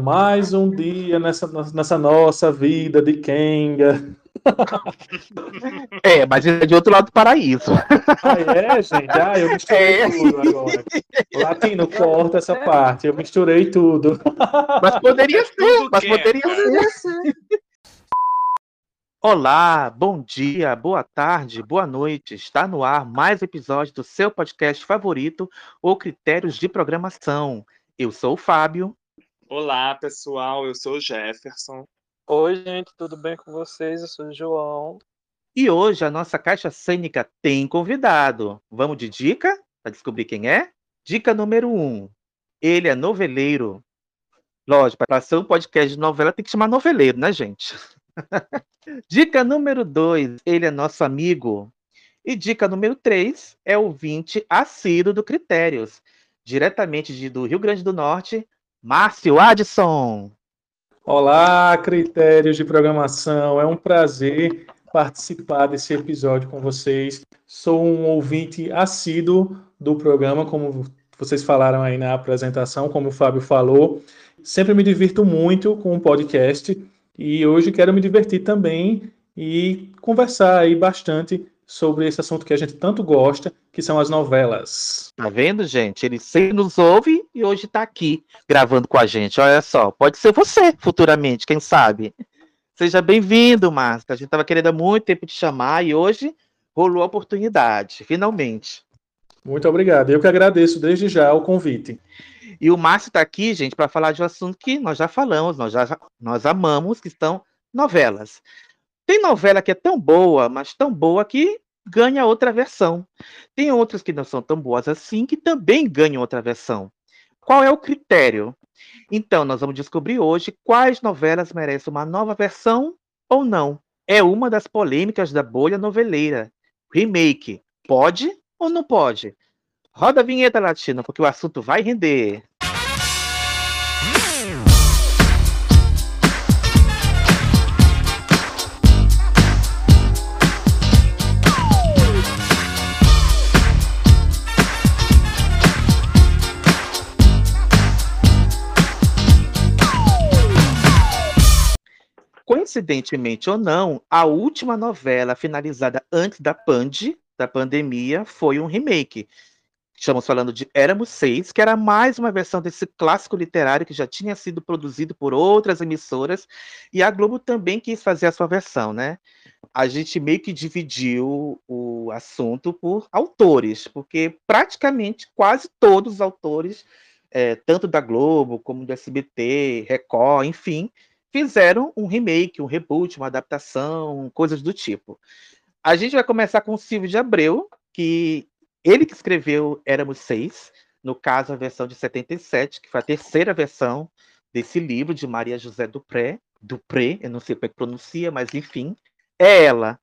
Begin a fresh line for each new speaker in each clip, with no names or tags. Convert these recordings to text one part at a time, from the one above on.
Mais um dia nessa, nessa nossa vida de Kenga.
É, mas é de outro lado do paraíso.
Ah, é, gente? Ah, eu misturei é. tudo agora. Latino, corta essa parte. Eu misturei tudo.
Mas poderia ser, mas poderia ser. Olá, bom dia, boa tarde, boa noite. Está no ar mais um episódio do seu podcast favorito, O Critérios de Programação. Eu sou o Fábio.
Olá, pessoal, eu sou o Jefferson.
Oi, gente, tudo bem com vocês? Eu sou o João.
E hoje a nossa caixa cênica tem convidado. Vamos de dica para descobrir quem é? Dica número um. Ele é noveleiro. Lógico, para ser um podcast de novela tem que chamar noveleiro, né, gente? dica número dois. Ele é nosso amigo. E dica número três é o 20 assíduo do Critérios. Diretamente de, do Rio Grande do Norte, Márcio Adson.
Olá, critérios de programação. É um prazer participar desse episódio com vocês. Sou um ouvinte assíduo do programa, como vocês falaram aí na apresentação, como o Fábio falou. Sempre me divirto muito com o podcast e hoje quero me divertir também e conversar aí bastante sobre esse assunto que a gente tanto gosta, que são as novelas.
Tá vendo, gente? Ele sempre nos ouve e hoje tá aqui gravando com a gente. Olha só, pode ser você futuramente, quem sabe? Seja bem-vindo, Márcio. A gente tava querendo há muito tempo te chamar e hoje rolou a oportunidade, finalmente.
Muito obrigado. Eu que agradeço desde já o convite.
E o Márcio está aqui, gente, para falar de um assunto que nós já falamos, nós já nós amamos, que são novelas. Tem novela que é tão boa, mas tão boa que ganha outra versão. Tem outras que não são tão boas assim que também ganham outra versão. Qual é o critério? Então, nós vamos descobrir hoje quais novelas merecem uma nova versão ou não. É uma das polêmicas da bolha noveleira. Remake, pode ou não pode? Roda a vinheta latina, porque o assunto vai render. Coincidentemente ou não, a última novela finalizada antes da Pand, da pandemia, foi um remake. Estamos falando de Éramos Seis, que era mais uma versão desse clássico literário que já tinha sido produzido por outras emissoras, e a Globo também quis fazer a sua versão, né? A gente meio que dividiu o assunto por autores, porque praticamente quase todos os autores, é, tanto da Globo como do SBT, Record, enfim, fizeram um remake, um reboot, uma adaptação, coisas do tipo. A gente vai começar com o Silvio de Abreu, que ele que escreveu Éramos Seis, no caso a versão de 77, que foi a terceira versão desse livro de Maria José Dupré, Dupré, eu não sei como é que pronuncia, mas enfim, é ela.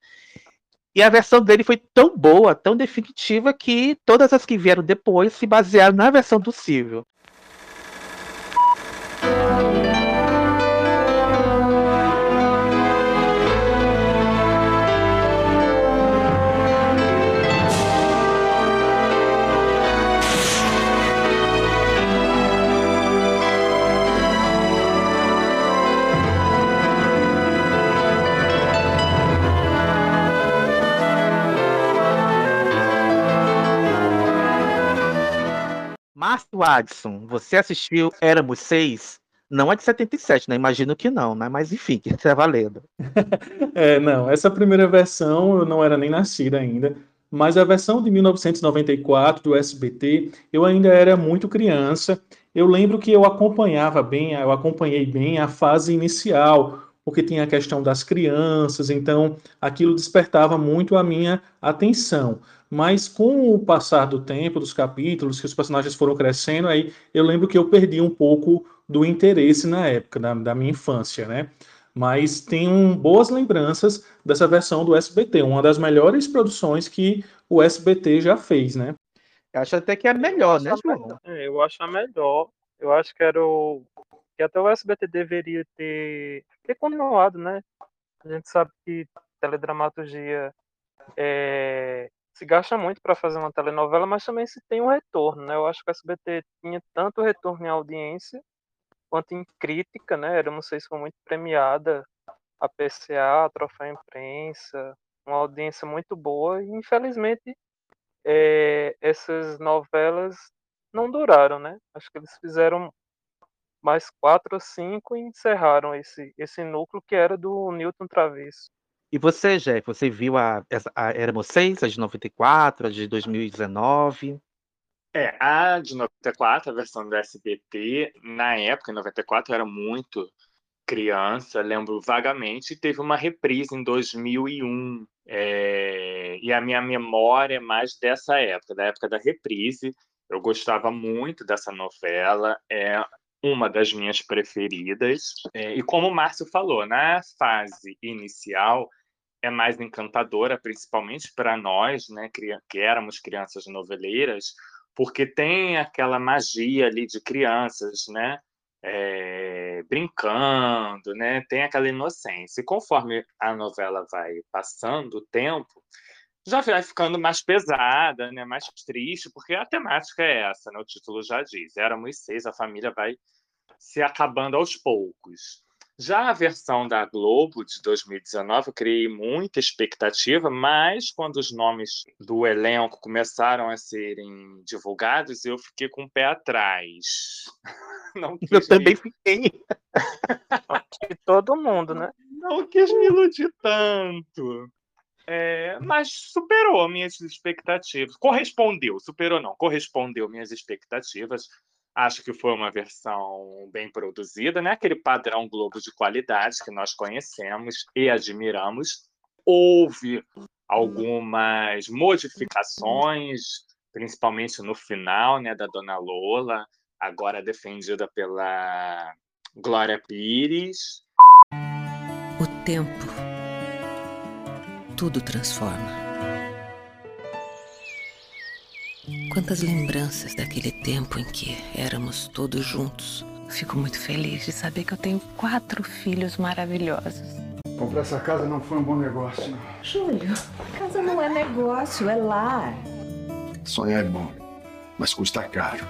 E a versão dele foi tão boa, tão definitiva, que todas as que vieram depois se basearam na versão do Silvio. Márcio Adson, você assistiu Éramos Seis? Não é de 77, né? Imagino que não, né? Mas enfim, que está valendo.
é, não, essa primeira versão eu não era nem nascida ainda, mas a versão de 1994 do SBT, eu ainda era muito criança. Eu lembro que eu acompanhava bem, eu acompanhei bem a fase inicial, porque tinha a questão das crianças, então aquilo despertava muito a minha atenção. Mas com o passar do tempo, dos capítulos, que os personagens foram crescendo, aí eu lembro que eu perdi um pouco do interesse na época, da, da minha infância, né? Mas tenho boas lembranças dessa versão do SBT, uma das melhores produções que o SBT já fez, né?
Eu acho até que é a melhor, né, João?
É, eu acho a melhor. Eu acho que era o. que até o SBT deveria ter ter continuado, né? A gente sabe que teledramaturgia é, se gasta muito para fazer uma telenovela, mas também se tem um retorno, né? Eu acho que o SBT tinha tanto retorno em audiência quanto em crítica, né? Era, não sei se foi muito premiada a PCA, a Troféu Imprensa, uma audiência muito boa e infelizmente é, essas novelas não duraram, né? Acho que eles fizeram mais quatro ou cinco e encerraram esse, esse núcleo que era do Newton Travesso.
E você, Jeff, você viu a, a, a Éramos 6, a de 94, a de 2019?
É, a de 94, a versão do SBT, na época, em 94, eu era muito criança, lembro vagamente, teve uma reprise em 2001. É, e a minha memória é mais dessa época, da época da reprise. Eu gostava muito dessa novela, é uma das minhas preferidas. É, e como o Márcio falou, na fase inicial é mais encantadora, principalmente para nós, né, que éramos crianças noveleiras, porque tem aquela magia ali de crianças, né? É, brincando, né? Tem aquela inocência. E conforme a novela vai passando o tempo, já vai ficando mais pesada, né? Mais triste, porque a temática é essa, né? O título já diz. Éramos seis, a família vai se acabando aos poucos. Já a versão da Globo de 2019, eu criei muita expectativa, mas quando os nomes do elenco começaram a serem divulgados, eu fiquei com o pé atrás.
Não eu também fiquei.
De todo mundo, né?
Não quis me iludir tanto. É, mas superou minhas expectativas. Correspondeu, superou não, correspondeu minhas expectativas. Acho que foi uma versão bem produzida, né? Aquele padrão Globo de qualidade que nós conhecemos e admiramos. Houve algumas modificações, principalmente no final, né, da Dona Lola, agora defendida pela Glória Pires.
O tempo tudo transforma. Quantas lembranças daquele tempo em que éramos todos juntos. Fico muito feliz de saber que eu tenho quatro filhos maravilhosos.
Comprar essa casa não foi um bom negócio. Não.
Júlio, casa não é negócio, é lar.
Sonhar é bom, mas custa caro.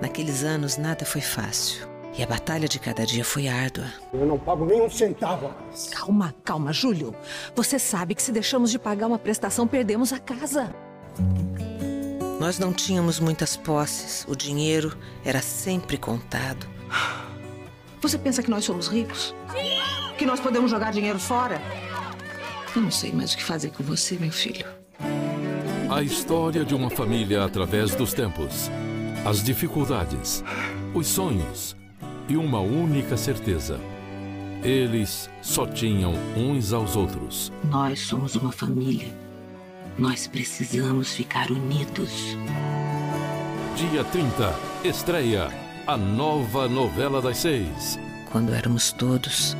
Naqueles anos nada foi fácil. E a batalha de cada dia foi árdua.
Eu não pago nem um centavo.
Calma, calma, Júlio. Você sabe que se deixamos de pagar uma prestação, perdemos a casa.
Nós não tínhamos muitas posses. O dinheiro era sempre contado.
Você pensa que nós somos ricos? Que nós podemos jogar dinheiro fora? Eu não sei mais o que fazer com você, meu filho.
A história de uma família através dos tempos. As dificuldades, os sonhos, e uma única certeza. Eles só tinham uns aos outros.
Nós somos uma família. Nós precisamos ficar unidos.
Dia 30, estreia a nova novela das seis.
Quando éramos todos,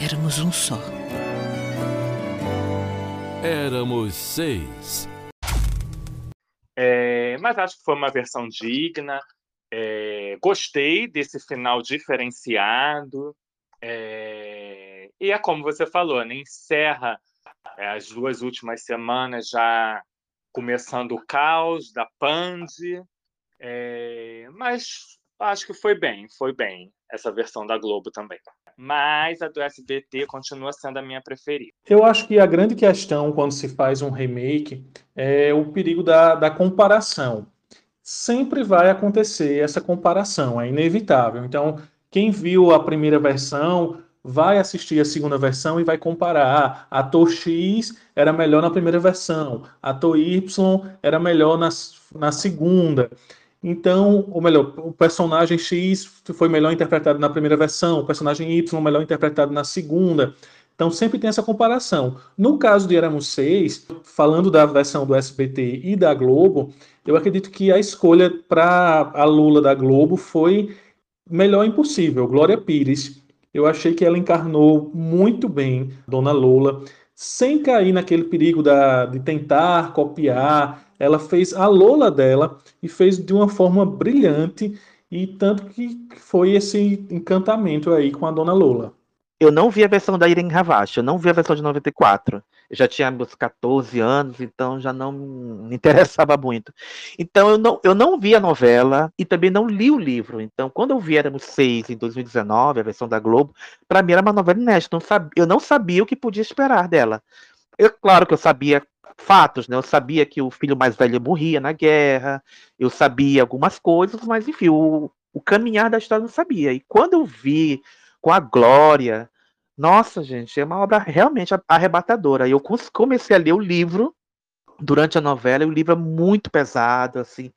éramos um só.
Éramos seis.
É, mas acho que foi uma versão digna. É, gostei desse final diferenciado. É, e é como você falou, né? encerra é, as duas últimas semanas já começando o caos da Pandy. É, mas acho que foi bem, foi bem essa versão da Globo também. Mas a do SBT continua sendo a minha preferida.
Eu acho que a grande questão quando se faz um remake é o perigo da, da comparação sempre vai acontecer essa comparação, é inevitável. Então, quem viu a primeira versão vai assistir a segunda versão e vai comparar. Ator X era melhor na primeira versão, ator Y era melhor na, na segunda. Então, ou melhor, o personagem X foi melhor interpretado na primeira versão, o personagem Y melhor interpretado na segunda. Então sempre tem essa comparação. No caso de Éramos Seis, falando da versão do SBT e da Globo, eu acredito que a escolha para a Lula da Globo foi melhor impossível. Glória Pires. Eu achei que ela encarnou muito bem Dona Lula, sem cair naquele perigo da, de tentar copiar. Ela fez a Lola dela e fez de uma forma brilhante, e tanto que foi esse encantamento aí com a Dona Lola.
Eu não vi a versão da Irene Havashi, eu não vi a versão de 94. Eu já tinha meus 14 anos, então já não me interessava muito. Então eu não, eu não vi a novela e também não li o livro. Então, quando eu vi Éramos Seis em 2019, a versão da Globo, para mim era uma novela inédita. Eu não sabia o que podia esperar dela. Eu, claro que eu sabia fatos, né? Eu sabia que o filho mais velho morria na guerra, eu sabia algumas coisas, mas enfim, o, o caminhar da história eu não sabia. E quando eu vi com a Glória, nossa, gente, é uma obra realmente arrebatadora. Eu comecei a ler o livro durante a novela, e o livro é muito pesado, assim,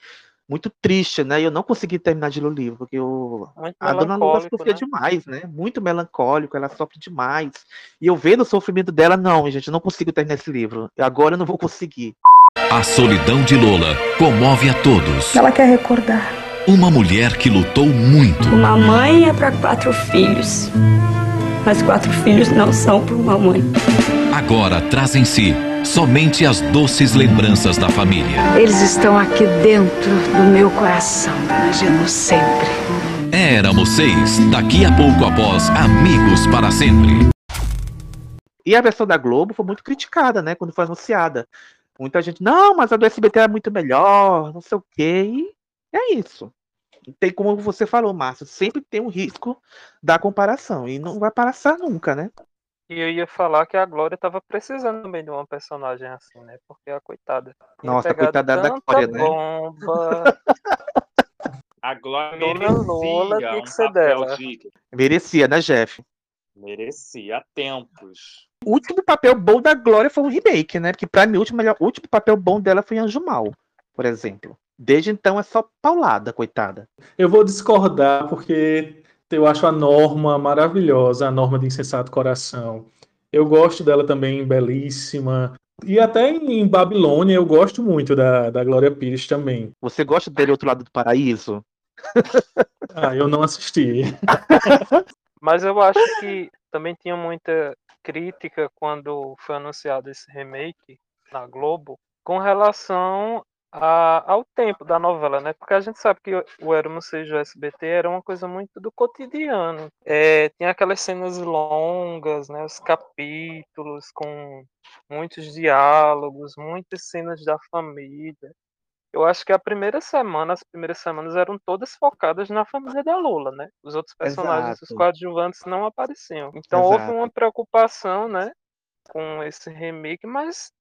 muito triste, né? E eu não consegui terminar de ler o livro, porque eu... a dona Lula sofria né? demais, né? Muito melancólico, ela sofre demais. E eu vendo o sofrimento dela, não, gente, eu não consigo terminar esse livro. Agora eu não vou conseguir.
A solidão de Lola comove a todos.
Ela quer recordar.
Uma mulher que lutou muito.
Uma mãe é para quatro filhos mas quatro filhos não são para uma mãe.
Agora traz em si somente as doces lembranças da família.
Eles estão aqui dentro do meu coração, imaginamos sempre.
Éramos seis, daqui a pouco após Amigos para Sempre.
E a versão da Globo foi muito criticada, né, quando foi anunciada. Muita gente, não, mas a do SBT é muito melhor, não sei o quê. E é isso tem como você falou, Márcio, sempre tem um risco da comparação e não vai passar nunca, né?
E eu ia falar que a Glória tava precisando também de uma personagem assim, né? Porque a coitada.
Nossa, a coitada da Glória, né?
Bomba.
a Glória merecia Lola
que ser dela.
De... Merecia, né, Jeff?
Merecia há tempos.
O último papel bom da Glória foi um remake, né? Porque pra mim o último, o último papel bom dela foi Anjo Mal, por exemplo. Desde então é só paulada, coitada.
Eu vou discordar porque eu acho a norma maravilhosa, a norma de insensato coração. Eu gosto dela também, belíssima. E até em Babilônia eu gosto muito da, da Glória Pires também.
Você gosta dele Outro Lado do Paraíso?
ah, eu não assisti.
Mas eu acho que também tinha muita crítica quando foi anunciado esse remake na Globo com relação a, ao tempo da novela, né? Porque a gente sabe que o Éramos Seja o SBT era uma coisa muito do cotidiano. É, tinha aquelas cenas longas, né? Os capítulos com muitos diálogos, muitas cenas da família. Eu acho que a primeira semana, as primeiras semanas eram todas focadas na família da Lula, né? Os outros personagens, Exato. os coadjuvantes não apareciam. Então Exato. houve uma preocupação, né? Com esse remake, mas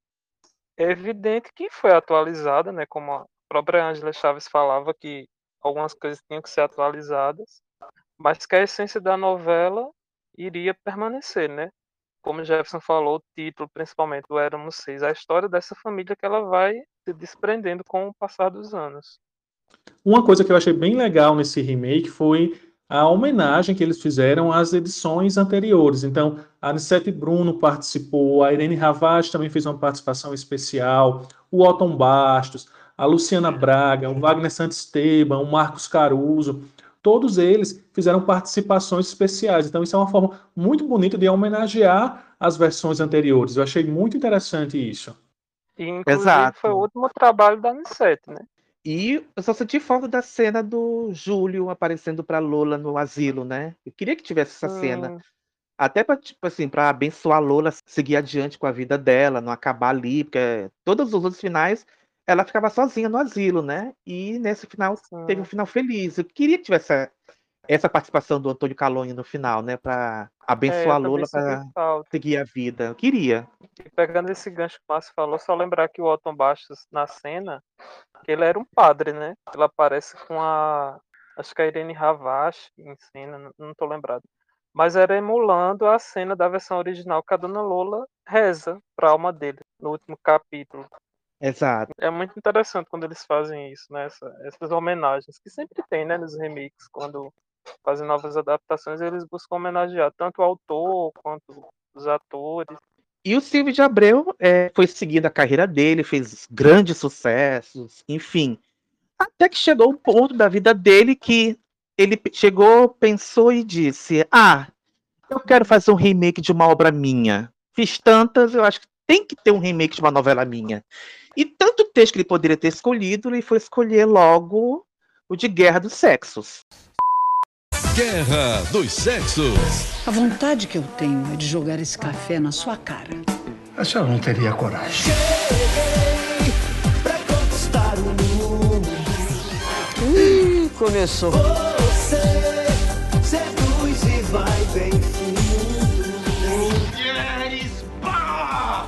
é evidente que foi atualizada, né? Como a própria Angela Chaves falava que algumas coisas tinham que ser atualizadas, mas que a essência da novela iria permanecer, né? Como Jefferson falou, o título, principalmente do Éramos Seis, a história dessa família que ela vai se desprendendo com o passar dos anos.
Uma coisa que eu achei bem legal nesse remake foi a homenagem que eles fizeram às edições anteriores. Então, a Anissete Bruno participou, a Irene Ravaz também fez uma participação especial, o Otton Bastos, a Luciana Braga, o Wagner Santisteban, o Marcos Caruso, todos eles fizeram participações especiais. Então, isso é uma forma muito bonita de homenagear as versões anteriores. Eu achei muito interessante isso.
E, inclusive, Exato. foi o último trabalho da Anissete, né?
E eu só senti falta da cena do Júlio aparecendo para Lola no asilo, né? Eu queria que tivesse essa hum. cena. Até para tipo assim, para abençoar a Lola seguir adiante com a vida dela, não acabar ali, porque todos os outros finais ela ficava sozinha no asilo, né? E nesse final Sim. teve um final feliz. Eu queria que tivesse essa participação do Antônio Calonho no final, né? Para abençoar é, Lula para seguir a vida. Eu queria.
E pegando esse gancho que o Márcio falou, só lembrar que o Otton Bastos, na cena, que ele era um padre, né? Ele aparece com a. Acho que a Irene Ravache em cena, não, tô lembrado. Mas era emulando a cena da versão original que a dona Lola reza para a alma dele, no último capítulo.
Exato.
É muito interessante quando eles fazem isso, né? Essa, essas homenagens que sempre tem, né? Nos remakes, quando fazem novas adaptações, eles buscam homenagear tanto o autor quanto os atores.
E o Silvio de Abreu é, foi seguindo a carreira dele, fez grandes sucessos, enfim. Até que chegou o ponto da vida dele que ele chegou, pensou e disse: Ah, eu quero fazer um remake de uma obra minha. Fiz tantas, eu acho que tem que ter um remake de uma novela minha. E tanto texto que ele poderia ter escolhido, ele foi escolher logo o de Guerra dos Sexos.
Guerra dos Sexos.
A vontade que eu tenho é de jogar esse café na sua cara.
A senhora não teria coragem.
Ih, começou.
Você seduz e vai bem fundo.
Mulheres, pá!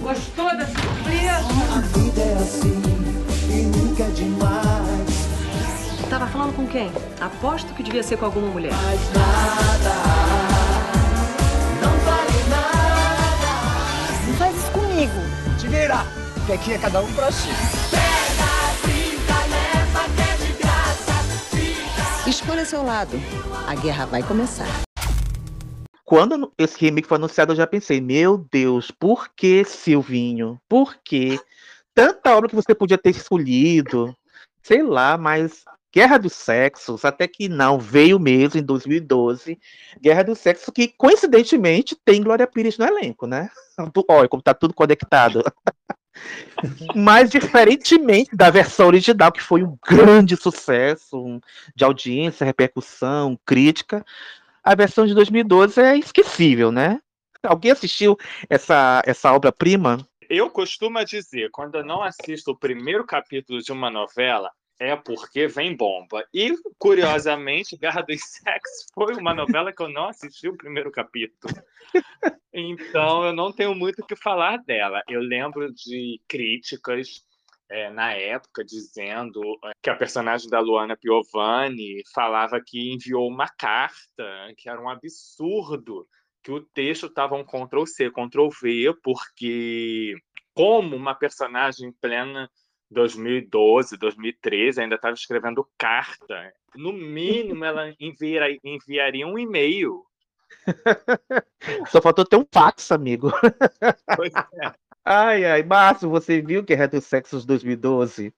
Gostou da surpresa?
A vida é assim e nunca é demais.
Tava falando com quem? Aposto que devia ser com alguma mulher.
Mais nada. Não vale nada.
Não faz isso comigo.
Te vira, que aqui é cada um pra si.
Escolha seu lado. A guerra vai começar.
Quando esse remake foi anunciado, eu já pensei, meu Deus, por que Silvinho? Por que? Tanta obra que você podia ter escolhido. Sei lá, mas Guerra dos Sexos, até que não, veio mesmo em 2012. Guerra dos Sexos, que coincidentemente tem Glória Pires no elenco, né? Olha como tá tudo conectado. Mas diferentemente da versão original, que foi um grande sucesso um, de audiência, repercussão, crítica, a versão de 2012 é esquecível, né? Alguém assistiu essa, essa obra-prima?
Eu costumo dizer, quando eu não assisto o primeiro capítulo de uma novela, é porque vem bomba. E, curiosamente, Guerra dos Sexos foi uma novela que eu não assisti o primeiro capítulo. Então, eu não tenho muito o que falar dela. Eu lembro de críticas é, na época dizendo que a personagem da Luana Piovani falava que enviou uma carta, que era um absurdo, que o texto estava um Ctrl-C, Ctrl-V, porque como uma personagem plena 2012, 2013, ainda estava escrevendo carta. No mínimo, ela enviaria, enviaria um e-mail.
Só faltou ter um fax, amigo.
Pois é.
Ai, ai, Márcio, você viu que é Sexos 2012?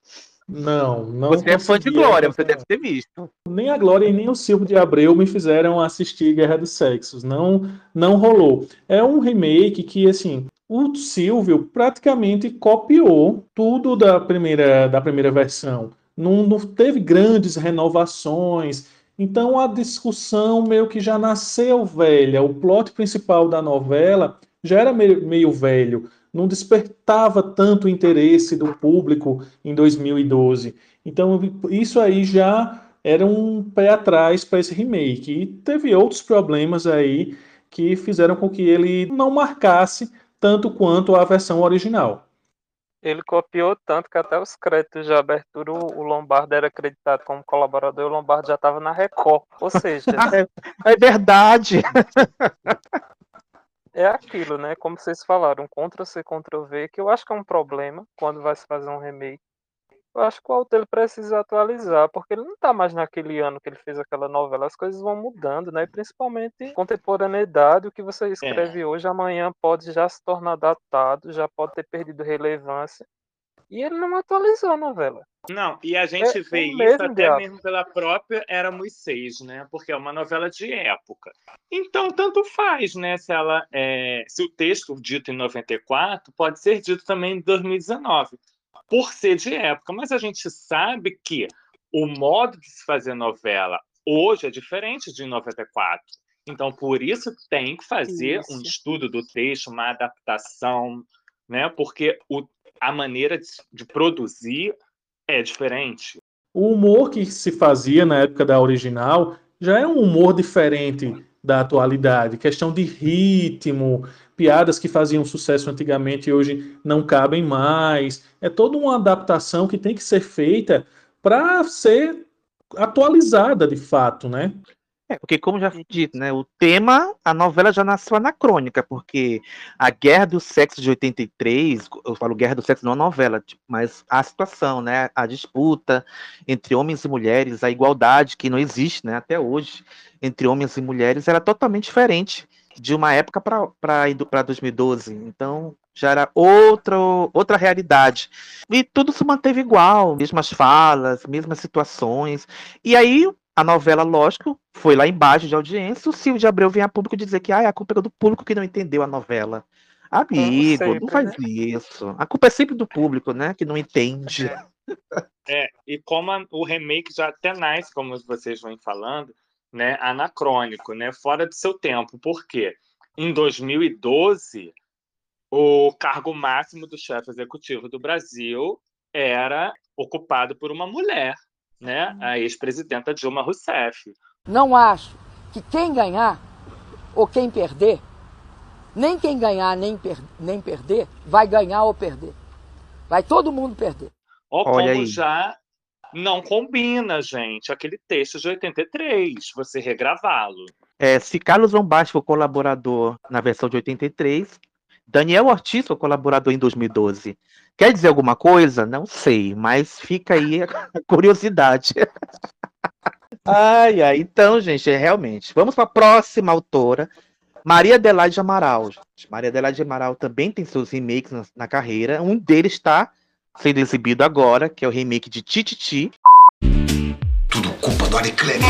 Não, não.
Você é fã de Glória, você deve ter visto.
Nem a Glória e nem o Silvio de Abreu me fizeram assistir Guerra dos Sexos. Não, não rolou. É um remake que, assim, o Silvio praticamente copiou tudo da primeira, da primeira versão. Não, não teve grandes renovações. Então a discussão meio que já nasceu velha. O plot principal da novela já era meio, meio velho. Não despertava tanto interesse do público em 2012. Então isso aí já era um pé atrás para esse remake. E teve outros problemas aí que fizeram com que ele não marcasse tanto quanto a versão original.
Ele copiou tanto que até os créditos de abertura o Lombardo era acreditado como colaborador e o Lombardo já estava na Record. Ou seja,
É verdade.
é aquilo, né? Como vocês falaram, Ctrl-C, Ctrl-V, que eu acho que é um problema quando vai se fazer um remake. Eu acho que o autor ele precisa atualizar, porque ele não está mais naquele ano que ele fez aquela novela, as coisas vão mudando, né? E principalmente contemporaneidade, o que você escreve hoje, amanhã pode já se tornar datado, já pode ter perdido relevância. E ele não atualizou a novela.
Não, e a gente
É
vê isso
mesmo
até
diabo.
mesmo pela própria Éramos Seis, né? Porque é uma novela de época. Então, tanto faz, né? Se ela é... se o texto dito em 94 pode ser dito também em 2019, por ser de época. Mas a gente sabe que o modo de se fazer novela hoje é diferente de 94. Então, por isso tem que fazer um
Isso.
estudo do texto, uma adaptação, né? Porque o, a maneira de, de produzir é diferente.
O humor que se fazia na época da original já é um humor diferente da atualidade. Questão de ritmo, piadas que faziam sucesso antigamente e hoje não cabem mais. É toda uma adaptação que tem que ser feita para ser atualizada de fato, né?
É, porque como já foi dito, né, o tema, a novela já nasceu anacrônica, porque a Guerra do Sexo de 83, eu falo Guerra do Sexo não é novela, tipo, mas a situação, né, a disputa entre homens e mulheres, a igualdade que não existe, né, até hoje, entre homens e mulheres, era totalmente diferente de uma época para 2012. Então, já era outra, outra realidade. E tudo se manteve igual, mesmas falas, mesmas situações. E aí, a novela, lógico, foi lá embaixo de audiência. O Silvio de Abreu vem a público dizer que ah, a culpa é do público que não entendeu a novela. Amigo,
sempre,
não faz
né?
isso. A culpa é sempre do público, né? Que não entende.
É, e como a, o remake já até nasce, como vocês vão falando, né, anacrônico, né, fora do seu tempo. Por quê? Em 2012, o cargo máximo do chefe executivo do Brasil era ocupado por uma mulher, né, a ex-presidenta Dilma Rousseff.
Não acho que quem ganhar ou quem perder, nem quem ganhar nem, per nem perder, vai ganhar ou perder. Vai todo mundo perder.
Ó, como aí. já não combina, gente, aquele texto de 83, você regravá-lo.
É, se Carlos Lombardi for colaborador na versão de 83, Daniel Ortiz foi colaborador em 2012. Quer dizer alguma coisa? Não sei, mas fica aí a curiosidade. ai, ai. Então, gente, é realmente. Vamos para a próxima autora, Maria Adelaide Amaral. Gente. Maria Adelaide Amaral também tem seus remakes na, na carreira. Um deles está sendo exibido agora, que é o remake de Tititi.
Tudo culpa do Ariclenes.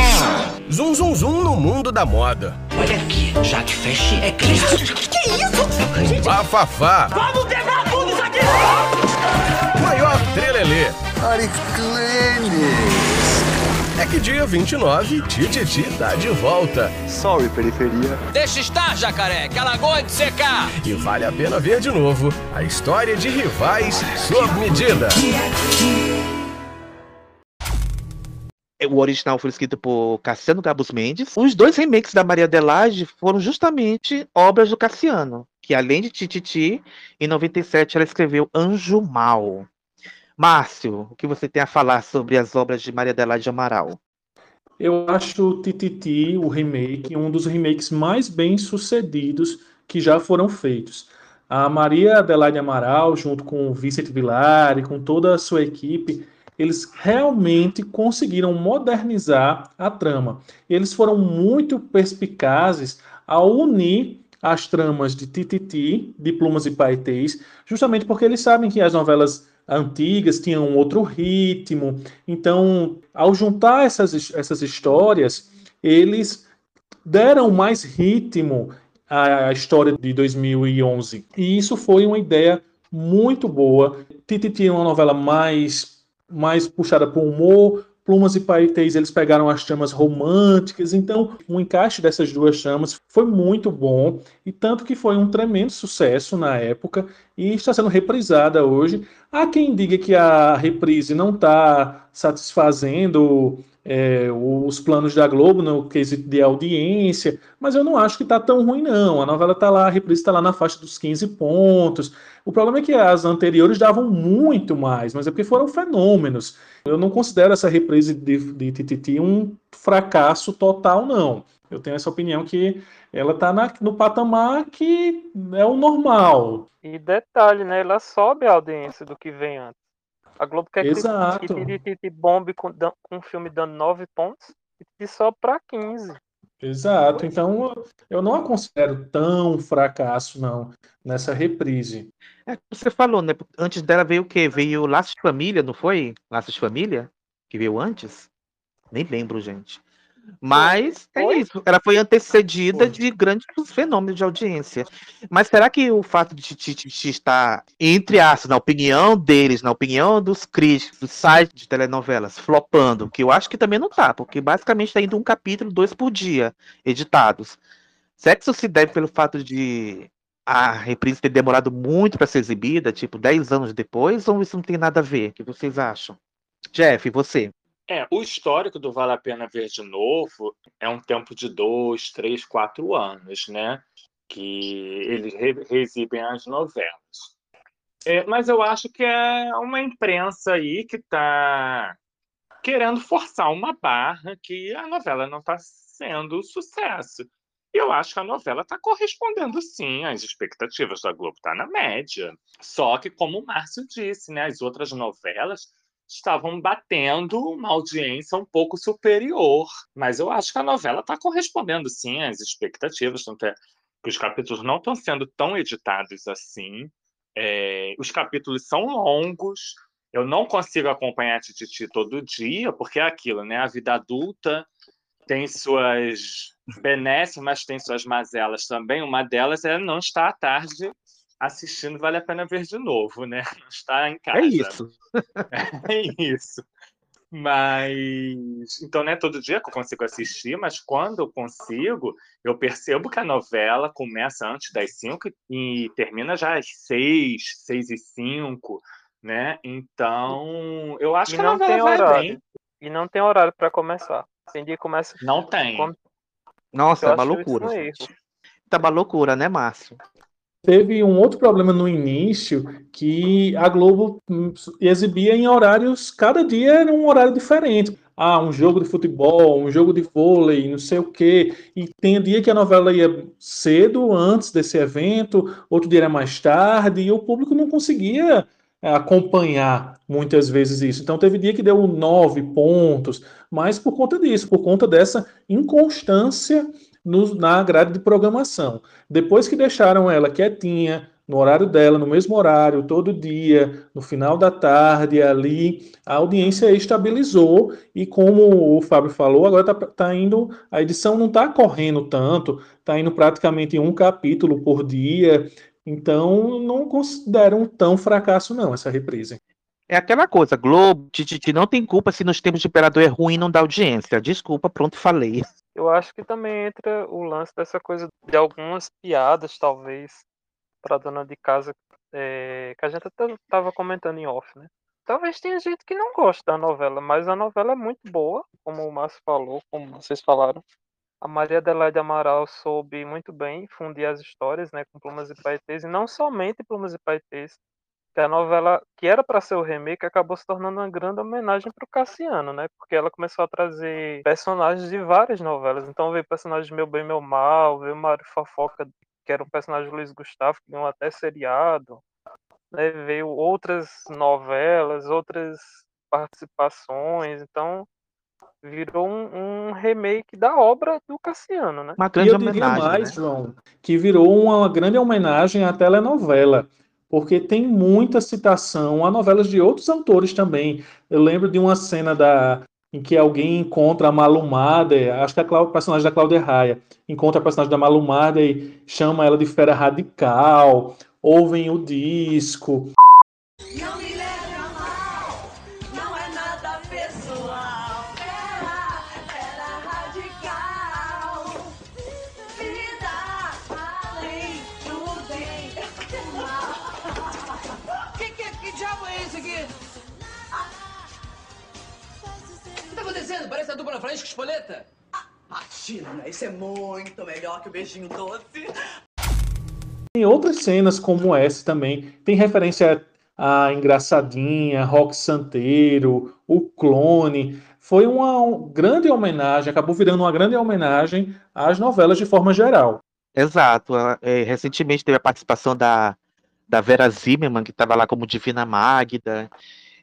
Zum zum zum no mundo da moda.
Olha aqui, Jaque Feche é criado.
Gente... Bafafá.
Vamos quebrar tudo isso aqui!
Maior trelelê.
Ariclenes.
É que dia 29, Tititi tá de volta.
Sorry, periferia.
Deixa estar, jacaré, que ela gosta de secar.
E vale a pena ver de novo a história de rivais sob medida.
O original foi escrito por Cassiano Gabus Mendes. Os dois remakes da Maria Adelaide foram justamente obras do Cassiano, que além de Tititi, em 97 ela escreveu Anjo Mal. Márcio, o que você tem a falar sobre as obras de Maria Adelaide Amaral?
Eu acho Tititi, o remake, um dos remakes mais bem sucedidos que já foram feitos. A Maria Adelaide Amaral, junto com o Vicente Vilar e com toda a sua equipe, eles realmente conseguiram modernizar a trama. Eles foram muito perspicazes ao unir as tramas de Tititi, de Plumas e Paetês, justamente porque eles sabem que as novelas antigas tinham outro ritmo. Então, ao juntar essas, essas histórias, eles deram mais ritmo à história de 2011. E isso foi uma ideia muito boa. Titi tinha uma novela mais, mais puxada para o humor, Plumas e Paetês, eles pegaram as chamas românticas, então o encaixe dessas duas chamas foi muito bom, e tanto que foi um tremendo sucesso na época, e está sendo reprisada hoje. Há quem diga que a reprise não está satisfazendo é, os planos da Globo no quesito de audiência, mas eu não acho que está tão ruim, não. A novela está lá, a reprise está lá na faixa dos 15 pontos. O problema é que as anteriores davam muito mais, mas é porque foram fenômenos. Eu não considero essa reprise de, de Tititi um fracasso total, não. Eu tenho essa opinião que ela está no patamar que é o normal.
E detalhe, né? Ela sobe a audiência do que vem antes. A Globo quer
Exato.
que Tititi bombe com, com um filme dando 9 pontos e sobe para 15.
Exato. Então eu não a considero tão fracasso, não, nessa reprise.
É, você falou, né? Antes dela veio o quê? Veio Laços de Família, não foi? Laços de Família? Que veio antes? Nem lembro, gente. Mas é isso. Ela foi antecedida foi. de grandes fenômenos de audiência. Mas será que o fato de Titi estar, entre aspas, na opinião deles, na opinião dos críticos, do site de telenovelas, flopando, que eu acho que também não tá, porque basicamente está indo um capítulo, dois por dia, editados. Será que isso se deve pelo fato de a reprise ter demorado muito para ser exibida, tipo 10 anos depois, ou isso não tem nada a ver? O que vocês acham? Jeff, você?
É, o histórico do Vale a Pena Ver de Novo é um tempo de dois, três, quatro anos, né? Que eles re reexibem as novelas. É, mas eu acho que é uma imprensa aí que está querendo forçar uma barra que a novela não está sendo sucesso. E eu acho que a novela está correspondendo sim às expectativas da Globo, está na média. Só que, como o Márcio disse, né, as outras novelas estavam batendo uma audiência um pouco superior. Mas eu acho que a novela está correspondendo, sim, às expectativas. Tanto é que os capítulos não estão sendo tão editados assim. É, os capítulos são longos. Eu não consigo acompanhar a Tititi todo dia, porque é aquilo, né? A vida adulta tem suas benesses, mas tem suas mazelas também. Uma delas é não estar à tarde assistindo vale a pena ver de novo, né? Não está em casa.
É isso.
é isso. Mas então não é todo dia que eu consigo assistir, mas quando eu consigo, eu percebo que a novela começa antes das cinco e termina já às seis, seis e cinco, né? Então eu acho
E
que
não tem
vai
horário.
bem.
E não tem horário para começar. Tem dia que começa.
Não tem.
Nossa,
Eu
é uma loucura.
erro.
Tá uma loucura, né, Márcio?
Teve um outro problema no início que a Globo exibia em horários, cada dia era um horário diferente. Ah, um jogo de futebol, um jogo de vôlei, não sei o quê. E tem dia que a novela ia cedo, antes desse evento, outro dia era mais tarde, e o público não conseguia eh, acompanhar muitas vezes isso. Então teve dia que deu nove pontos, mas por conta disso, por conta dessa inconstância no- na grade de programação. Depois que deixaram ela quietinha, no horário dela, no mesmo horário, todo dia, no final da tarde, ali, a audiência estabilizou e como o Fábio falou, agora tá, tá indo, a edição não está correndo tanto, está indo praticamente um capítulo por dia, então não consideram tão fracasso não essa reprise.
É aquela coisa, Globo, Tititi não tem culpa se nos tempos de imperador é ruim não dá audiência. Desculpa, pronto, falei.
Eu acho que também entra o lance dessa coisa de algumas piadas, talvez, para dona de casa, é, que a gente até estava comentando em off, né? Talvez tenha gente que não gosta da novela, mas a novela é muito boa, como o Márcio falou, como vocês falaram. A Maria Adelaide Amaral soube muito bem fundir as histórias, né, com Plumas e Paetês, e não somente Plumas e Paetês, que a novela que era para ser o remake acabou se tornando uma grande homenagem para o Cassiano, né? Porque ela começou a trazer personagens de várias novelas. Então veio personagens de Meu Bem Meu Mal, veio Mário Fofoca, que era um personagem do Luiz Gustavo, que ganhou até seriado. Né? Veio outras novelas, outras participações. Então virou um, um remake da obra do Cassiano, né?
Uma
E
grande
eu diria
homenagem,
mais,
né?
João, que virou uma grande homenagem à telenovela, porque tem muita citação a novelas de outros autores também. Eu lembro de uma cena da em que alguém encontra a Malumada, acho que é a personagem da Cláudia Raia, encontra a personagem da Malumada e chama ela de fera radical, ouvem o disco.
Não
Parece a dupla Francisco Espoleta.
Imagina, isso é muito melhor que o beijinho doce.
Tem outras cenas como essa também. Tem referência a Engraçadinha, Rock Santeiro, O Clone. Foi uma um- grande homenagem, acabou virando uma grande homenagem às novelas de forma geral.
Exato. a- é, recentemente teve a participação da, da Vera Zimmermann, que estava lá como Divina Magda.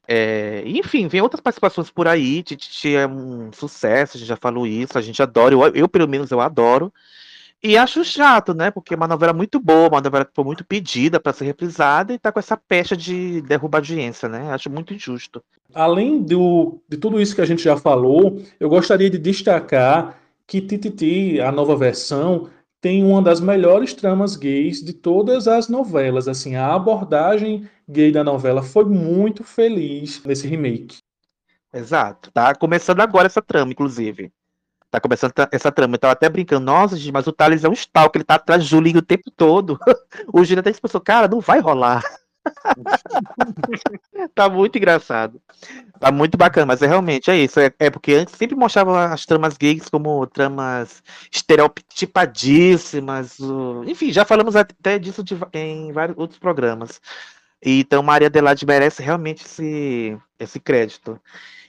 É, enfim, vem outras participações por aí. Tititi é um sucesso, a gente já falou isso, a gente adora, eu, eu, pelo menos eu adoro. E acho chato, né? Porque é uma novela muito boa, uma novela que foi muito pedida para ser reprisada e tá com essa pecha de derrubar audiência, né? Acho muito injusto.
Além do, de tudo isso que a gente já falou, eu gostaria de destacar que Tititi, a nova versão, tem uma das melhores tramas gays de todas as novelas. Assim, a abordagem gay da novela foi muito feliz nesse remake.
Exato. Tá começando agora essa trama, inclusive. Tá começando essa trama. Eu tava até brincando, nossa, gente, mas o Thales é um stalker, ele tá atrás de Julinho o tempo todo. O Júlio até pensou, cara, não vai rolar. tá muito engraçado. Tá muito bacana, mas é realmente é isso. É, é porque antes sempre mostravam as tramas gays como tramas estereotipadíssimas. o- Enfim, já falamos até disso de em vários outros programas. Então, Maria Adelaide merece realmente esse, esse crédito.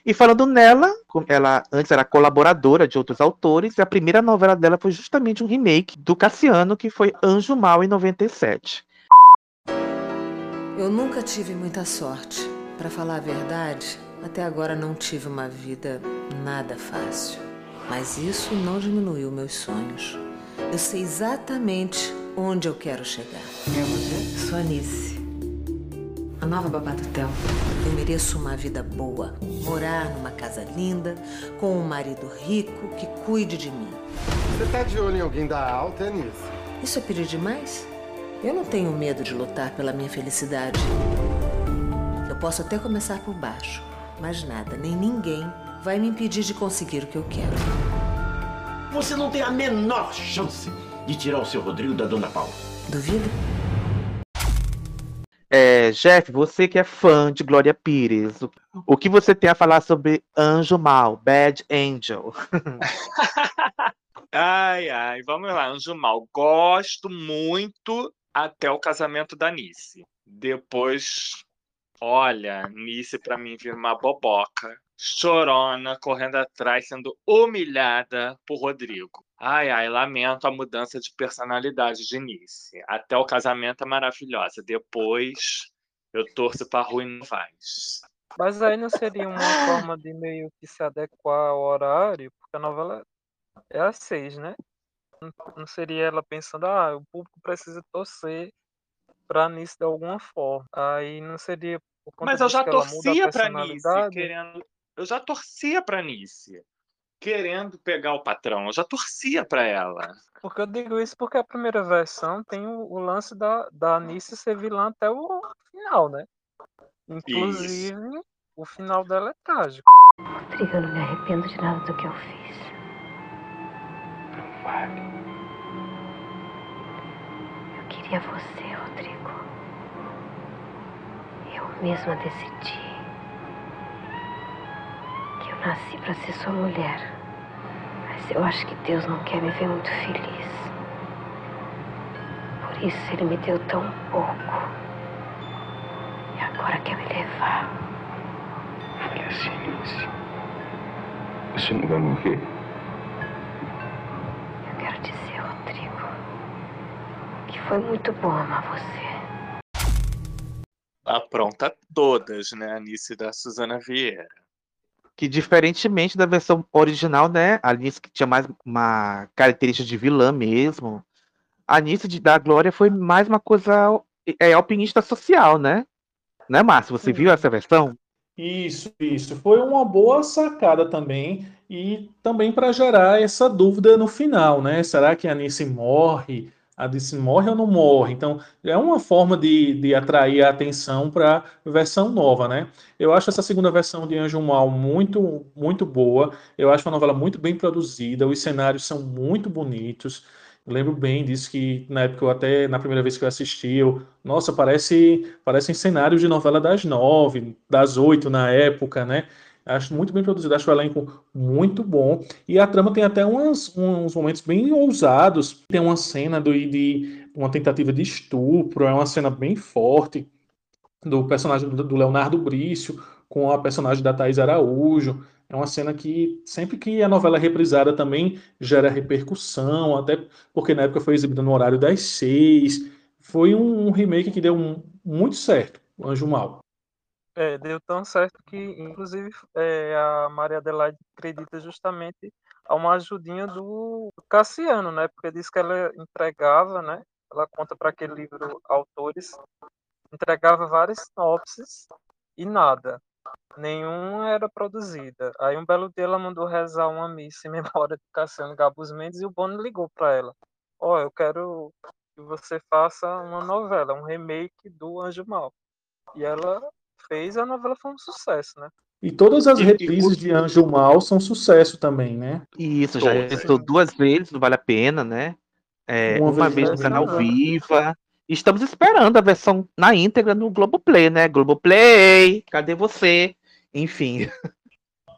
E falando nela, ela antes era colaboradora de outros autores, e a primeira novela dela foi justamente um remake do Cassiano, que foi Anjo Mal, em 97.
Eu nunca tive muita sorte. Pra falar a verdade, até agora não tive uma vida nada fácil. Mas isso não diminuiu meus sonhos. Eu sei exatamente onde eu quero chegar.
Quem é você?
Sou Anice. A nova babá do Theo. Eu mereço uma vida boa. Morar numa casa linda, com um marido rico que cuide de mim.
Você tá de olho em alguém da alta, Anice?
Isso é pedir demais? Eu não tenho medo de lutar pela minha felicidade. Eu posso até começar por baixo, mas nada, nem ninguém vai me impedir de conseguir o que eu quero.
Você não tem a menor chance de tirar o seu Rodrigo da Dona Paula.
Duvido?
É, Jeff, você que é fã de Glória Pires, o, o que você tem a falar sobre Anjo Mal, Bad Angel?
Ai, ai, vamos lá, Anjo Mal. Gosto muito até o casamento da Nice. Depois, olha, Nice pra mim vira uma boboca. Chorona, correndo atrás, sendo humilhada por Rodrigo. Ai, ai, lamento a mudança de personalidade de Nice. Até o casamento é maravilhosa. Depois, eu torço pra Rui Novaes.
Mas aí não seria uma forma de meio que se adequar ao horário, porque a novela é às seis, né? Não- Não seria ela pensando, ah, o público precisa torcer pra Nice de alguma forma. Aí não seria por conta
Mas eu já
que ela muda a
torcia pra Nice,
personalidade?
querendo. Eu já torcia pra Nice, querendo pegar o patrão. Eu já torcia pra ela.
Porque eu digo isso porque a primeira versão tem o, o lance da, da Anice ser vilã até o final, né? Inclusive, o final dela é trágico.
Rodrigo, eu não me arrependo de nada do que eu fiz. Eu queria você, Rodrigo. Eu mesma decidi que eu nasci para ser sua mulher. Mas eu acho que Deus não quer me ver muito feliz. Por isso ele me deu tão pouco. E agora quer me levar.
Fale assim, Nice. Você não vai morrer.
Eu quero dizer, Rodrigo, que foi muito bom amar você.
Apronta todas, né? A Nice da Suzana Vieira.
Que diferentemente da versão original, né? A Alice que tinha mais uma característica de vilã mesmo. A Alice de, da Glória foi mais uma coisa é, alpinista social, né? Né, Márcio? Você viu essa versão?
Isso, isso. Foi uma boa sacada também, e também para gerar essa dúvida no final, né? Será que a Anice morre? A Anice morre ou não morre? Então, é uma forma de, de atrair a atenção para a versão nova, né? Eu acho essa segunda versão de Anjo Mal muito, muito boa. Eu acho uma novela muito bem produzida, os cenários são muito bonitos. Lembro bem disso que na época eu até na primeira vez que eu assisti, eu, nossa, parece parecem cenários de novela das nove, das oito na época, né? Acho muito bem produzido, acho o elenco muito bom. E a trama tem até uns momentos bem ousados. Tem uma cena do, de uma tentativa de estupro, é uma cena bem forte do personagem do, do Leonardo Brício com a personagem da Thais Araújo. É uma cena que, sempre que a novela é reprisada, também gera repercussão, até porque na época foi exibida no horário das seis. Foi um, remake que deu um- muito certo, Anjo Mal.
É, deu tão certo que, inclusive, é, a Maria Adelaide acredita justamente a uma ajudinha do Cassiano, né? Porque diz que ela entregava, né? Ela conta para aquele livro Autores, entregava várias sinopses e nada. Nenhum era produzida. Aí um belo dia ela mandou rezar uma missa em memória de Cassiano Gabus Mendes e o Bono ligou para ela. Ó, eu quero que você faça uma novela, um remake do Anjo Mal. E ela fez, a novela foi um sucesso, né?
E todas as reprises de Anjo Mal são sucesso também, né?
Isso, já estou duas vezes, não vale a pena, né? É,
Uma
uma,
vez
vez no canal
vida.
Viva. Estamos esperando a versão na íntegra no Globoplay, né? Globoplay, cadê você? Enfim.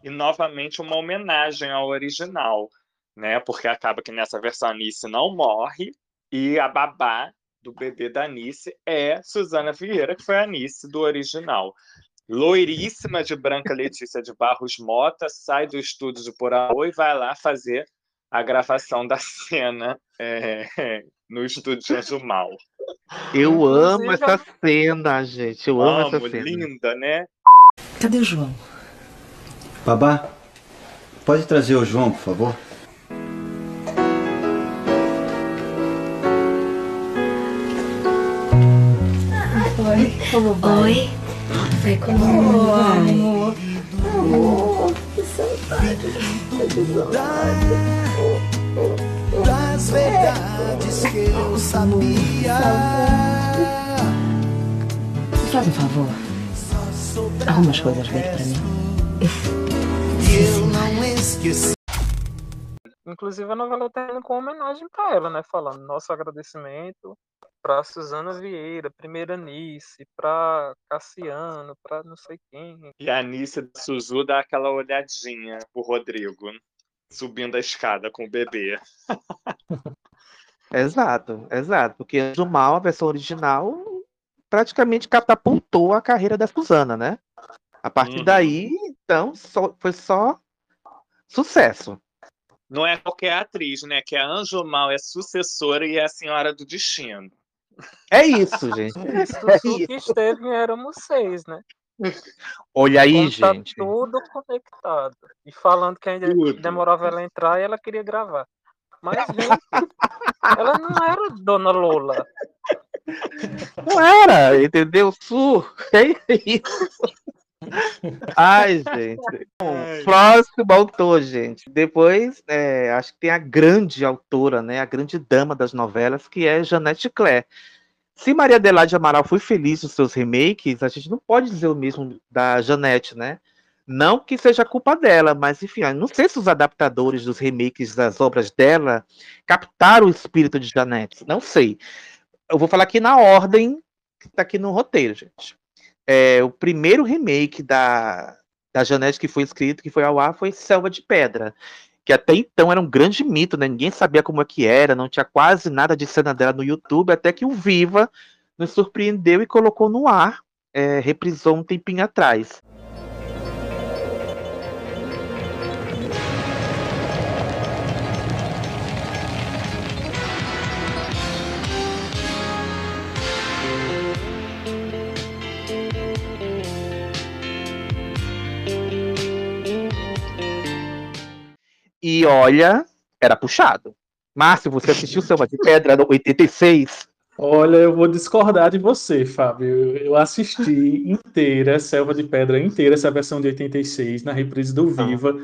E novamente uma homenagem ao original, né? Porque acaba que nessa versão a Nice não morre e a babá do bebê da Nice é Suzana Vieira, que foi a Nice do original. Loiríssima de Branca Letícia de Barros Mota, sai do estúdio de Poraô e vai lá fazer a gravação da cena é, no estúdio de Anjo Mal.
Eu amo
Inclusive,
essa cena, gente. Eu amo, essa
Amo,
cena.
linda, né?
Cadê o João?
Babá, pode trazer o João, por favor?
Como vai? Oi. Vai comigo, vai. Amor. Amor, que saudade. Que saudade.
das verdades que eu sabia.
Faz um favor. Arruma as coisas dele pra mim.
Eu não esqueci.
Inclusive a novela termina com uma homenagem pra ela, né? Falando nosso agradecimento pra Suzana Vieira, primeira Nice, pra Cassiano, pra não sei quem.
E a Anice da Suzu dá aquela olhadinha pro Rodrigo, subindo a escada com o bebê.
Exato, exato. Porque Anjo Mal, a versão original, praticamente catapultou a carreira da Suzana, né? A partir
Uhum.
daí, então, só- foi só sucesso.
Não é qualquer atriz, né? Que a Anjo Mal é sucessora e é a Senhora do Destino.
É isso, gente.
E
É
que
isso.
esteve em Éramos Seis, né?
Olha aí,
tá
gente.
tudo conectado. E falando que ainda
Tudo.
demorava ela entrar e ela queria gravar. Mas, gente, ela não era Dona Lola.
Não era, entendeu? Su, é isso. Ai, gente. Bom, próximo autor, gente. Depois, é, acho que tem a grande autora, né? A grande dama das novelas, que é Janete Claire. Se Maria Adelaide Amaral foi feliz nos seus remakes, a gente não pode dizer o mesmo da Janete, né? Não que seja culpa dela, mas enfim, não sei se os adaptadores dos remakes das obras dela captaram o espírito de Janete. Não sei. Eu vou falar aqui na ordem que tá aqui no roteiro, gente. É, o primeiro remake da, da Janete que foi escrito, que foi ao ar, foi Selva de Pedra. Que até então era um grande mito, né? Ninguém sabia como é que era, não tinha quase nada de cena dela no YouTube, até que o Viva nos surpreendeu e colocou no ar, é, reprisou um tempinho atrás. E olha, era puxado. Márcio, você assistiu Selva de Pedra no 86?
Olha, eu vou discordar de você, Fábio. Eu assisti inteira, Selva de Pedra inteira, essa versão de 86, na reprise do Viva.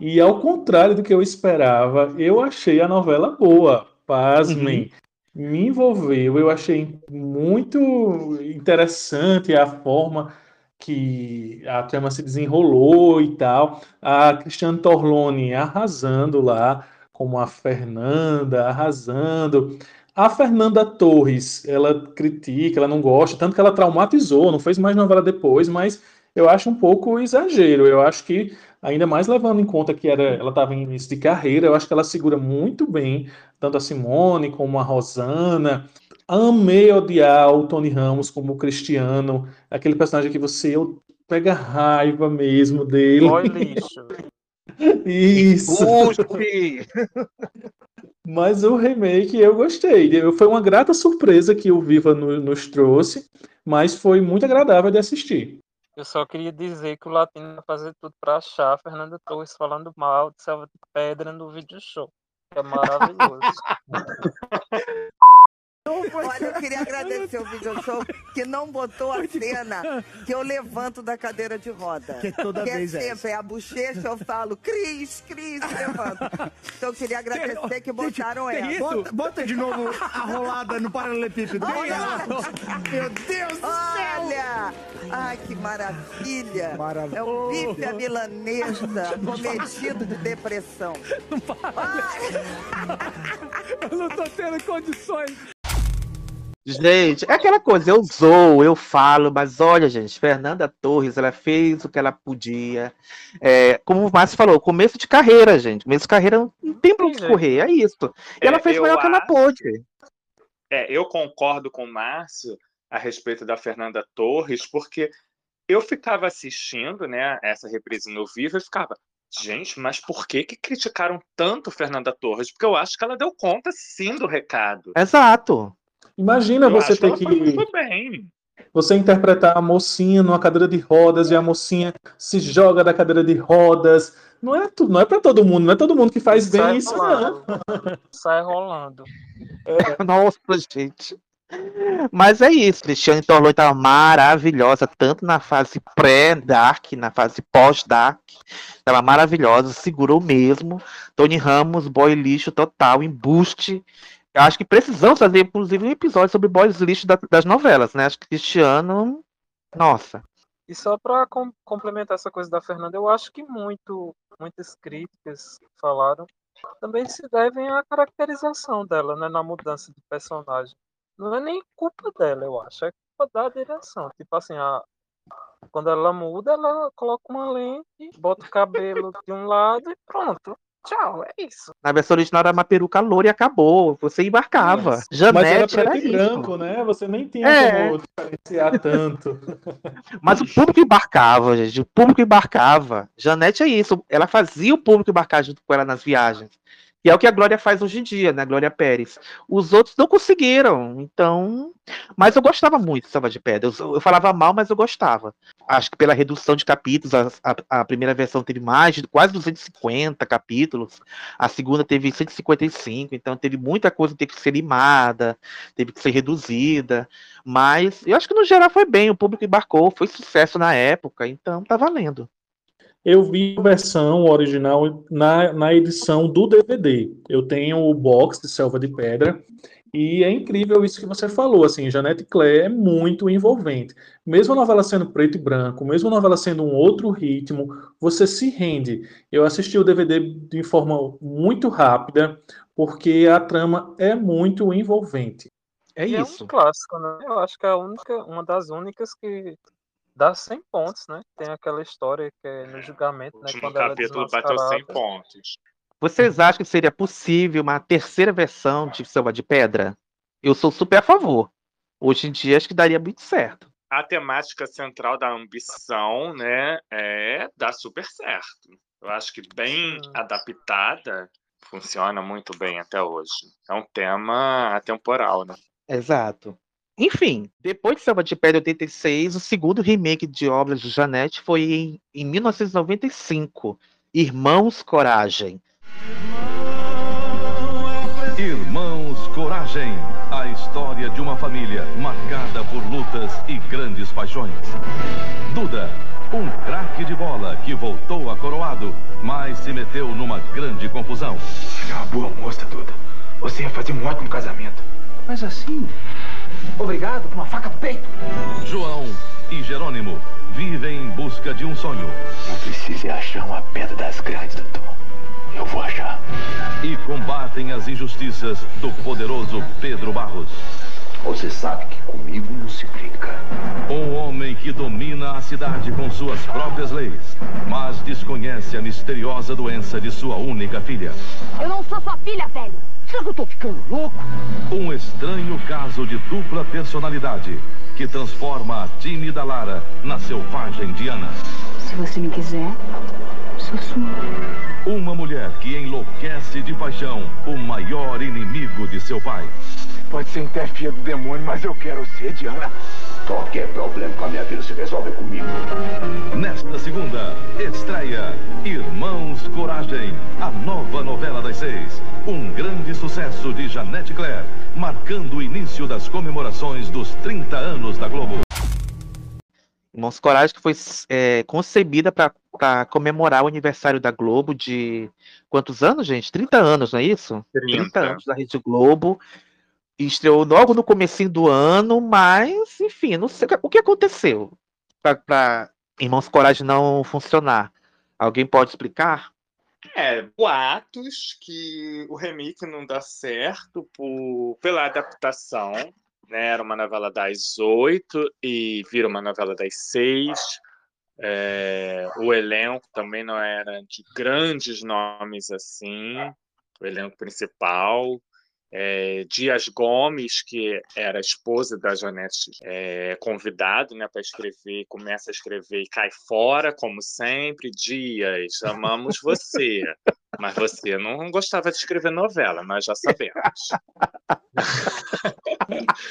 E ao contrário do que eu esperava, eu achei a novela boa. Pasmem. Me envolveu, eu achei muito interessante a forma que a trama se desenrolou e tal. A Cristiane Torlone arrasando lá, como a Fernanda, arrasando. A Fernanda Torres, ela critica, ela não gosta, tanto que ela traumatizou, não fez mais novela depois, mas eu acho um pouco exagero. Eu acho que, ainda mais levando em conta que era, ela estava em início de carreira, eu acho que ela segura muito bem, tanto a Simone como a Rosana. Amei odiar o Tony Ramos como o Cristiano, aquele personagem que você pega raiva mesmo dele.
Boy lixo.
Isso. Mas o remake eu gostei. Foi uma grata surpresa que o Viva no- nos trouxe, mas foi muito agradável de assistir.
Eu só queria dizer que o Latino vai fazer tudo pra achar a Fernanda Torres falando mal de Selva de Pedra no vídeo show. É maravilhoso.
Olha, eu queria agradecer o video show que não botou a cena que eu levanto da cadeira de roda.
Que toda vez é
sempre é a bochecha, eu falo, Cris, Cris, levanto. Então eu queria agradecer que botaram ela.
Bota, bota de novo a rolada no paralelepípedo.
Olha lá.
Meu Deus do céu!
Olha! Ai, que maravilha! É o bife à milanesa cometido de depressão.
Eu não tô tendo condições.
Gente, é aquela coisa, eu zoo, eu falo, mas olha, gente, Fernanda Torres, ela fez o que ela podia. É, como o Márcio falou, começo de carreira, gente. Começo de carreira não tem pra onde correr, é isso. E ela
É,
fez o melhor que ela
acho-
pôde.
É, eu concordo com o Márcio a respeito da Fernanda Torres, porque eu ficava assistindo, né, essa reprise no vivo e ficava, gente, mas por que que criticaram tanto Fernanda Torres? Porque eu acho que ela deu conta sim do recado.
Exato.
Imagina
Eu
você ter que
muito bem.
você interpretar a mocinha numa cadeira de rodas e a mocinha se joga da cadeira de rodas. Não é tudo, não é para todo mundo, não é todo mundo que faz bem
Sai
isso, não.
rolando. Sai rolando.
Nossa, gente. Mas é isso, Cristiane Torloi estava maravilhosa, tanto na fase pré-Dark, na fase pós-Dark. Estava maravilhosa, segurou mesmo. Tony Ramos, boy lixo total, embuste. Eu acho que precisamos fazer, inclusive, um episódio sobre boys lixo da- das novelas, né? Acho que Cristiano. Nossa.
E só para complementar essa coisa da Fernanda, eu acho que muito, muitas críticas falaram também se devem à caracterização dela, né, na mudança de personagem. Não é nem culpa dela, eu acho, é culpa da direção. Tipo assim, a, quando ela muda, ela coloca uma lente, bota o cabelo de um lado e pronto. Tchau, é isso.
Na versão original era uma peruca loura e acabou. Você embarcava.
Mas era
Janete era,
preto e branco, né? Você nem tinha
É.
como diferenciar tanto.
Mas o público embarcava, gente. O público embarcava. Janete é isso. Ela fazia o público embarcar junto com ela nas viagens. E é o que a Glória faz hoje em dia, né? Glória Pérez. Os outros não conseguiram. Então. Mas eu gostava muito de Selva de Pedra. Eu, eu falava mal, mas eu gostava. Acho que pela redução de capítulos, a, a- a primeira versão teve mais de quase 250 capítulos. A segunda teve 155. Então teve muita coisa que teve que ser limada, teve que ser reduzida. Mas eu acho que no geral foi bem. O público embarcou, foi sucesso na época. Então tá valendo.
Eu vi a versão original na, na edição do DVD. Eu tenho o box de Selva de Pedra e é incrível isso que você falou. Assim, Janete Claire é muito envolvente. Mesmo a novela sendo preto e branco, mesmo a novela sendo um outro ritmo, você se rende. Eu assisti o DVD de forma muito rápida porque a trama é muito envolvente.
É
E é um clássico, né? Eu acho que é a única, uma das únicas que dá 100 pontos, né? Tem aquela história que é no julgamento,
O
né?
último
Quando ela
capítulo bateu 100
desmascarada.
pontos.
Vocês acham que seria possível uma terceira versão de Selva de Pedra? Eu sou super a favor. Hoje em dia acho que daria muito certo.
A temática central da ambição, né, é dá super certo. Eu acho que bem adaptada funciona muito bem até hoje. É um tema atemporal, né?
Exato. Enfim, depois de Selva de Pedra 86, o segundo remake de obras de Janete foi em, em 1995, Irmãos Coragem.
Irmãos Coragem, a história de uma família marcada por lutas e grandes paixões. Duda, um craque de bola que voltou a coroado, mas se meteu numa grande confusão.
Ela é uma boa moça, Duda. Você ia fazer um ótimo casamento. Mas assim, obrigado por uma faca no peito.
João e Jerônimo vivem em busca de um sonho.
Eu preciso achar uma pedra das grandes, doutor. Eu vou achar.
E combatem as injustiças do poderoso Pedro Barros.
Você sabe que comigo não se brinca.
Um homem que domina a cidade com suas próprias leis, mas desconhece a misteriosa doença de sua única filha.
Eu não sou sua filha, velho. Será que eu tô ficando louco?
Um estranho caso de dupla personalidade que transforma a tímida Lara na selvagem Diana.
Se você me quiser, sou sua.
Uma mulher que enlouquece de paixão o maior inimigo de seu pai.
Pode ser até filha do demônio, mas eu quero ser Diana. Qualquer problema com a minha vida se resolve comigo.
Nesta segunda, estreia Irmãos Coragem, a nova novela das seis. Um grande sucesso de Janete Claire, marcando o início das comemorações dos 30 anos da Globo.
Irmãos Coragem, que foi é, concebida para comemorar o aniversário da Globo de quantos anos, gente? 30 anos, não é isso?
30.
anos da Rede Globo. Estreou logo no comecinho do ano, mas, enfim, não sei o que aconteceu para Irmãos Coragem não funcionar. Alguém pode explicar?
É, boatos que o remake não dá certo por, pela adaptação. Né? Era uma novela das oito e vira uma novela das seis. É, o elenco também não era de grandes nomes assim, o elenco principal. É, Dias Gomes, que era a esposa da Janete, é convidado né, para escrever, começa a escrever e cai fora, como sempre. Dias, amamos você. Mas você não gostava de escrever novela, nós já sabemos.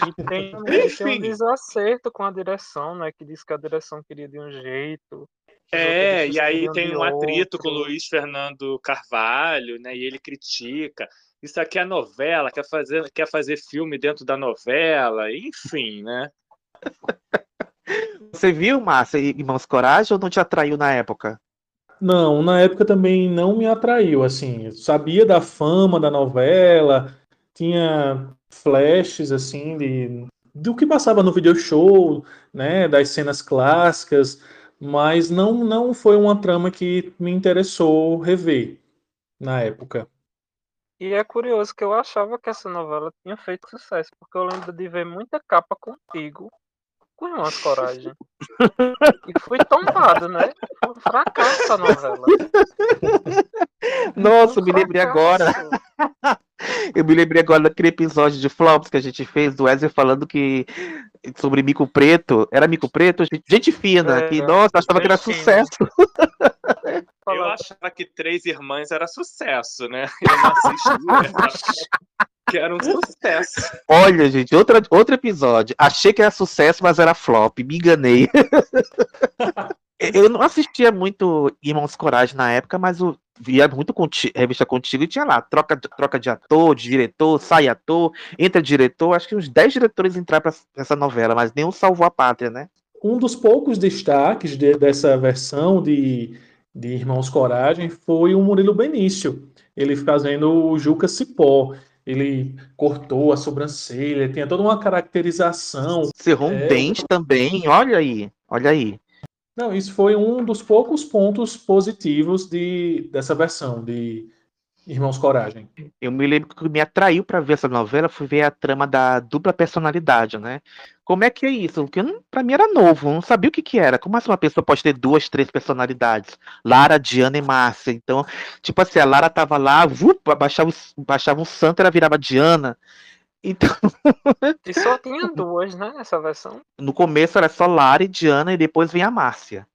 E tem, também tem um desacerto com a direção, né? Que diz que a direção queria de um jeito.
É, e aí tem um atrito com o. Luiz Fernando Carvalho, né? E ele critica. Isso aqui é novela, quer fazer, quer fazer filme dentro da novela, enfim, né?
Você viu, Márcia, Irmãos Coragem, ou não te atraiu na época?
Não, na época também não me atraiu, assim, sabia da fama da novela, tinha flashes, assim, de, do que passava no video show, né, das cenas clássicas, mas não, não foi uma trama que me interessou rever na época.
E é curioso que eu achava que essa novela tinha feito sucesso, porque eu lembro de ver muita capa contigo com Irmãs Coragem. e fui tombado, né? Foi um fracasso a novela.
Nossa, eu me lembrei agora. Eu me lembrei agora daquele episódio de Flops que a gente fez do Wesley falando que sobre Mico Preto. Era Mico Preto? Gente fina,
É,
que, nossa, achava que era sucesso.
Eu achava que Três Irmãs era sucesso, né? Eu não assistia, que era um sucesso.
Olha, gente, outra, outro episódio. Achei que era sucesso, mas era flop. Me enganei. Eu não assistia muito Irmãos Coragem na época, mas eu via muito conti revista contigo e tinha lá troca, troca de ator, de diretor, sai ator, entra diretor. Acho que uns 10 diretores entraram pra essa novela, mas nenhum salvou a pátria, né?
Um dos poucos destaques de- dessa versão de, de Irmãos Coragem foi o Murilo Benício, ele fazendo o Juca Cipó. Ele cortou a sobrancelha, tinha toda uma caracterização.
Cerrou um
É,
dente também, olha aí, olha aí.
Não, isso foi um dos poucos pontos positivos de, dessa versão de Irmãos Coragem.
Eu me lembro que o que me atraiu para ver essa novela foi ver a trama da dupla personalidade, né? Como é que é isso? Porque eu pra mim era novo, eu não sabia o que que era. Como assim uma pessoa pode ter duas, três personalidades? Lara, Diana e Márcia. Então, tipo assim, a Lara tava lá, vup, baixava, baixava um santo, ela virava Diana. Então,
E só tinha duas, né, nessa versão.
no começo era só Lara e Diana e depois vem a Márcia.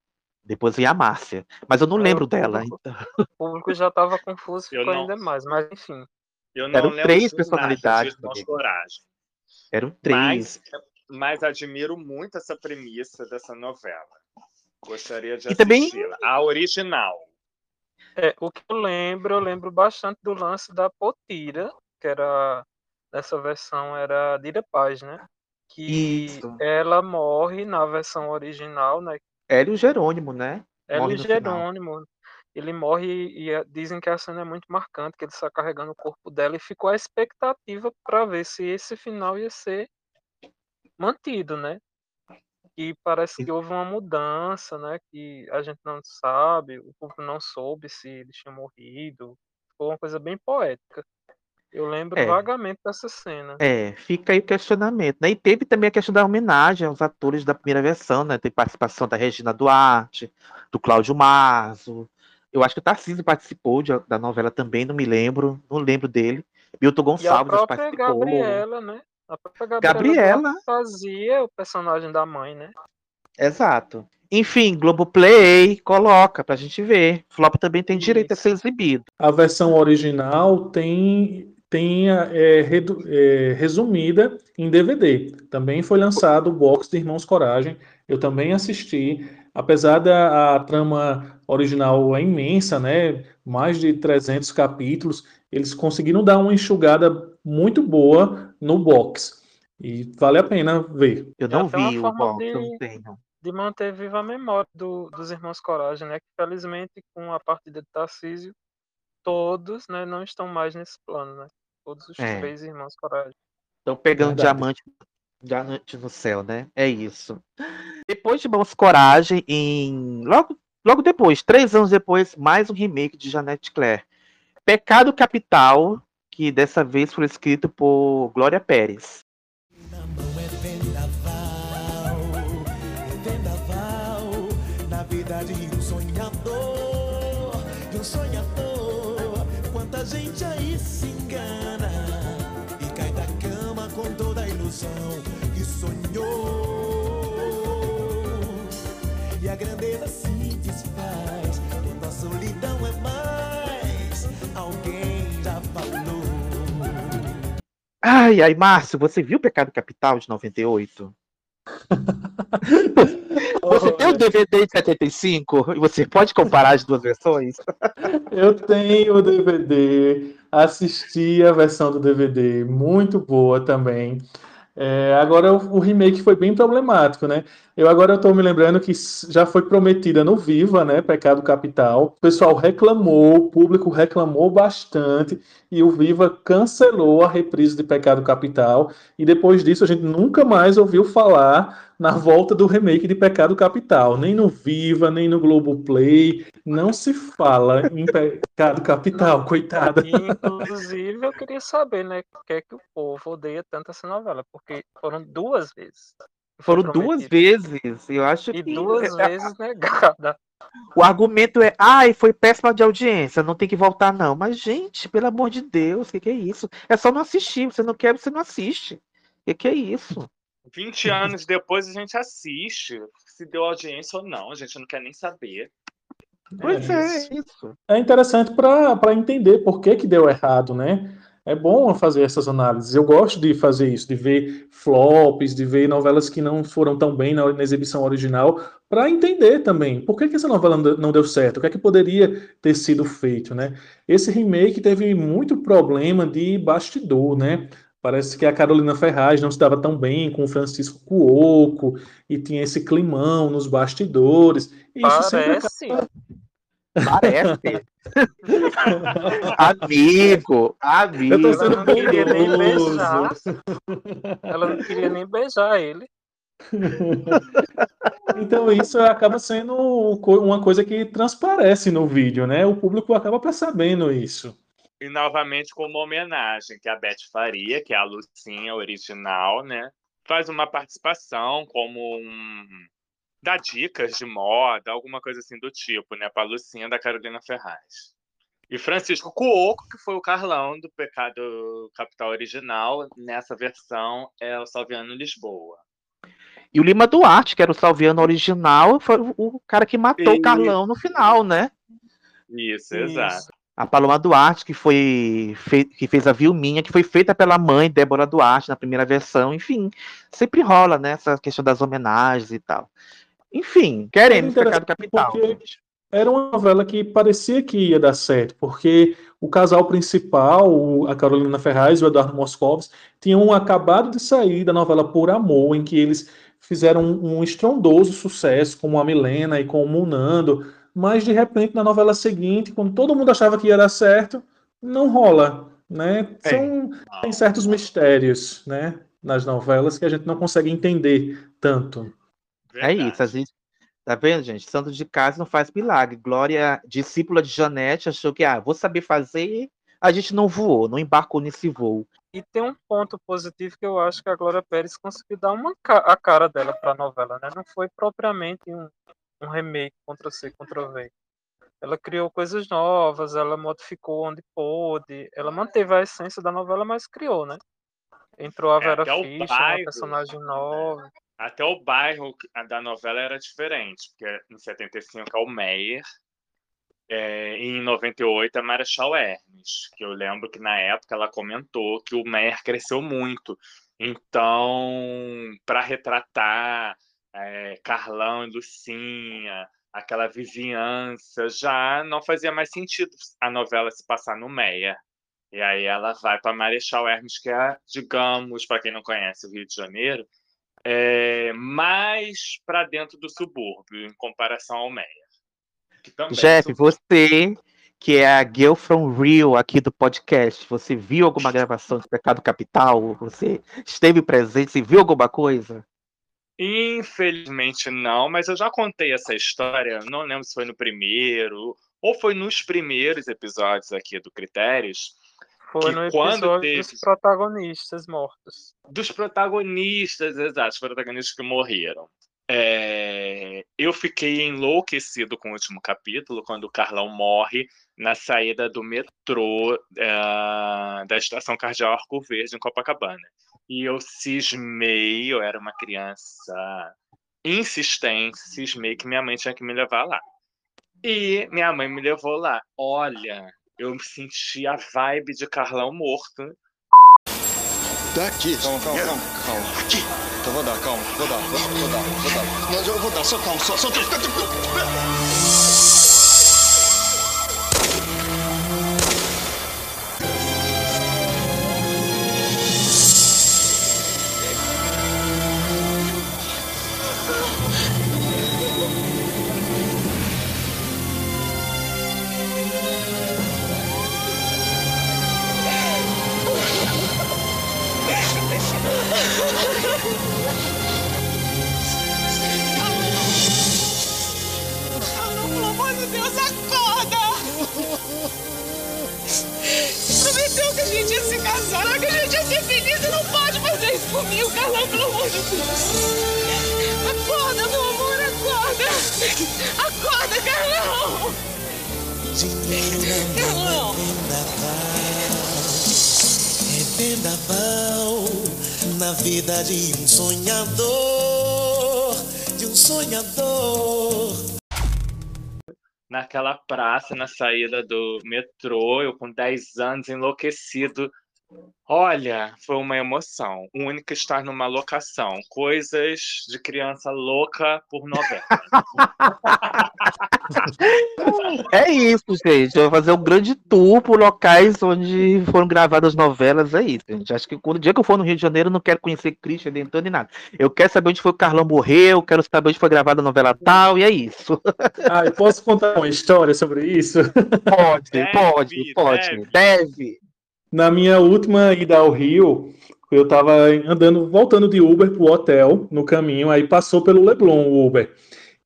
Depois vem a Márcia. Mas eu não
É,
lembro dela.
público- O público já tava confuso,
Eu
ficou
não-
ainda mais, mas enfim.
Eu não
Eram três
de nada
personalidades, amigo.
Coragem.
Eram três.
Mas, mas admiro muito essa premissa dessa novela. Gostaria de
E também-
assisti-la. A original.
É, o que eu lembro, eu lembro bastante do lance da Potira, que era nessa versão era Dira Paz, né? Que
Isso.
ela morre na versão original, né?
Hélio Jerônimo, né?
E
no final.
Jerônimo. Ele morre e dizem que a cena é muito marcante, que ele está carregando o corpo dela e ficou a expectativa para ver se esse final ia ser mantido, né? E parece que houve uma mudança, né? Que a gente não sabe, o público não soube se ele tinha morrido. Foi uma coisa bem poética. Eu lembro
É.
vagamente dessa cena.
É, fica aí o questionamento, né? E teve também a questão da homenagem aos atores da primeira versão, né? Tem participação da Regina Duarte, do Cláudio Mazo. Eu acho que o Tarcísio participou de- da novela também, não me lembro, não lembro dele. Milton
E a
Gonçalves que
própria
participou.
Gabriela, né? A própria Gabriela,
Gabriela.
Fazia o personagem da mãe, né?
Exato. Enfim, Globoplay, coloca pra gente ver. Flop também tem direito a ser exibido.
A versão original tem, tem é, redu- é, resumida em DVD. Também foi lançado o box de Irmãos Coragem. Eu também assisti. Apesar da a trama original é imensa, né? Mais de 300 capítulos, eles conseguiram dar uma enxugada muito boa no box. E vale a pena ver.
Eu
É
não
uma
vi o box, eu
de-
não tenho.
de manter viva a memória do- dos irmãos Coragem, né? Que felizmente com a partida de Tarcísio, todos, né, não estão mais nesse plano, né? Todos os
É.
três irmãos Coragem.
Estão pegando
Verdade.
diamante, diamante no céu, né? É isso. Depois de Mãos Coragem, em logo, logo depois, três anos depois, mais um remake de Janete Claire. Pecado Capital, que dessa vez foi escrito por Glória Pérez.
Gente aí se engana e cai da cama com toda a ilusão que sonhou. E a grandeza se desfaz quando a solidão é mais. Alguém já falou.
Ai, ai, Márcio, você viu Pecado Capital de 98? Você tem o DVD de 75 e você pode comparar as duas versões?
Eu tenho o DVD, assisti a versão do DVD, muito boa também. É, agora o, o, remake foi bem problemático, né? Eu agora estou me lembrando que já foi prometida no Viva, né? Pecado Capital. O pessoal reclamou, o público reclamou bastante e o Viva cancelou a reprise de Pecado Capital. E depois disso a gente nunca mais ouviu falar na volta do remake de Pecado Capital. Nem no Viva, nem no Globoplay. Não se fala em Pecado Capital, coitada.
Inclusive, eu queria saber, né, por que, é que o povo odeia tanto essa novela, porque foram duas vezes.
Foram duas vezes, eu acho
e
que.
E duas é... vezes negada.
O argumento é, ai, foi péssima de audiência, não tem que voltar, não. Mas, gente, pelo amor de Deus, o que, que, é isso? É só não assistir. Você não quer, você não assiste. O que, que é isso?
20 anos depois a gente assiste. Se deu audiência ou não, a gente não quer nem saber.
Pois é, é isso.
É interessante para entender por que, que deu errado, né? É bom fazer essas análises. Eu gosto de fazer isso, de ver flops, de ver novelas que não foram tão bem na, na exibição original, para entender também por que, que essa novela não deu certo, o que é que poderia ter sido feito, né? Esse remake teve muito problema de bastidor, né? Parece que a Carolina Ferraz não se dava tão bem com o Francisco Cuoco e tinha esse climão nos bastidores. E
Parece.
Acaba... Parece. amigo, amigo. Eu tô
sendo Ela não queria nem beijar. Ela não queria nem beijar ele.
Então isso acaba sendo uma coisa que transparece no vídeo, né? O público acaba percebendo isso.
E novamente com uma homenagem que a Beth Faria, que é a Lucinha original, né? Faz uma participação como um. Dá dicas de moda, alguma coisa assim do tipo, né? Para Lucinha da Carolina Ferraz. E Francisco Cuoco, que foi o Carlão do Pecado Capital original, nessa versão é o Salviano Lisboa.
E o Lima Duarte, que era o Salviano original, foi o cara que matou e... o Carlão no final, né?
Isso, Isso. exato.
A Paloma Duarte, que foi fe... que fez a Vilminha, que foi feita pela mãe Débora Duarte na primeira versão, enfim, sempre rola, né? Essa questão das homenagens e tal. Enfim, queremos Pecado Capital.
Era uma novela que parecia que ia dar certo, porque o casal principal, a Carolina Ferraz e o Eduardo Moscovitz, tinham acabado de sair da novela Por Amor, em que eles fizeram um, um estrondoso sucesso, como a Milena e com o Munando, mas de repente na novela seguinte, quando todo mundo achava que ia dar certo, não rola, né? É. São tem certos mistérios, né, nas novelas que a gente não consegue entender tanto.
Verdade. É isso, a gente Tá vendo, gente? Santo de casa não faz milagre. Glória, discípula de Janete, achou que, ah, vou saber fazer. A gente não voou, não embarcou nesse voo.
E tem um ponto positivo que eu acho que a Glória Pérez conseguiu dar uma, a cara dela para a novela, né? Não foi propriamente um, um remake contra C, contra V. Ela criou coisas novas, ela modificou onde pôde, ela manteve a essência da novela, mas criou, né? Entrou a é, Vera é, Fischer, uma personagem nova.
Até o bairro da novela era diferente, porque em 75 é o Meyer, é, e em 98 é Marechal Hermes, que eu lembro que na época ela comentou que o Meyer cresceu muito. Então, para retratar é, Carlão e Lucinha, aquela vizinhança, já não fazia mais sentido a novela se passar no Meia. E aí ela vai para Marechal Hermes, que é, digamos, para quem não conhece o Rio de Janeiro, é mais para dentro do subúrbio, em comparação ao Meia.
Jeff, você que é a Girl from Rio aqui do podcast, você viu alguma gravação de Pecado Capital? Você esteve presente? Você viu alguma coisa?
Infelizmente não, mas eu já contei essa história, não lembro se foi no primeiro ou foi nos primeiros episódios aqui do Critérios.
Foi no episódio teve... dos protagonistas mortos.
Dos protagonistas, exato, os protagonistas que morreram. É... Eu fiquei enlouquecido com o último capítulo, quando o Carlão morre na saída do metrô é... da estação Cardeal Arco Verde, em Copacabana. E eu cismei, eu era uma criança insistente, cismei que minha mãe tinha que me levar lá. E minha mãe me levou lá. Olha, eu senti a vibe de Carlão morto.
Daqui.
Calma, calma, calma, calma. Aqui. Então vou dar, calma, vou dar, vou, vou dar, vou dar. Mas eu vou dar, só calma, só, só.
É vendaval na vida de um sonhador, de um sonhador.
Naquela praça, na saída do metrô, eu com 10 anos, enlouquecido. Olha, foi uma emoção. O único estar numa locação. Coisas de criança louca por novela.
É isso, gente. Eu vou fazer um grande tour por locais onde foram gravadas novelas. É isso, gente. Acho que quando o dia que eu for no Rio de Janeiro, eu não quero conhecer Christian Denton nem nada. Eu quero saber onde foi que o Carlão morreu, quero saber onde foi gravada a novela tal, e é isso.
Ah, eu posso contar uma história sobre isso?
Pode, pode, pode. Deve.
Na minha última ida ao Rio, eu estava andando, voltando de Uber pro hotel, no caminho, aí passou pelo Leblon o Uber.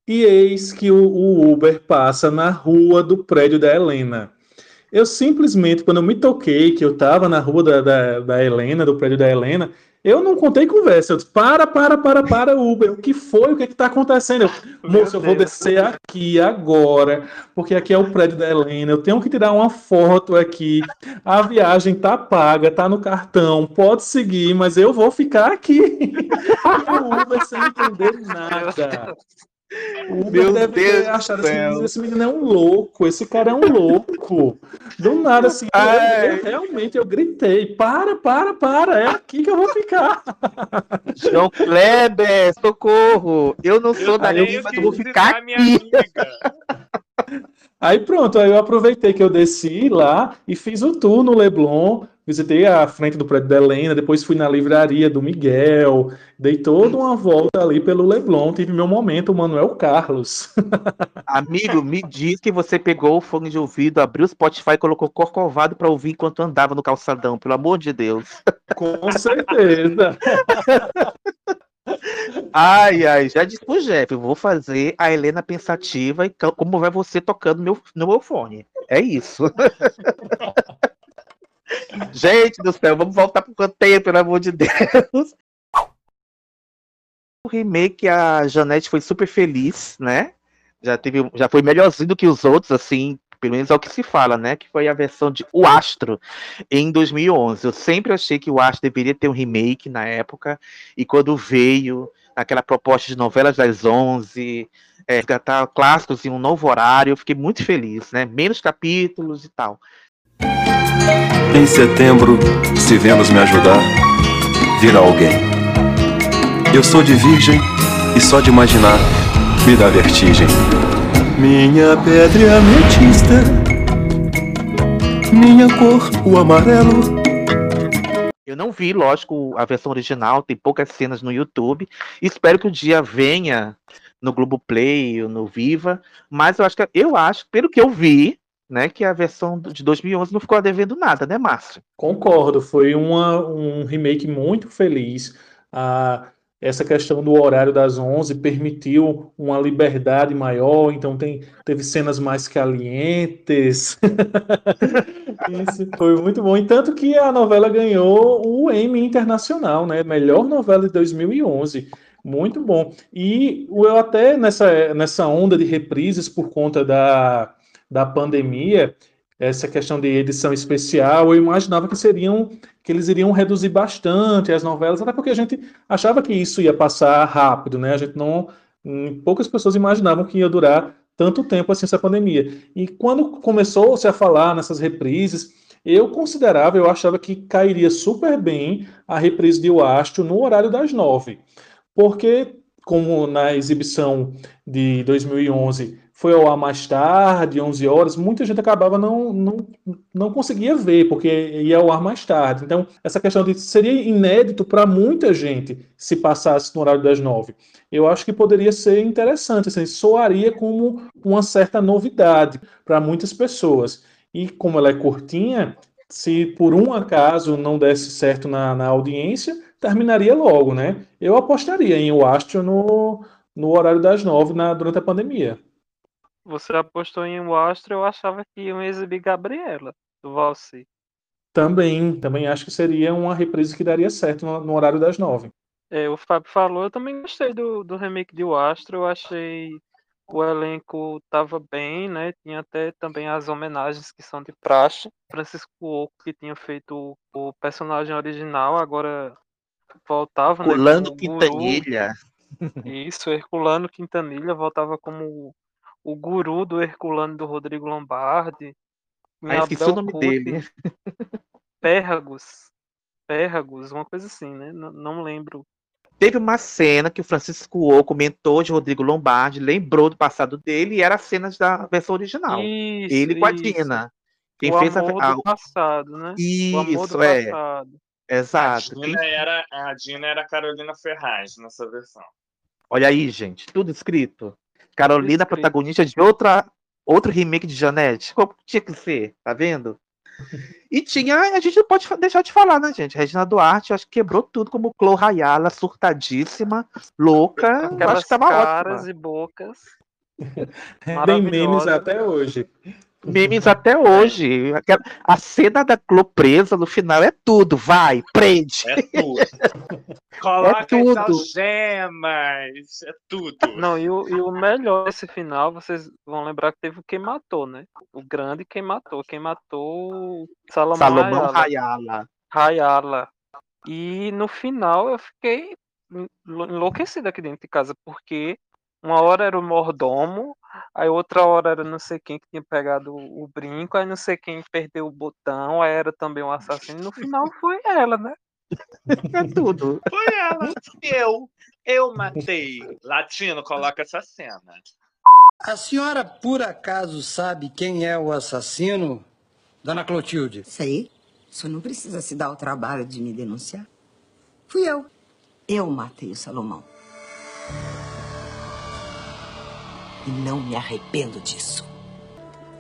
E eis que o, o Uber passa na rua do prédio da Helena. Eu simplesmente, quando eu me toquei que eu estava na rua da, da, da Helena, do prédio da Helena, eu não contei conversa. Eu disse, para, para, para, para, Uber. O que foi? O que é está acontecendo? Eu, Moço, eu vou descer aqui agora, porque aqui é o prédio da Helena. Eu tenho que tirar uma foto aqui. A viagem tá paga, tá no cartão. Pode seguir, mas eu vou ficar aqui. E o Uber sem entender nada. O Uber
Meu
deve
Deus
ter
do
achado assim, esse menino é um louco, esse cara é um louco. Do nada, assim, eu- eu, realmente eu gritei, para, para, para, é aqui que eu vou ficar.
João Kleber, socorro! Eu não sou daqui,
tenho
mas eu vou ficar aqui.
Aí pronto, aí eu aproveitei que eu desci lá e fiz o tour no Leblon, visitei a frente do prédio da Helena, depois fui na livraria do Miguel, dei toda uma volta ali pelo Leblon, tive meu momento, o Manuel Carlos.
Amigo, me diz que você pegou o fone de ouvido, abriu o Spotify e colocou Corcovado pra ouvir enquanto andava no calçadão, pelo amor de Deus.
Com certeza.
Ai, ai, já disse pro Jeff, vou fazer a Helena pensativa e co- como vai você tocando meu, no meu fone. É isso. Gente do céu, vamos voltar pro canteiro, pelo amor de Deus. O remake, a Janete foi super feliz, né? Já teve, já foi melhorzinho do que os outros, assim, pelo menos é o que se fala, né? Que foi a versão de O Astro em 2011. Eu sempre achei que o Astro deveria ter um remake na época, e quando veio aquela proposta de novelas das 11, é, resgatar clássicos em um novo horário, eu fiquei muito feliz, né? Menos capítulos e tal.
Em setembro, se Vênus me ajudar, virá alguém. Eu sou de virgem e só de imaginar me dá vertigem. Minha pedra é ametista, minha cor o amarelo.
Eu não vi, lógico, a versão original, tem poucas cenas no YouTube. Espero que o dia venha no Globoplay ou no Viva, mas eu acho que eu acho, pelo que eu vi, né, que a versão de 2011 não ficou devendo nada, né, Márcio?
Concordo, foi uma, um remake muito feliz. Ah, essa questão do horário das 11 permitiu uma liberdade maior, então tem, teve cenas mais calientes. Isso foi muito bom. E tanto que a novela ganhou o Emmy Internacional, né? Melhor novela de 2011. Muito bom. E eu até nessa, nessa onda de reprises por conta da, da pandemia, essa questão de edição especial, eu imaginava que seriam que eles iriam reduzir bastante as novelas, até porque a gente achava que isso ia passar rápido, né? A gente não, hum, poucas pessoas imaginavam que ia durar tanto tempo assim essa pandemia. E quando começou-se a falar nessas reprises, eu considerava, eu achava que cairia super bem a reprise de O Astro no horário das nove, porque como na exibição de 2011 foi ao ar mais tarde, 11 horas, muita gente acabava não, não, não conseguia ver, porque ia ao ar mais tarde. Então, essa questão de seria inédito para muita gente se passasse no horário das nove. Eu acho que poderia ser interessante, assim, soaria como uma certa novidade para muitas pessoas. E como ela é curtinha, se por um acaso não desse certo na, na audiência, terminaria logo, né? Eu apostaria em O Astro no, no horário das nove na, durante a pandemia.
Você apostou em O Astro, eu achava que iam exibir Gabriela, do Valsi.
Também, também acho que seria uma reprise que daria certo no, no horário das nove.
É, o Fábio falou, eu também gostei do, do remake de O Astro, eu achei o elenco tava bem, né? Tinha até também as homenagens que são de praxe. Francisco Oco, que tinha feito o, o personagem original, agora voltava,
Herculano
né?
Quintanilha.
Guru. Isso, Herculano Quintanilha voltava como o guru do Herculano do Rodrigo Lombardi.
Ah, esqueci o nome dele.
Pérragos. Pérragos, uma coisa assim, né? Não, não lembro
Teve uma cena que o Francisco Oco, mentor de Rodrigo Lombardi, lembrou do passado dele e era cenas da versão original.
Isso,
Ele com a
isso.
Dina. Quem
o
fez a,
amor
a-
do passado, né? o amor
Isso,
do
é.
passado.
Exato.
A
Quem-
Dina, era, a Dina era a Carolina Ferraz nessa versão.
Olha aí, gente, tudo escrito. Carolina, protagonista de outra, outro remake de Janete. Como tinha que ser, tá vendo? E tinha, a gente não pode deixar de falar, né, gente? Regina Duarte, acho que quebrou tudo como Chloe Rayala, surtadíssima, louca. Eu acho
Aquelas
que tava
caras
ótima.
e bocas.
Tem memes até hoje.
Memes até hoje. Aquela- A cena da Chloe presa no final é tudo. Vai, prende.
É tudo. Coloca
tudo.
as algemas. É tudo.
Não, e o, e o melhor desse final, vocês vão lembrar que teve o Quem Matou, né? O grande Quem Matou. Quem matou Salomão,
Salomão
Ayala.
Rayala.
Rayala. E no final eu fiquei enlo- enlouquecido aqui dentro de casa, porque uma hora era o mordomo, aí outra hora era não sei quem que tinha pegado o brinco, aí não sei quem perdeu o botão, aí era também um assassino, e no final foi ela, né?
É tudo.
Foi ela. Eu. Eu matei. Latino, coloca essa cena.
A senhora por acaso sabe quem é o assassino, dona Clotilde?
Sei. O senhor não precisa se dar o trabalho de me denunciar. Fui eu. Eu matei o Salomão. E não me arrependo disso.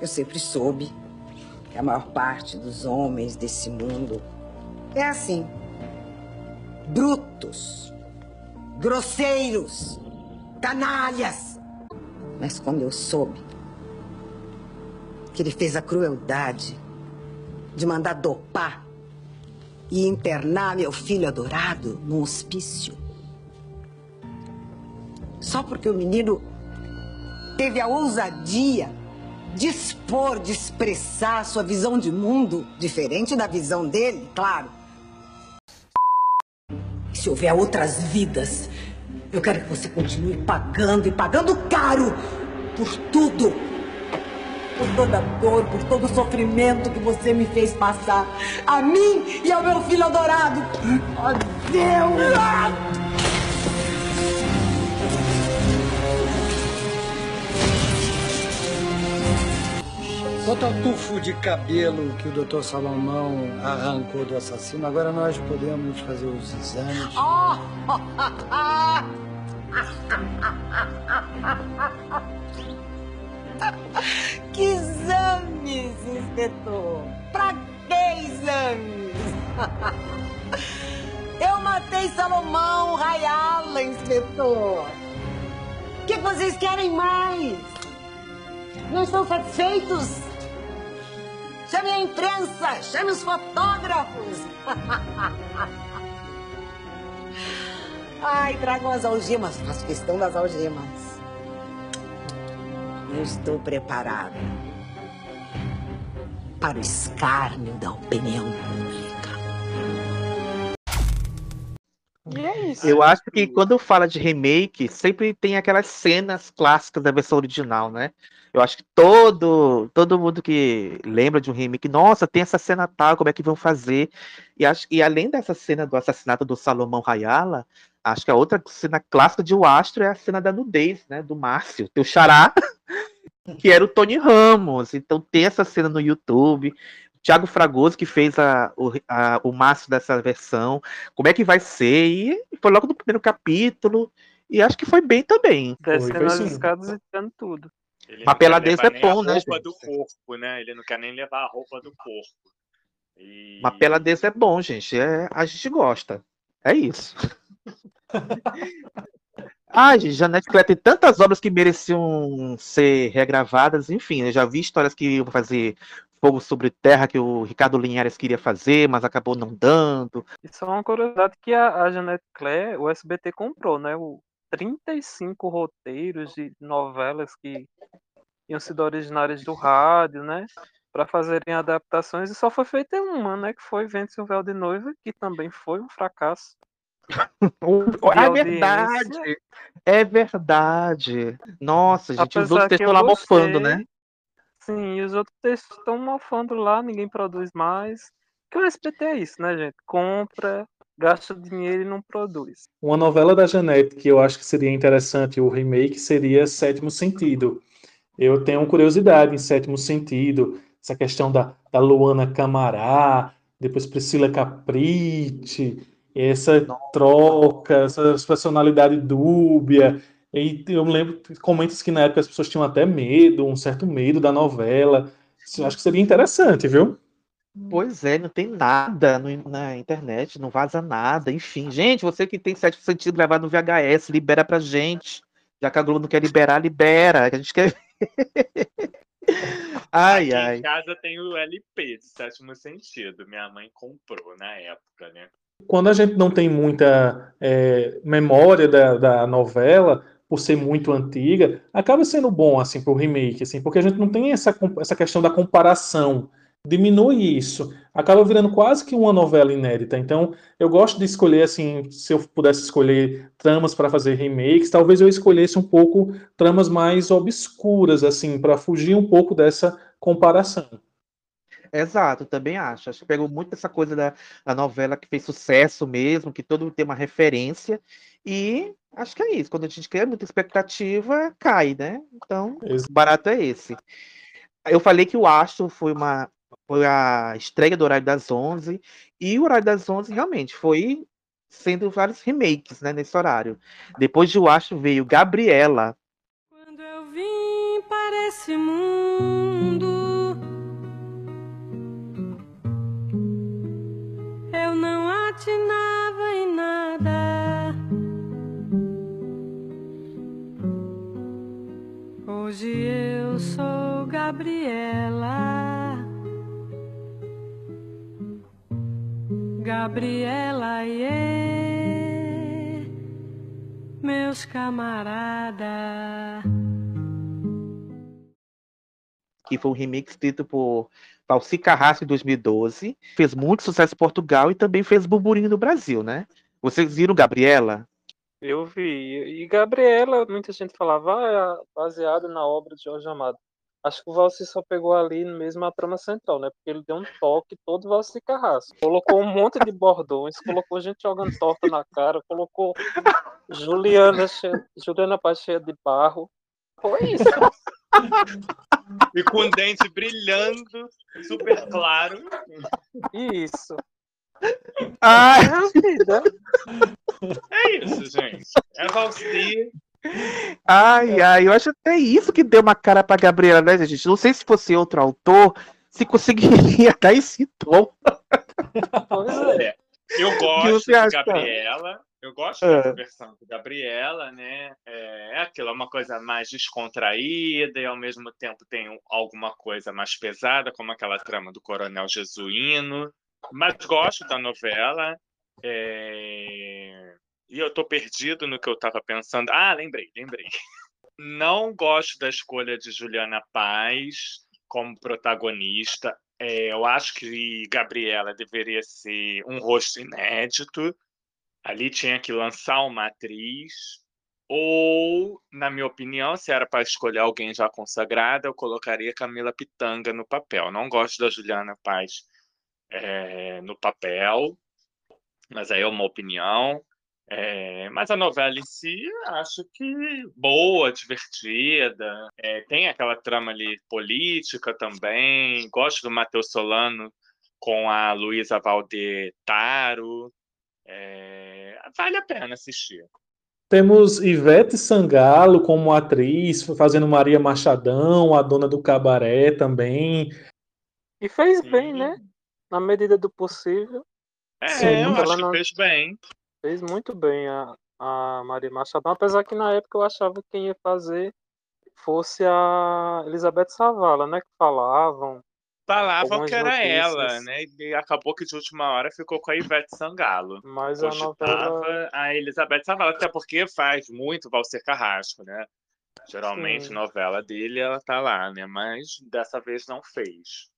Eu sempre soube que a maior parte dos homens desse mundo é assim. Brutos, grosseiros, canalhas. Mas quando eu soube que ele fez a crueldade de mandar dopar e internar meu filho adorado num hospício. Só porque o menino teve a ousadia de expor, de expressar sua visão de mundo, diferente da visão dele, claro. Se houver outras vidas, eu quero que você continue pagando e pagando caro por tudo por toda a dor, por todo o sofrimento que você me fez passar. A mim e ao meu filho adorado. Ó Deus!
Quanto ao tufo de cabelo que o doutor Salomão arrancou do assassino, agora nós podemos fazer os exames.
Oh! que exames, inspetor? Pra que exames? Eu matei Salomão Rayala, inspetor. O que vocês querem mais? Não estão satisfeitos? Chame a imprensa, chame os fotógrafos. Ai, tragam as algemas. Faço questão das algemas. Eu estou preparada para o escárnio da opinião pública.
E é isso.
Eu acho que quando fala de remake, sempre tem aquelas cenas clássicas da versão original, né? Eu acho que todo, todo mundo que lembra de um remake, nossa, tem essa cena tal, como é que vão fazer? E, acho, e além dessa cena do assassinato do Salomão Rayala, acho que a outra cena clássica de O Astro é a cena da nudez, né? Do Márcio, teu xará, que era o Tony Ramos. Então tem essa cena no YouTube. Tiago Fragoso que fez a, o, a, o Márcio dessa versão. Como é que vai ser? E foi logo no primeiro capítulo. E acho que foi bem também.
Descendo as escadas e tudo.
Ele
Mas
não
pela
quer
desse
levar
é
a
bom, né,
roupa
gente?
do corpo, né? Ele não quer nem levar a roupa do corpo. E...
Uma pela desse é bom, gente. É, a gente gosta. É isso. Ai, gente, Janete Claire tem tantas obras que mereciam ser regravadas, enfim, eu já vi histórias que iam fazer Fogo sobre Terra, que o Ricardo Linhares queria fazer, mas acabou não dando.
E só uma curiosidade que a, a Janete Claire, o SBT comprou, né? O 35 roteiros de novelas que tinham sido originárias do rádio, né? Para fazerem adaptações, e só foi feita uma, né? Que foi Vence o Véu de Noiva, que também foi um fracasso.
É verdade. É verdade. Nossa, gente, os
Apesar
outros
que
estão lá mofando, né?
Sim, e os outros textos estão mofando lá, ninguém produz mais. Porque o SBT é isso, né, gente? Compra, gasta dinheiro e não produz.
Uma novela da Janete que eu acho que seria interessante o remake seria Sétimo Sentido. Eu tenho curiosidade em Sétimo Sentido, essa questão da, da Luana Camará, depois Priscila Capricci, essa troca, essa personalidade dúbia. E eu me lembro comentários que na época as pessoas tinham até medo, um certo medo da novela. Eu acho que seria interessante, viu?
Pois é, não tem nada no- na internet, não vaza nada, enfim. Gente, você que tem sétimo sentido gravado no VHS, libera pra gente. Já que a Globo não quer liberar, libera. que A gente quer ver. Ai,
Aqui
ai.
em casa tem o LP de sétimo sentido. Minha mãe comprou na época, né?
Quando a gente não tem muita é, memória da, da novela, por ser muito antiga, acaba sendo bom assim para o remake, assim, porque a gente não tem essa, essa questão da comparação. Diminui isso, acaba virando quase que uma novela inédita. Então, eu gosto de escolher assim, se eu pudesse escolher tramas para fazer remakes, talvez eu escolhesse um pouco tramas mais obscuras, assim, para fugir um pouco dessa comparação.
Exato, também acho. Acho que pegou muito essa coisa da, da novela que fez sucesso mesmo, que todo mundo tem uma referência. E acho que é isso. Quando a gente cria muita expectativa, cai, né? Então, o barato é esse. Eu falei que o Astro foi uma foi a estreia do Horário das 11 e o Horário das 11 realmente foi sendo vários remakes, né, nesse horário. Depois de o Astro veio Gabriela,
Vim para esse mundo. Eu não atinava em nada. Hoje eu sou Gabriela. Gabriela, e meus camaradas.
que foi um remake escrito por Valci Carrasco em 2012, fez muito sucesso em Portugal e também fez burburinho no Brasil, né? Vocês viram Gabriela?
Eu vi. E Gabriela, muita gente falava, ah, é baseada na obra de Jorge Amado. Acho que o Valci só pegou ali mesmo a trama central, né? Porque ele deu um toque todo Valci Carrasco. Colocou um monte de bordões, colocou gente jogando torta na cara, colocou Juliana, cheia, Juliana Paz cheia de barro. Foi isso.
E com o dente brilhando, super claro.
Isso.
Ai.
É a vida.
É isso, gente. É Valci.
Ai, ai, eu acho até isso que deu uma cara pra Gabriela, né, gente? Não sei se fosse outro autor, se conseguiria dar esse tom.
Pois
é. Eu gosto
acha?
Gabriela. Eu gosto
É.
dessa versão de Gabriela, né? É, é aquilo, é uma coisa mais descontraída e ao mesmo tempo tem um- alguma coisa mais pesada, como aquela trama do Coronel Jesuíno. Mas gosto da novela. é, E eu tô perdido no que eu tava pensando. Ah, lembrei, lembrei. Não gosto da escolha de Juliana Paz como protagonista. É, eu acho que Gabriela deveria ser um rosto inédito. Ali tinha que lançar uma atriz. Ou, na minha opinião, se era para escolher alguém já consagrada, eu colocaria Camila Pitanga no papel. Não gosto da Juliana Paz é, no papel, mas aí é uma opinião. É, mas a novela em si, acho que boa, divertida. É, tem aquela trama ali política também. Gosto do Matheus Solano com a Luísa Valdetaro. É, vale a pena assistir.
Temos Ivete Sangalo como atriz, fazendo Maria Machadão, a dona do cabaré também.
E fez bem, né? Na medida do possível.
É,
Sim.
eu
Ela
acho que
não-
fez bem.
Fez muito bem a, a Maria Machado, apesar que na época eu achava que quem ia fazer fosse a Elizabeth Savala, né? Que falavam.
Falavam que era
notícias.
ela, né? E acabou que de última hora ficou com a Ivete Sangalo.
Mas a
Cogitava
novela.
a Elizabeth Savala, até porque faz muito Valcer Carrasco, né? Geralmente,
Sim.
novela dele, ela tá lá, né? Mas dessa vez não fez.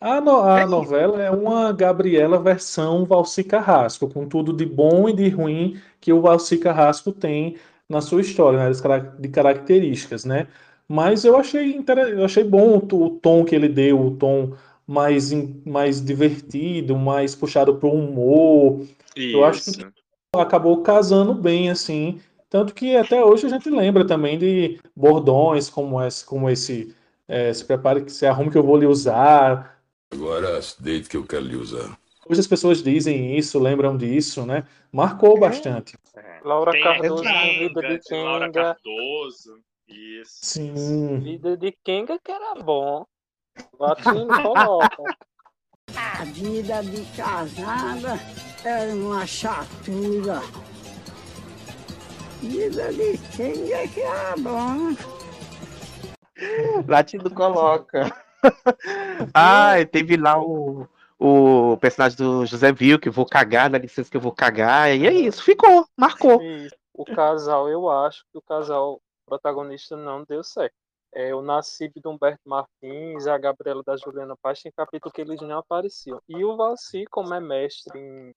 A, no- a novela é uma Gabriela versão Valci Carrasco, com tudo de bom e de ruim que o Valci Carrasco tem na sua história, né, de características, né? Mas eu achei, eu achei bom o, to- o tom que ele deu, o tom mais, mais divertido, mais puxado para o humor. Eu acho que
Isso.
acabou casando bem, assim. Tanto que até hoje a gente lembra também de bordões como esse, como esse é, se prepare que se arrume que eu vou lhe usar.
Agora, deite que eu quero lhe usar.
Hoje as pessoas dizem isso, lembram disso, né? Marcou bastante.
Laura
Tem a
Cardoso com Vida
Kenga,
de
de Laura
Kenga.
Cardoso. Isso.
Sim.
Vida de Kenga que era bom. Latino coloca.
A vida de casada é uma chatura. Vida de é que é bom?
Latino coloca. Ai, teve lá o, o personagem do José Vil, que vou cagar, dá licença que eu vou cagar. E é isso, ficou, marcou.
Isso. O casal, eu acho que o casal protagonista não deu certo. É o Nassib do Humberto Martins a Gabriela da Juliana Paz tem capítulo que eles não apareciam. E o Valci, como é mestre em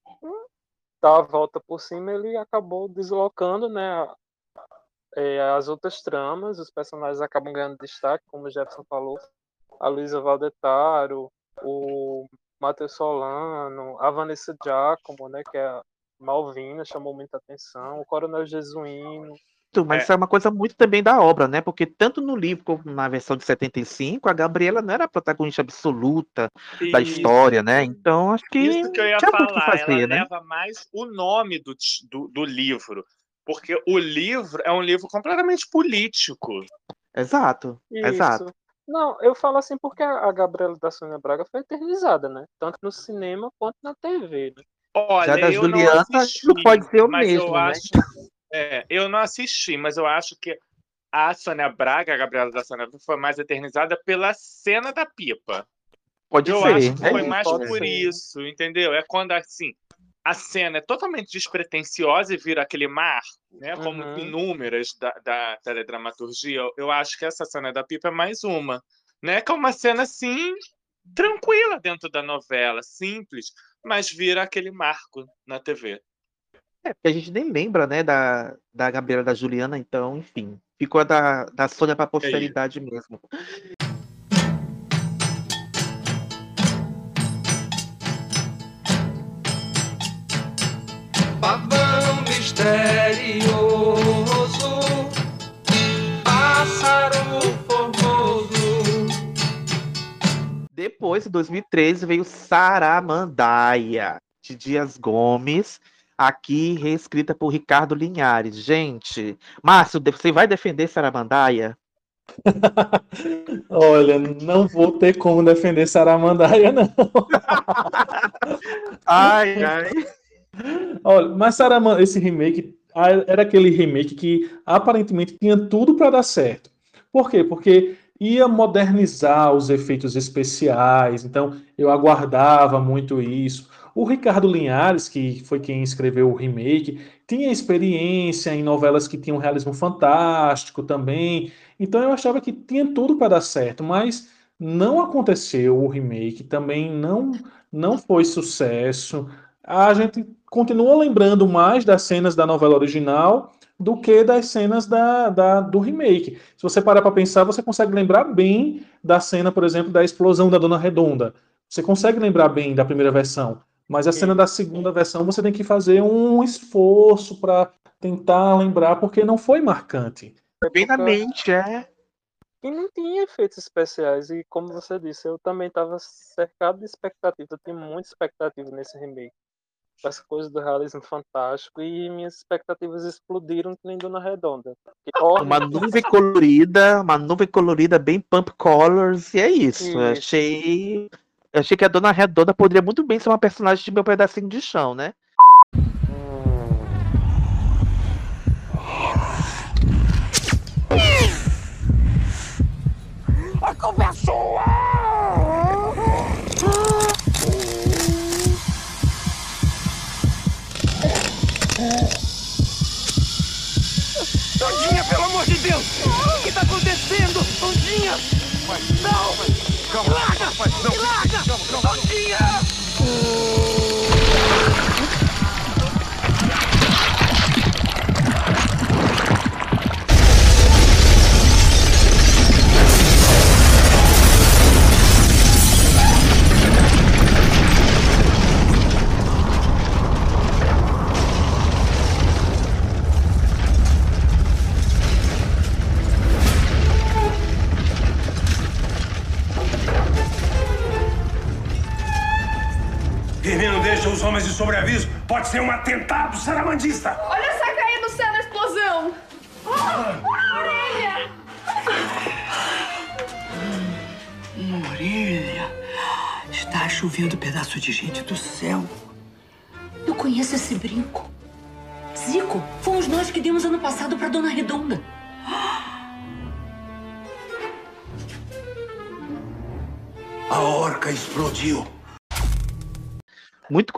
dar a volta por cima, ele acabou deslocando né, as outras tramas, os personagens acabam ganhando destaque, como o Jefferson falou, a Luísa Valdetaro, o Matheus Solano, a Vanessa Giacomo, né, que é a Malvina, chamou muita atenção, o Coronel Jesuíno.
Mas isso é uma coisa muito também da obra, né? Porque tanto no livro como na versão de 75, a Gabriela não era a protagonista absoluta da
Isso.
história, né? Então acho que
Isso que eu ia
tinha muito o que
falar,
fazer,
ela
né?
leva mais o nome do, do, do livro, porque o livro é um livro completamente político.
Exato, exato.
Isso. Não, eu falo assim porque a Gabriela da Sônia Braga foi eternizada, né? Tanto no cinema quanto na TV. Né?
Olha,
Já da
eu
Juliana,
não assisti,
não pode ser o
mas
mesmo,
eu
né?
acho, é, eu não assisti, mas eu acho que a Sônia Braga, a Gabriela da Sônia Braga, foi mais eternizada pela cena da pipa.
Pode
eu
ser.
acho que
é
foi
isso,
mais por
ser.
isso, entendeu? É quando assim a cena é totalmente despretensiosa e vira aquele mar, né? Como
Uhum.
inúmeras da, da teledramaturgia. Eu, eu acho que essa cena da pipa é mais uma, né? Que é uma cena assim tranquila dentro da novela, simples, mas vira aquele marco na TV.
É, porque a gente nem lembra, né, da, da Gabriela da Juliana, então, enfim. Ficou a da, da Sônia pra posteridade mesmo.
Misterioso, pássaro formoso.
Depois, em 2013, veio Saramandaia, de Dias Gomes, aqui reescrita por Ricardo Linhares. Gente, Márcio, você vai defender Saramandaia?
Olha, não vou ter como defender Saramandaia, não.
Ai, ai.
Olha, mas Saraman, esse remake era aquele remake que aparentemente tinha tudo para dar certo. Por quê? Porque ia modernizar os efeitos especiais, então eu aguardava muito isso. O Ricardo Linhares, que foi quem escreveu o remake, tinha experiência em novelas que tinham realismo fantástico também, então eu achava que tinha tudo para dar certo, mas não aconteceu o remake, também não, não foi sucesso. A gente continua lembrando mais das cenas da novela original do que das cenas da, da- do remake. Se você parar para pensar, você consegue lembrar bem da cena, por exemplo, da explosão da Dona Redonda. Você consegue lembrar bem da primeira versão, mas a cena da segunda versão você tem que fazer um esforço para tentar lembrar, porque não foi marcante.
Bem na mente, é.
E não tinha efeitos especiais. E como você disse, eu também estava cercado de expectativa. Eu tinha muita expectativa nesse remake. Essa coisa do realismo fantástico. E minhas expectativas explodiram que nem Dona Redonda. Porque,
Uma nuvem colorida, uma nuvem colorida bem pump colors, e é isso.
Isso.
achei. Eu achei que a Dona Redonda poderia muito bem ser uma personagem de meu pedacinho de chão, né?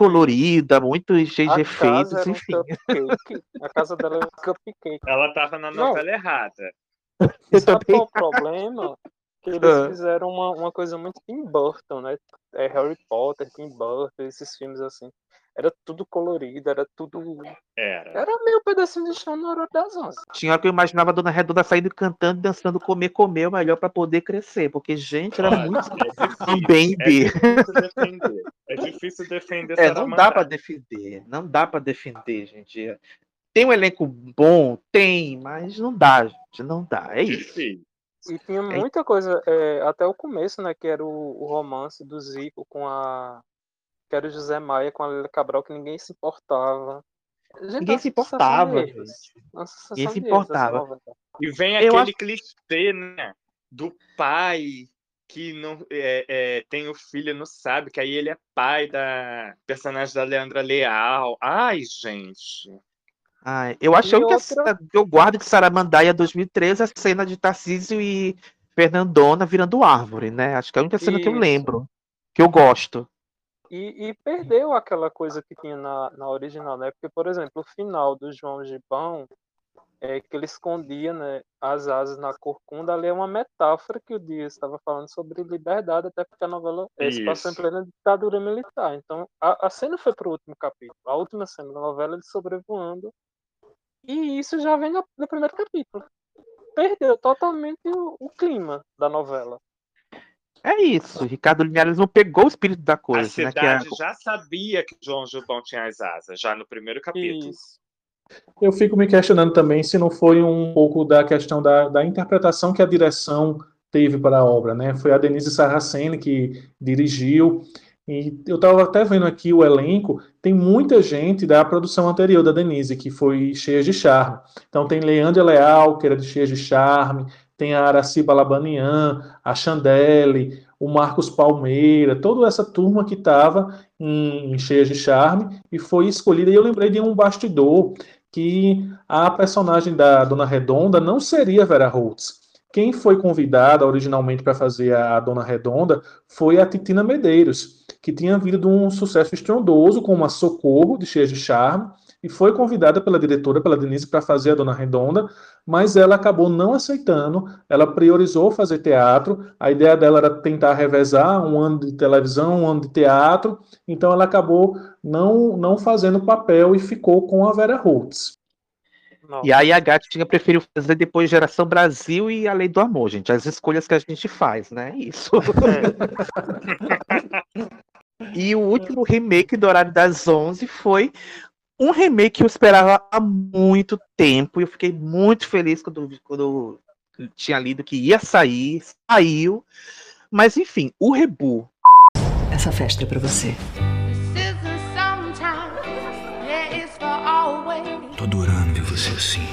Colorida, muito cheia de efeitos,
um
enfim.
cupcake. A casa dela era um cupcake.
Ela tava na
Não.
novela errada.
Sabe qual é o problema? Que eles
Ah.
fizeram uma, uma coisa muito Tim Burton, né? É Harry Potter, Tim Burton, esses filmes assim. Era tudo colorido, era tudo.
Era.
Era meio pedacinho de chão na hora das onze.
Tinha hora que eu imaginava a Dona Redonda saindo cantando, dançando, comer, comer o melhor pra poder crescer. Porque, gente, era
Olha,
muito
é difícil,
um baby.
É difícil defender. É difícil defender
É, não dá pra defender. Não dá pra defender, gente. Tem um elenco bom? Tem, mas não dá, gente. Não dá. É isso.
E tinha muita coisa, é, até o começo, né? Que era o, o romance do Zico com a. Que era o José Maia com a Lélia Cabral, que ninguém se importava. Gente,
Ninguém
uma
se importava, Ninguém se importava.
E vem aquele
acho-
clichê, né? Do pai que não é, é, tem o filho, não sabe, que aí ele é pai da personagem da Leandra Leal. Ai, gente.
Ai, eu acho
E
que a única
outra-
cena que eu guardo de Saramandaia 2013 é a cena de Tarcísio e Fernandona virando árvore, né? Acho que é a única cena que eu
Isso.
lembro. Que eu gosto.
E, e perdeu aquela coisa que tinha na, na original, né? Porque, por exemplo, o final do João Gibão é que ele escondia né, as asas na corcunda, ali é uma metáfora que o Dias estava falando sobre liberdade, até porque a novela eh, se passou em plena ditadura militar. Então, a, a cena foi pro último capítulo. A última cena da novela, ele sobrevoando. E isso já vem no, no primeiro capítulo. Perdeu totalmente o, o clima da novela.
É isso. Ricardo Linhares não pegou o espírito da
A
coisa, né? Que é-
cidade já sabia que João Gilbão tinha as asas, já no primeiro capítulo.
Eu fico me questionando também se não foi um pouco da questão da, da interpretação que a direção teve para a obra, né? Foi a Denise Sarraceni que dirigiu, e eu estava até vendo aqui o elenco, tem muita gente da produção anterior da Denise, que foi Cheias de Charme. Então tem Leandra Leal, que era de Cheias de Charme, tem a Araciba Labanian, a Chandelle, o Marcos Palmeira, toda essa turma que estava em, em Cheias de Charme e foi escolhida. E eu lembrei de um bastidor que a personagem da Dona Redonda não seria Vera Holtz. Quem foi convidada originalmente para fazer a Dona Redonda foi a Titina Medeiros, que tinha vindo de um sucesso estrondoso com uma Socorro de Cheias de Charme e foi convidada pela diretora, pela Denise, para fazer a Dona Redonda, mas ela acabou não aceitando, ela priorizou fazer teatro, a ideia dela era tentar revezar um ano de televisão, um ano de teatro, então ela acabou não, não fazendo o papel e ficou com a Vera Holtz.
E aí a Gatti tinha preferido fazer depois Geração Brasil e A Lei do Amor, gente. As escolhas que a gente faz, né? Isso. e o último remake do Horário das 11 foi um remake que eu esperava há muito tempo. E eu fiquei muito feliz quando, quando tinha lido que ia sair. Saiu. Mas enfim, o Rebu.
Essa festa é pra você.
Tô adorando ver você assim.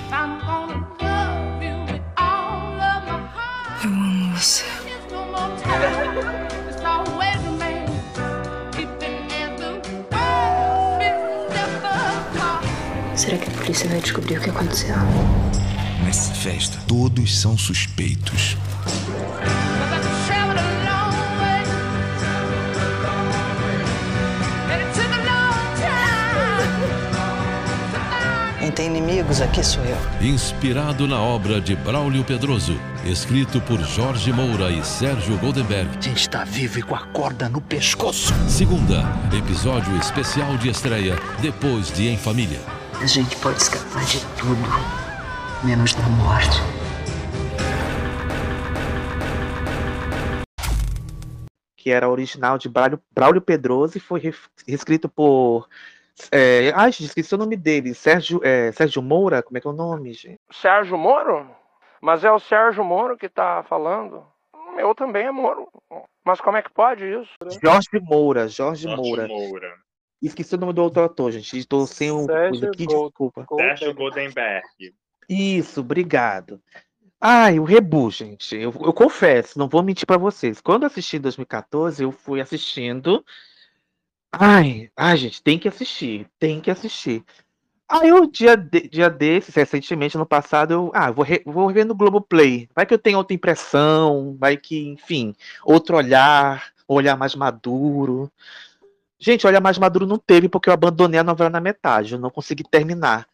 Será que a polícia vai descobrir o que aconteceu?
Nessa festa, todos são suspeitos.
Quem tem inimigos aqui sou eu.
Inspirado na obra de Braulio Pedroso, escrito por Jorge Moura e Sérgio Goldenberg.
A gente está vivo e com a corda no pescoço.
Segunda, episódio especial de estreia, depois de Em Família.
A gente pode escapar de tudo, menos da morte.
que era original de Braulio, Braulio Pedroso e foi reescrito por. É, ai, gente, esqueci o nome dele. Sérgio, é, Sérgio Moura, como é que é o nome, gente?
Sérgio Moro? Mas é o Sérgio Moro que tá falando. Eu também é Moro. Mas como é que pode isso?
Jorge Moura, Jorge,
Jorge
Moura.
Moura.
Esqueci o nome do outro ator, gente. Estou sem o.
Sérgio
aqui,
Gold-
desculpa.
Sérgio Goldenberg.
Isso, obrigado. Ai, o Rebu, gente. Eu, eu confesso, não vou mentir pra vocês. Quando assisti em 2014, eu fui assistindo. Ai, ai, gente, tem que assistir, tem que assistir. Aí, o dia, de, dia desses, recentemente, no passado, eu. Ah, vou, re, vou ver no Globoplay. Vai que eu tenho outra impressão, vai que, enfim, outro olhar, um olhar mais maduro. Gente, olhar mais maduro não teve, porque eu abandonei a novela na metade, eu não consegui terminar.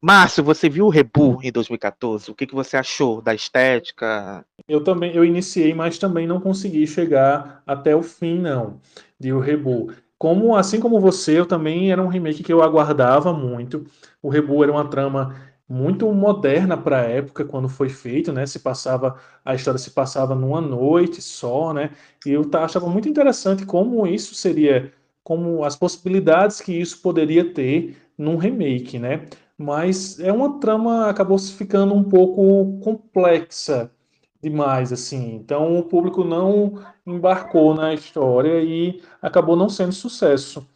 Márcio, você viu o Rebu em 2014? O que, que você achou da estética?
Eu também, eu iniciei, mas também não consegui chegar até o fim, não, de O Rebu. Como, assim como você, eu também era um remake que eu aguardava muito. O Rebu era uma trama muito moderna para a época quando foi feito, né? Se passava a história se passava numa noite só, né? E eu achava muito interessante como isso seria, como as possibilidades que isso poderia ter num remake, né? Mas é uma trama acabou se ficando um pouco complexa demais, assim. Então o público não embarcou na história e acabou não sendo sucesso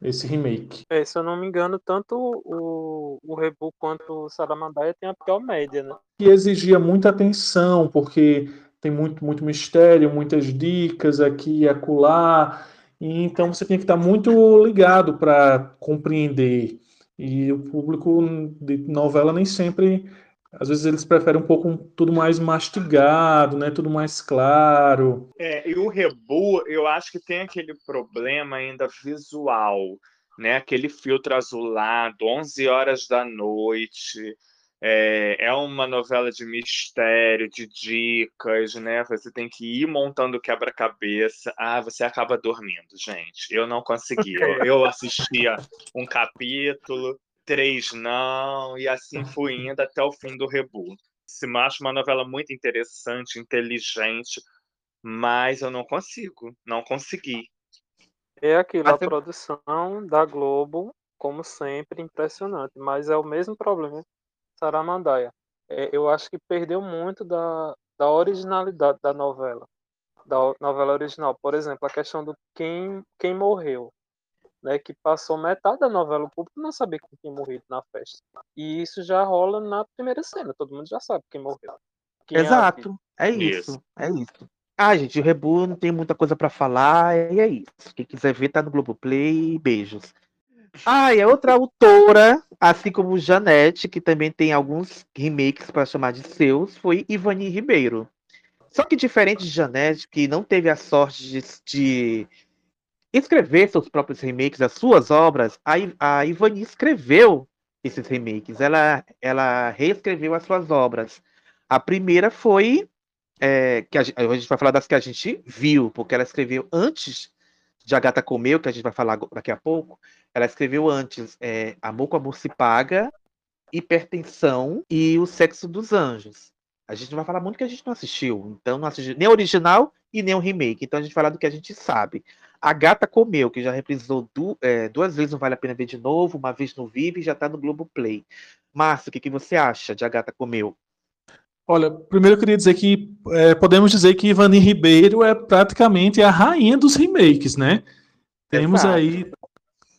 esse remake.
É, se eu não me engano, tanto o, o Rebu quanto o Saramandaia tem a pior média, né?
que exigia muita atenção, porque tem muito, muito mistério, muitas dicas aqui e acolá, e então você tem que estar muito ligado para compreender. E o público de novela nem sempre, às vezes eles preferem um pouco tudo mais mastigado, né? Tudo mais claro.
É, e o Rebu, eu acho que tem aquele problema ainda visual, né? Aquele filtro azulado, 11 horas da noite. É, é uma novela de mistério, de dicas, né? Você tem que ir montando o quebra-cabeça. Ah, você acaba dormindo, gente. Eu não conseguia. Eu, eu assistia um capítulo, três não, e assim fui indo até o fim do Rebu. Se acho uma novela muito interessante, inteligente, mas eu não consigo, não consegui.
É aquilo, a produção da Globo, como sempre, impressionante, mas é o mesmo problema Saramandaia. É, eu acho que perdeu muito da, da originalidade da novela, da novela original. Por exemplo, a questão do quem, quem morreu, né, que passou metade da novela, o público não sabia quem tinha morrido na festa. E isso já rola na primeira cena, todo mundo já sabe quem morreu. Quem é
Exato,
vítima.
é isso, é isso. Ah, gente, o Rebu não tem muita coisa pra falar, e é isso. Quem quiser ver, tá no Globoplay, beijos. Ah, e a outra autora, assim como Janete, que também tem alguns remakes para chamar de seus, foi Ivani Ribeiro. Só que diferente de Janete, que não teve a sorte de, de escrever seus próprios remakes, as suas obras, a, a Ivani escreveu esses remakes. Ela, ela reescreveu as suas obras. A primeira foi é, que a, a gente vai falar das que a gente viu, porque ela escreveu antes de A Gata Comeu, que a gente vai falar daqui a pouco. Ela escreveu antes é, Amor com Amor se Paga, Hipertensão e O Sexo dos Anjos. A gente vai falar muito que a gente não assistiu, então não assistiu nem o original e nem o remake. Então a gente falar do que a gente sabe. A Gata Comeu, que já reprisou du- é, duas vezes, não vale a pena ver de novo, uma vez no Vive e já tá no Globoplay. Márcio, o que, que você acha de A Gata Comeu?
Olha, primeiro eu queria dizer que é, podemos dizer que Ivani Ribeiro é praticamente a rainha dos remakes, né? Temos
Exato.
aí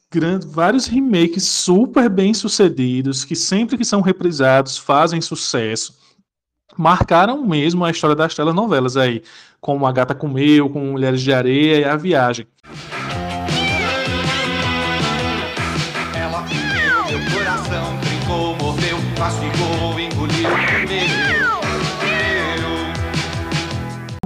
gran- vários remakes super bem sucedidos, que sempre que são reprisados fazem sucesso. Marcaram mesmo a história das telenovelas aí, como A Gata Comeu, como Mulheres de Areia e A Viagem.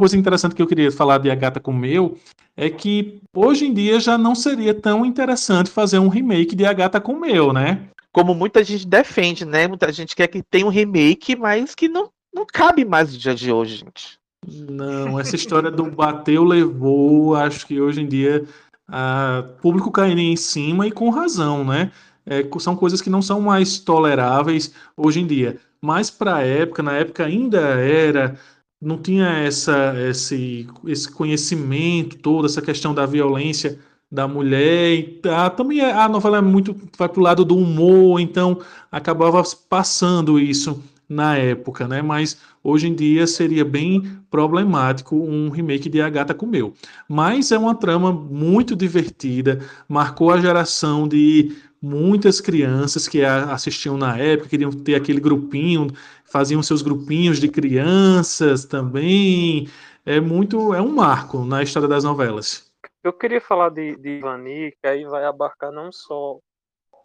Coisa interessante que eu queria falar de A Gata Comeu é que hoje em dia já não seria tão interessante fazer um remake de A Gata Comeu, né?
como muita gente defende, né? Muita gente quer que tenha um remake, mas que não, não cabe mais no dia de hoje, gente.
Não, essa história do bateu, levou, acho que hoje em dia a público caindo em cima e com razão, né? É, são coisas que não são mais toleráveis hoje em dia. Mas para a época, na época ainda era, não tinha essa, esse, esse conhecimento todo, essa questão da violência da mulher. Ah, também a novela é muito vai para o lado do humor, então acabava passando isso na época, né? Mas hoje em dia seria bem problemático um remake de Agatha Comeu. Mas é uma trama muito divertida, marcou a geração de muitas crianças que assistiam na época, queriam ter aquele grupinho, faziam seus grupinhos de crianças também. É muito, é um marco na história das novelas.
Eu queria falar de, de Ivani, que aí vai abarcar não só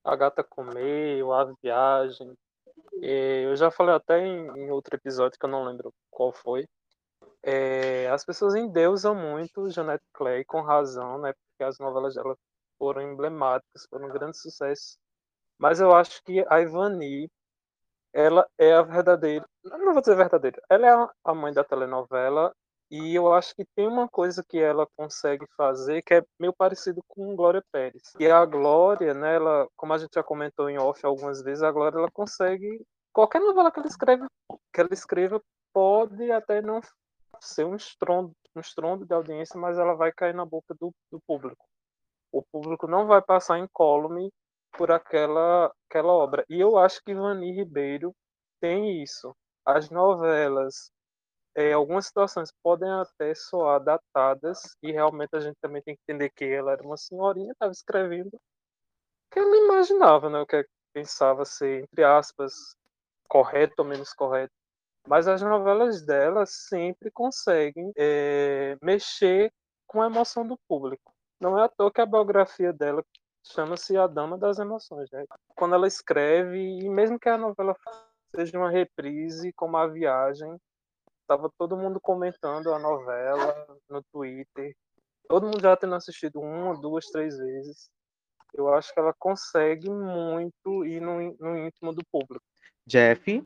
a Gata Comeu, a Viagem. Eu já falei até em, em, outro episódio, que eu não lembro qual foi. É, as pessoas endeusam muito Jeanette Clay, com razão, né? Porque as novelas dela foram emblemáticas, foram um grande sucesso. Mas eu acho que a Ivani, ela é a verdadeira, não vou dizer verdadeira, ela é a mãe da telenovela e eu acho que tem uma coisa que ela consegue fazer que é meio parecido com Glória Pérez. E a Glória, né, ela, como a gente já comentou em off algumas vezes, a Glória ela consegue qualquer novela que ela escreve, que ela escreva pode até não ser um estrondo, um estrondo de audiência, mas ela vai cair na boca do, do público o público não vai passar incólume por aquela, aquela obra. E eu acho que Vani Ribeiro tem isso. As novelas, é, algumas situações podem até soar datadas, e realmente a gente também tem que entender que ela era uma senhorinha, estava escrevendo que ela imaginava, né, o que pensava ser, entre aspas, correto ou menos correto. Mas as novelas dela sempre conseguem é, mexer com a emoção do público. Não é à toa que a biografia dela chama-se A Dama das Emoções. Né? Quando ela escreve, e mesmo que a novela seja uma reprise, como A Viagem, estava todo mundo comentando a novela no Twitter. Todo mundo já tendo assistido uma, duas, três vezes. Eu acho que ela consegue muito ir no, no íntimo do público.
Jeff?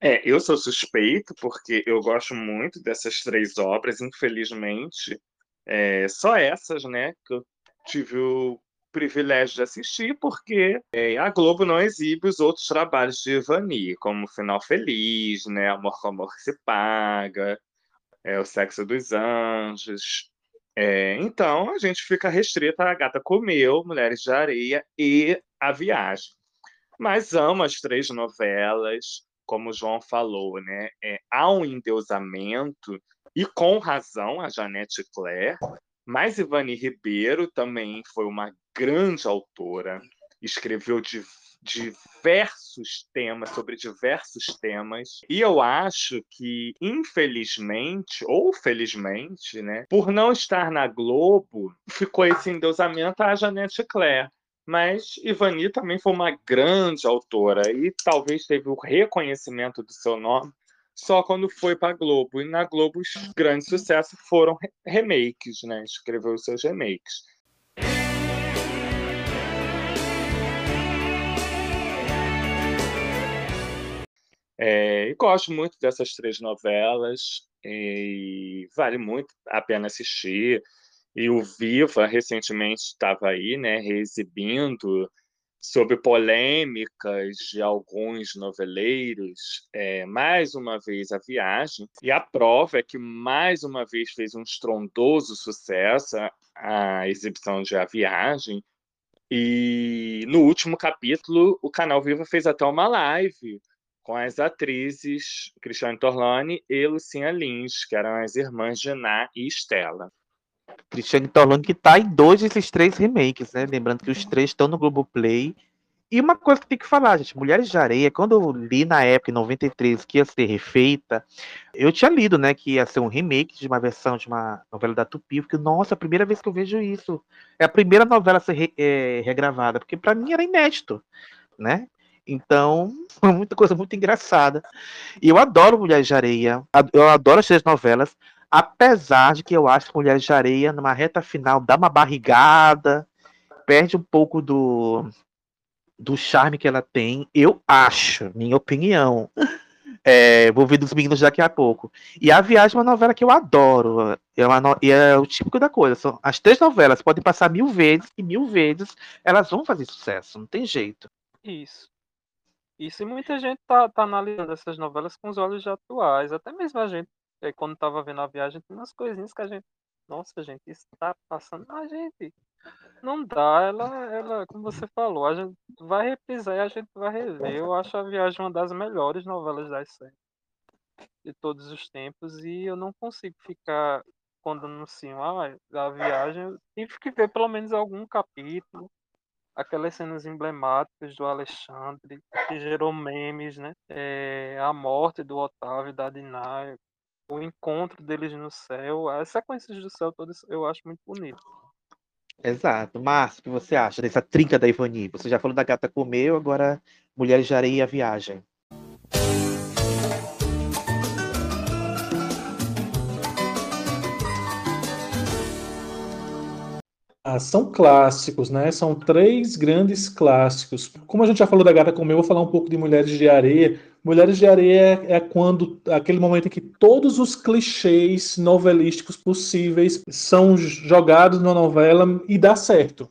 É, eu sou suspeito porque eu gosto muito dessas três obras. Infelizmente, é, só essas, né, que eu tive o privilégio de assistir, porque é, a Globo não exibe os outros trabalhos de Ivani, como Final Feliz, né, Amor com Amor se Paga, é, O Sexo dos Anjos. É, então, a gente fica restrita a Gata Comeu, Mulheres de Areia e A Viagem. Mas amo as três novelas, como o João falou, né? É, há um endeusamento e com razão a Janete Claire, mas Ivani Ribeiro também foi uma grande autora, escreveu de diversos temas, sobre diversos temas. E eu acho que, infelizmente, ou felizmente, né, por não estar na Globo, ficou esse endeusamento à Janete Claire. Mas Ivani também foi uma grande autora e talvez teve o reconhecimento do seu nome só quando foi para Globo. E na Globo os grandes sucessos foram remakes, né? Escreveu os seus remakes. É, e gosto muito dessas três novelas e vale muito a pena assistir. E o Viva recentemente estava aí, né, reexibindo sobre polêmicas de alguns noveleiros, é, mais uma vez a viagem, e a prova é que mais uma vez fez um estrondoso sucesso a, a exibição de A Viagem, e no último capítulo o canal Viva fez até uma live com as atrizes Cristiane Torlani e Lucinha Lins, que eram as irmãs de Ná e Estela.
Cristiane Torlone que tá em dois desses três remakes, né? Lembrando que os três estão no Globoplay. E uma coisa que tem que falar, gente, Mulheres de Areia, quando eu li na época, em 93, que ia ser refeita, eu tinha lido, né, que ia ser um remake de uma versão de uma novela da Tupi, porque, nossa, é a primeira vez que eu vejo isso. É a primeira novela a ser re, é, regravada, porque para mim era inédito, né? Então, foi muita coisa muito engraçada. E eu adoro Mulheres de Areia, eu adoro as três novelas, Apesar de que eu acho que Mulheres de Areia, numa reta final, dá uma barrigada, perde um pouco do, do charme que ela tem, eu acho, minha opinião. É, vou ver dos meninos daqui a pouco. E A Viagem é uma novela que eu adoro. É, uma no- e é o típico da coisa. São, as três novelas podem passar mil vezes e mil vezes elas vão fazer sucesso, não tem jeito.
Isso. Isso, e muita gente tá, tá analisando essas novelas com os olhos atuais. Até mesmo a gente, eh, quando tava vendo a viagem, tem umas coisinhas que a gente. Nossa, gente, isso tá passando. Mas, gente, não dá. Ela, ela, como você falou, a gente vai reprisar e a gente vai rever. Eu acho a viagem uma das melhores novelas das séries de todos os tempos. E eu não consigo ficar quando anunciam ah, a viagem. Eu tive que ver pelo menos algum capítulo aquelas cenas emblemáticas do Alexandre, que gerou memes, né? É, a morte do Otávio da Dinah, o encontro deles no céu, as sequências do céu todas eu acho muito bonito.
Exato. Márcio, o que você acha dessa trinca da Ivani? Você já falou da Gata Comeu, agora Mulheres de Areia e a Viagem.
Ah, são clássicos, né? São três grandes clássicos. Como a gente já falou da Gata Comeu, eu vou falar um pouco de Mulheres de Areia. Mulheres de Areia é, é quando aquele momento em que todos os clichês novelísticos possíveis são jogados na novela e dá certo.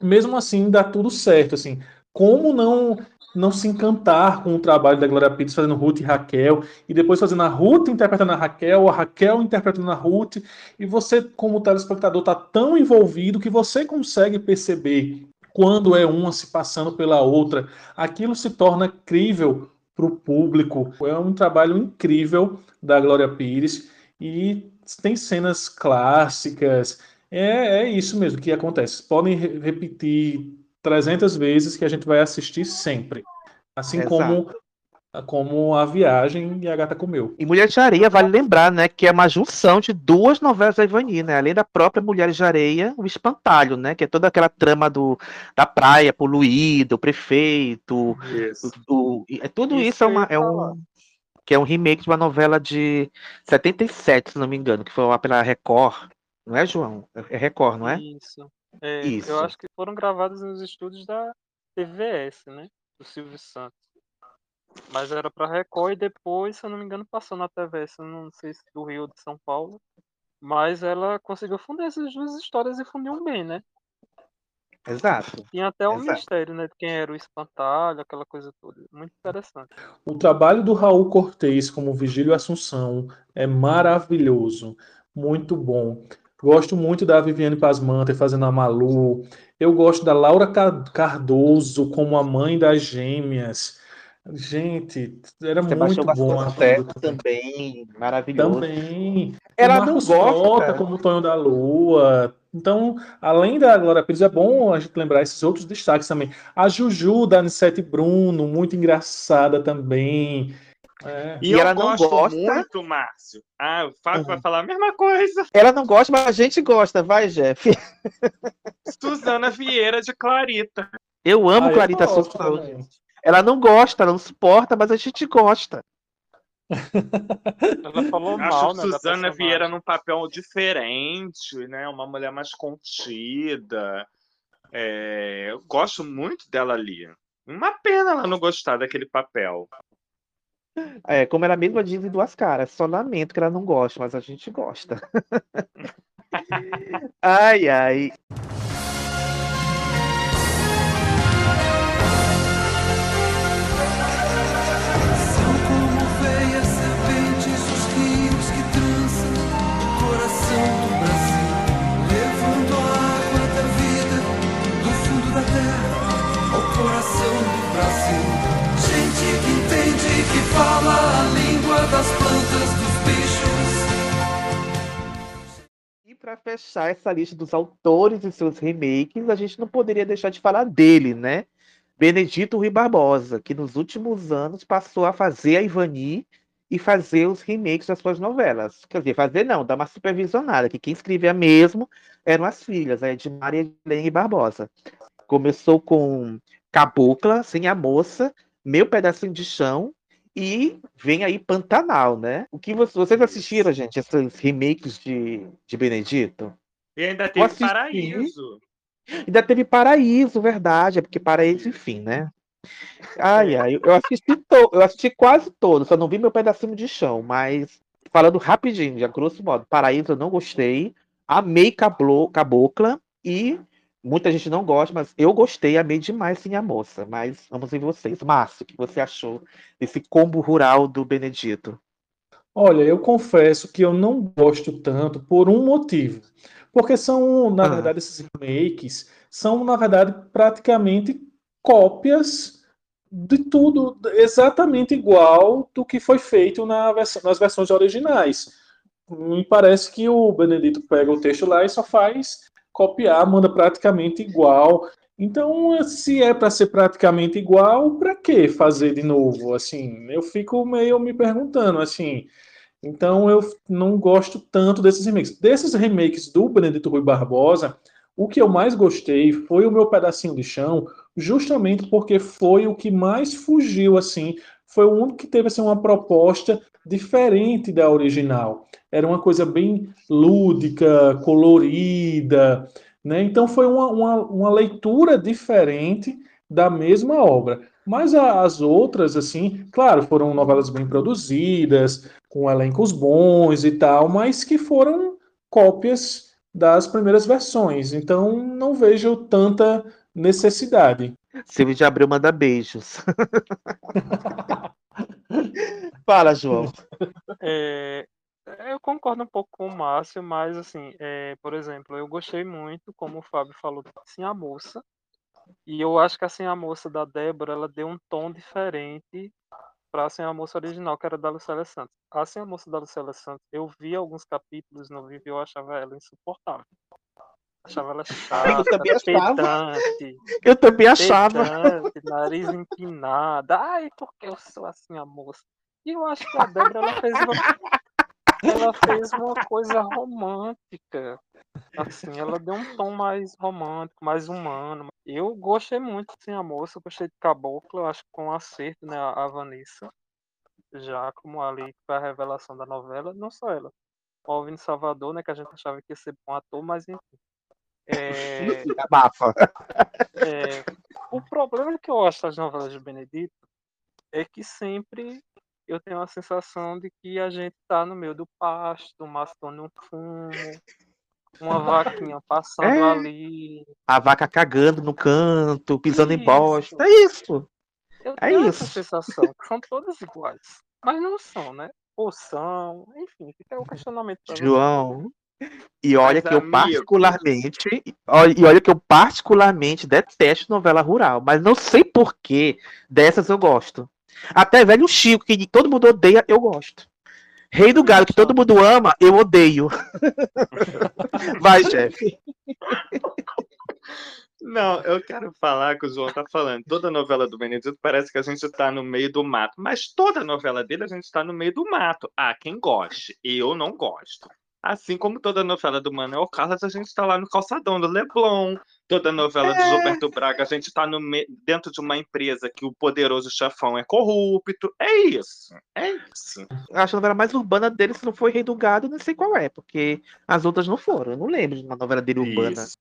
Mesmo assim, dá tudo certo. Assim, como não não se encantar com o trabalho da Glória Pires fazendo Ruth e Raquel, e depois fazendo a Ruth interpretando a Raquel, a Raquel interpretando a Ruth, e você, como telespectador, está tão envolvido que você consegue perceber quando é uma se passando pela outra. Aquilo se torna crível para o público. É um trabalho incrível da Glória Pires e tem cenas clássicas. É, é isso mesmo que acontece. Podem re repetir 300 vezes que a gente vai assistir sempre. Assim
Exato.
como como a viagem e a gata comeu.
E Mulheres de Areia, vale lembrar, né, que é uma junção de duas novelas da Ivani, né? Além da própria Mulheres de Areia, o Espantalho, né? Que é toda aquela trama do, da praia poluída, o prefeito,
Isso.
o, o- é, tudo
Isso
isso, é, uma, é um que é um remake de uma novela de 77, se não me engano, que foi lá pela Record. Não é, João? É Record, não é?
Isso. É,
Isso.
Eu acho que foram gravados nos estúdios da TVS, né? Do Silvio Santos. Mas era pra Record e depois, se eu não me engano, passou na TVS, eu não sei se do Rio ou de São Paulo. Mas ela conseguiu fundir essas duas histórias e fundiu bem, né?
Exato.
Tinha até um
Exato.
mistério, né? De quem era o espantalho, aquela coisa toda. Muito interessante.
O trabalho do Raul Cortez como Vigílio Assunção é maravilhoso, muito bom. Gosto muito da Viviane Pasmanter fazendo a Malu. Eu gosto da Laura Ca- Cardoso como a mãe das gêmeas. Gente, era
Sebastião
muito bom aquilo.
também, maravilhoso.
Também.
Ela
o
não gosta.
Como Tonho da Lua. Então, além da Glória Pires, é bom a gente lembrar esses outros destaques também. A Juju da Anissete Bruno, muito engraçada também. É.
E,
E
eu
ela não
gosto
gosta-
muito, Márcio. Ah, o Fábio
Uhum.
vai falar a mesma coisa.
Ela não gosta, mas a gente gosta, vai, Jeff.
Suzana Vieira de Clarita.
Eu amo
Ah, eu
Clarita
gosto
Souza.
também.
Ela não gosta, ela não suporta, mas a gente gosta.
Ela falou
Acho
mal, né?
Suzana. Vieira num papel diferente, né? Uma mulher mais contida. É, eu gosto muito dela ali. Uma pena ela não gostar daquele papel.
É, como ela mesma diz em duas caras, só lamento que ela não gosta, mas a gente gosta. ai, ai.
Fala a língua das plantas, dos bichos.
E para fechar essa lista dos autores e seus remakes, a gente não poderia deixar de falar dele, né? Benedito Rui Barbosa, que nos últimos anos passou a fazer a Ivani e fazer os remakes das suas novelas. Quer dizer, fazer não, dar uma supervisionada, que quem escrevia mesmo eram as filhas, a Edmar e a Edilene Barbosa. Começou com Cabocla, Sem a Moça, Meu Pedacinho de Chão e vem aí Pantanal, né? O que vo- vocês assistiram, gente, esses remakes de, de Benedito?
E ainda teve
assisti.
Paraíso.
Ainda teve Paraíso, verdade. É porque Paraíso, enfim, né? Ai, ai, eu assisti, to... eu assisti quase todo, só não vi meu pedacinho de chão, mas falando rapidinho, já grosso modo, Paraíso eu não gostei, amei Cablo... Cabocla e muita gente não gosta, mas eu gostei, amei demais sim a moça. Mas vamos ver vocês. Márcio, o que você achou desse combo rural do Benedito?
Olha, eu confesso que eu não gosto tanto por um motivo. Porque são, na
Ah.
verdade, esses remakes são, na verdade, praticamente cópias de tudo exatamente igual do que foi feito na vers- nas versões originais. Me parece que o Benedito pega o texto lá e só faz copiar, manda praticamente igual. Então, se é para ser praticamente igual, para que fazer de novo? Assim, eu fico meio me perguntando assim. Então, eu não gosto tanto desses remakes. Desses remakes do Benedito Rui Barbosa, o que eu mais gostei foi o meu pedacinho de chão, justamente porque foi o que mais fugiu assim, foi o único que teve assim uma proposta diferente da original. Era uma coisa bem lúdica, colorida, né? Então foi uma, uma, uma leitura diferente da mesma obra. Mas a- as outras, assim, claro, foram novelas bem produzidas, com elencos bons e tal, mas que foram cópias das primeiras versões. Então não vejo tanta necessidade.
Silvio de Abreu manda beijos. Fala, João.
É, eu concordo um pouco com o Márcio, mas assim, é, por exemplo, eu gostei muito, como o Fábio falou, de Sim a Moça. E eu acho que assim a moça da Débora, ela deu um tom diferente para assim a moça original, que era da Lucélia Santos. Assim a moça da Lucélia Santos, eu vi alguns capítulos no vídeo e eu achava ela insuportável. Achava ela chata,
também achava.
pedante.
Eu também achava.
pedante, nariz empinada. Ai, porque eu sou assim a moça. E eu acho que a Débora ela fez uma, ela fez uma coisa romântica. Assim, ela deu um tom mais romântico, mais humano. Eu gostei muito assim a moça, gostei de Caboclo, eu acho que com acerto, né, a Vanessa. Já como ali foi a revelação da novela, não só ela. O Alvin Salvador, né, que a gente achava que ia ser bom ator, mas enfim. É,
Abafa.
é, o problema que eu acho das novelas de Benedito é que sempre eu tenho a sensação de que a gente tá no meio do pasto, mascando um fumo, uma vaquinha passando
É.
ali.
A vaca cagando no canto, pisando em
Isso.
bosta. É isso.
Eu
É
tenho essa
isso.
sensação que são todas iguais. Mas não são, né? Ou são, enfim, fica o questionamento.
João. E olha
Mas,
que eu
amigo-
particularmente, olha- e olha que eu particularmente detesto novela rural, mas não sei por que dessas eu gosto. Até velho Chico, que todo mundo odeia, eu gosto. Rei do Galo, que todo mundo ama, eu odeio. Vai, chefe.
Não, eu quero falar que o João tá falando. Toda novela do Benedito parece que a gente tá no meio do mato. Mas toda novela dele a gente tá no meio do mato. Ah, quem goste. Eu não gosto. Assim como toda novela do Manuel Carlos, a gente tá lá no calçadão do Leblon. Toda novela do Gilberto Braga, a gente tá no me- dentro de uma empresa que o poderoso chefão é corrupto. É isso. É isso.
Eu acho a novela mais urbana dele, se não foi Rei do Gado, não sei qual é, porque as outras não foram. Eu não lembro de uma novela dele urbana.
Isso.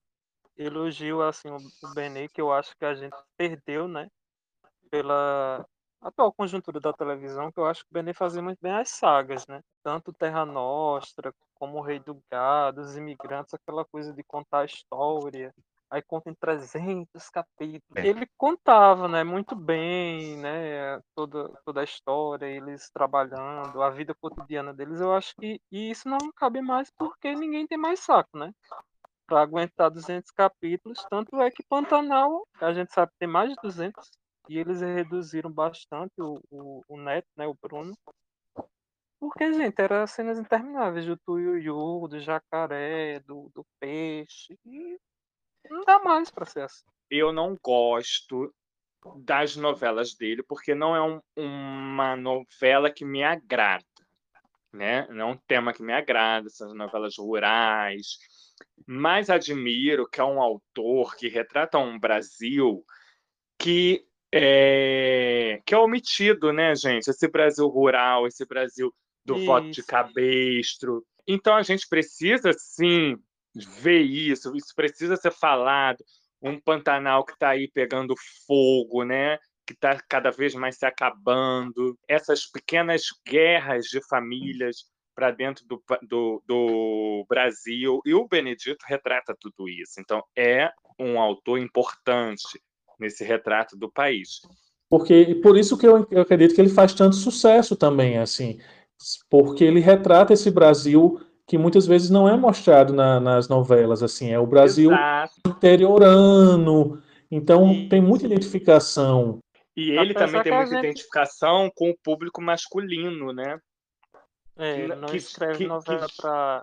elogio assim o o Benê, que eu acho que a gente perdeu, né? Pela atual conjuntura da televisão, que eu acho que o Benê fazia muito bem as sagas, né? Tanto Terra Nostra, como o Rei do Gado, os imigrantes, aquela coisa de contar a história. Aí conta em 300 capítulos.
É.
Ele contava, né, muito bem, né, toda, toda a história, eles trabalhando, a vida cotidiana deles. Eu acho que e isso não cabe mais porque ninguém tem mais saco, né? para aguentar 200 capítulos. Tanto é que Pantanal, a gente sabe que tem mais de 200, e eles reduziram bastante o, o, o Neto, né, o Bruno. Porque, gente, eram cenas intermináveis do tuiuiu, do jacaré, do, do peixe. E não dá mais para ser assim.
eu não gosto das novelas dele, porque não é um- uma novela que me agrada, né? Não é um tema que me agrada, essas novelas rurais. Mas admiro que é um autor que retrata um Brasil que é, que é omitido, né, gente? Esse Brasil rural, esse Brasil do voto de
Isso.
cabestro. Então a gente precisa, sim, ver isso, isso precisa ser falado. Um Pantanal que está aí pegando fogo, né? que está cada vez mais se acabando, essas pequenas guerras de famílias para dentro do, do, do, Brasil, e o Benedito retrata tudo isso. Então, é um autor importante nesse retrato do país.
Porque por isso que eu, eu acredito que ele faz tanto sucesso também, assim, porque ele retrata esse Brasil que muitas vezes não é mostrado na, nas novelas, assim, é o Brasil
Exato.
interiorano, então Isso. tem muita identificação.
E ele também tem muita gente... identificação com o público masculino, né?
É, ele não que, escreve que, novela que... para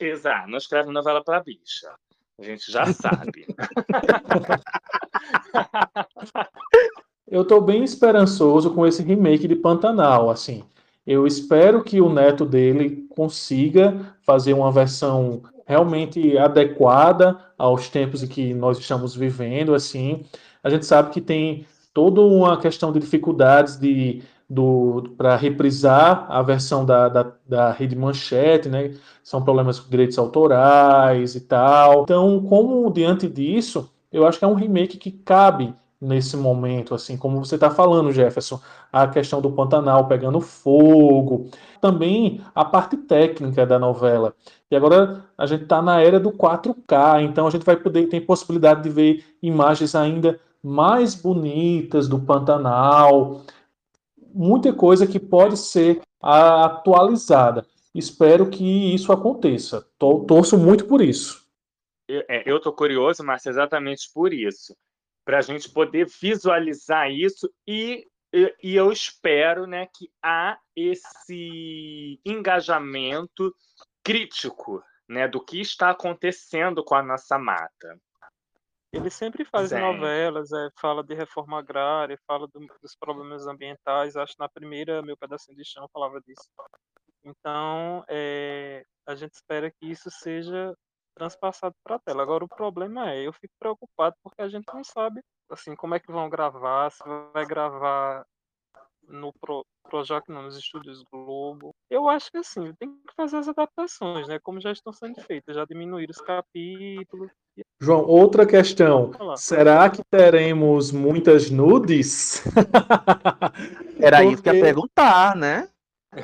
Exato, não escreve novela para bicha. A gente já sabe.
Eu estou bem esperançoso com esse remake de Pantanal, assim. Eu espero que o neto dele consiga fazer uma versão realmente adequada aos tempos em que nós estamos vivendo, assim. A gente sabe que tem toda uma questão de dificuldades de para reprisar a versão da, da, da, Rede Manchete, né? São problemas com direitos autorais e tal. Então, como diante disso, eu acho que é um remake que cabe nesse momento, assim, como você está falando, Jefferson, a questão do Pantanal pegando fogo, também a parte técnica da novela. E agora a gente está na era do 4K, então a gente vai poder ter possibilidade de ver imagens ainda mais bonitas do Pantanal, muita coisa que pode ser atualizada. Espero que isso aconteça. Torço muito por isso.
Eu estou é, curioso, Márcio, exatamente por isso. Para a gente poder visualizar isso e, e, e eu espero né, que há esse engajamento crítico né, do que está acontecendo com a nossa mata.
Ele sempre faz Sim. novelas, é, fala de reforma agrária, fala do, dos problemas ambientais. Acho que na primeira, Meu Pedacinho de Chão, falava disso. Então, é, a gente espera que isso seja transpassado para a tela. Agora, o problema é, eu fico preocupado porque a gente não sabe assim como é que vão gravar, se vai gravar no Pro, Projac, não, nos estúdios Globo. Eu acho que assim, tem que fazer as adaptações, né? Como já estão sendo feitas, já diminuir os capítulos.
João, outra questão. Será que teremos muitas nudes?
Era Porque... isso que ia perguntar, né?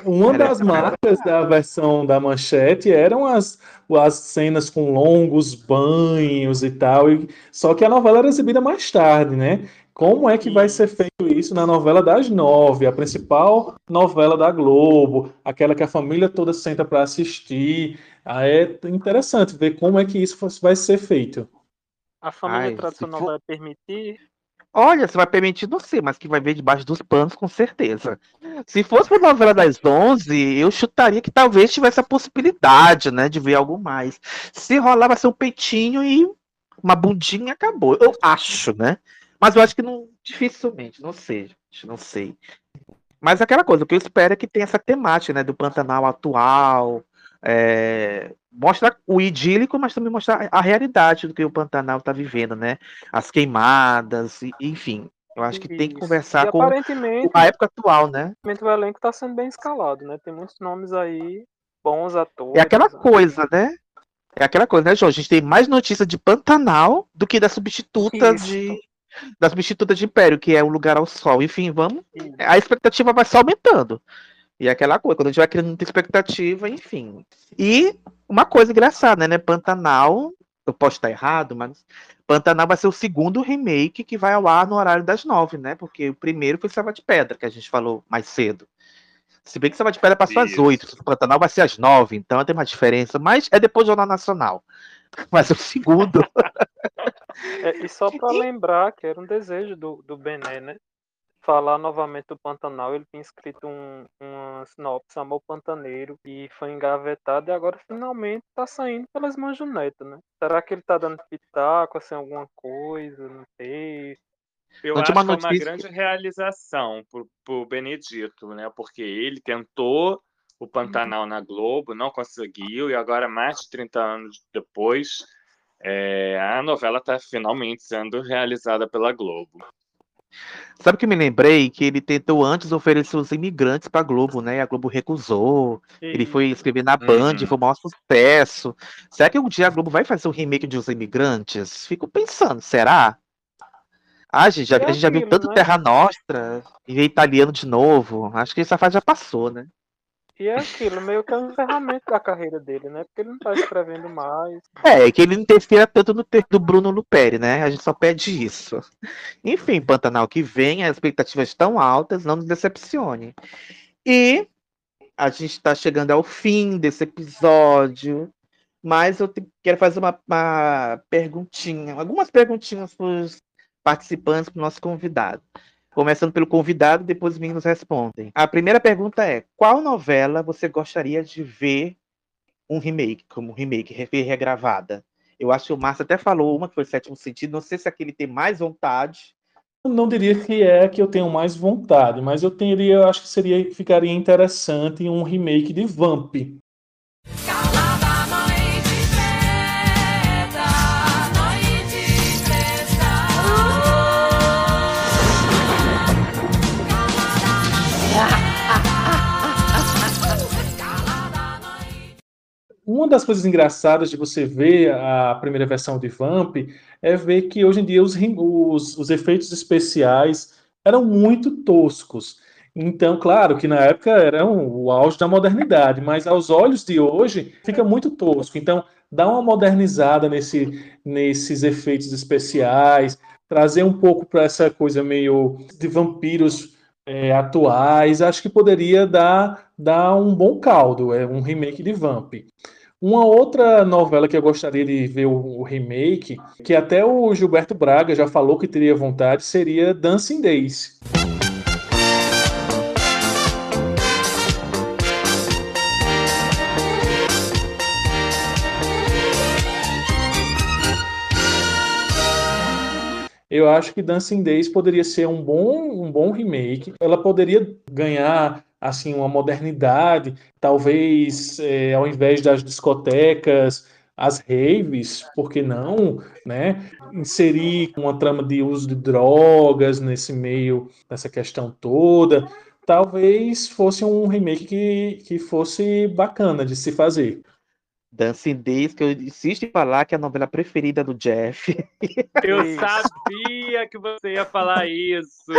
Uma das marcas da versão da manchete eram as, as cenas com longos banhos e tal, e, só que a novela era exibida mais tarde, né? Como é que vai ser feito isso na novela das nove, a principal novela da Globo, aquela que a família toda senta para assistir? Ah, é interessante ver como é que isso vai ser feito.
A família Ai, tradicional for... vai permitir
Olha, você vai permitir, não sei, mas que vai ver debaixo dos panos, com certeza. Se fosse para novela das 11, eu chutaria que talvez tivesse a possibilidade, né, de ver algo mais. Se rolar, vai ser um peitinho e uma bundinha acabou. Eu acho, né? Mas eu acho que não, dificilmente, não sei, gente, não sei. Mas aquela coisa, o que eu espero é que tenha essa temática, né, do Pantanal atual, é, mostra o idílico, mas também mostra a realidade do que o Pantanal está vivendo, né? As queimadas, enfim. Eu acho que Isso. tem que conversar com a época atual, né?
O elenco está sendo bem escalado, né? Tem muitos nomes aí, bons atores.
É aquela né? coisa, né? É aquela coisa, né, João? A gente tem mais notícia de Pantanal do que da substituta Isso. de. Da substituta de Império, que é o lugar ao sol. Enfim, vamos. A expectativa vai só aumentando. E aquela coisa, quando a gente vai criando muita expectativa, enfim. E uma coisa engraçada, né? Pantanal, eu posso estar errado, mas Pantanal vai ser o segundo remake que vai ao ar no horário das nove, né? Porque o primeiro foi Selva de Pedra, que a gente falou mais cedo. Se bem que Selva de Pedra passou às oito, o Pantanal vai ser às nove, então tem uma diferença, mas é depois do Jornal Nacional. Mas é o segundo.
é, e só para lembrar que era um desejo do, do Bené, né? Falar novamente do Pantanal, ele tinha escrito um, uma sinopse, Amor Pantaneiro, e foi engavetado, e agora finalmente tá saindo pelas Neto, né? Será que ele tá dando pitaco, assim, alguma coisa no texto?
Eu acho que é uma grande realização pro, pro Benedito, né? Porque ele tentou o Pantanal na Globo, não conseguiu, e agora, mais de 30 anos depois, é, a novela está finalmente sendo realizada pela Globo.
Sabe que me lembrei que ele tentou antes oferecer os imigrantes pra Globo, né? E a Globo recusou. Ele foi escrever na Band,
Uhum.
foi o maior sucesso. Será que um dia a Globo vai fazer o remake de Os Imigrantes? Fico pensando, será? Ah, gente, já,
É
a gente já viu tanto
né?
Terra Nostra e italiano de novo. Acho que essa fase já passou, né?
E é aquilo, meio que é um encerramento da carreira dele, né? Porque ele não tá escrevendo mais.
É, que ele não interfira tanto no texto do Bruno Luperi, né? A gente só pede isso. Enfim, Pantanal que vem, as expectativas estão altas, não nos decepcione. E a gente está chegando ao fim desse episódio, mas eu te- quero fazer uma, uma perguntinha, algumas perguntinhas para os participantes, para o nosso convidado. Começando pelo convidado, depois os meninos respondem. A primeira pergunta é: qual novela você gostaria de ver um remake, como um remake, re- regravada? Eu acho que o Márcio até falou uma que foi Sétimo Sentido, não sei se aquele tem mais vontade.
Eu Não diria que é que eu tenho mais vontade, mas eu teria, eu acho que seria, ficaria interessante um remake de Vamp. Uma das coisas engraçadas de você ver a primeira versão de Vamp é ver que hoje em dia os, os, os efeitos especiais eram muito toscos. Então, claro que na época eram o auge da modernidade, mas aos olhos de hoje fica muito tosco. Então, dá uma modernizada nesse, nesses efeitos especiais, trazer um pouco para essa coisa meio de vampiros é, atuais, acho que poderia dar, dar um bom caldo, é um remake de Vamp. Uma outra novela que eu gostaria de ver o, remake, que até o Gilberto Braga já falou que teria vontade, seria Dancing Days. Eu acho que Dancing Days poderia ser um bom, um bom remake. Ela poderia ganhar assim uma modernidade, talvez é, ao invés das discotecas, as raves, por que não, né? Inserir uma trama de uso de drogas nesse meio, nessa questão toda. Talvez fosse um remake que, que fosse bacana de se fazer.
Dancing Days, que eu insisto em falar que é a novela preferida do Jeff.
Eu sabia que você ia falar isso.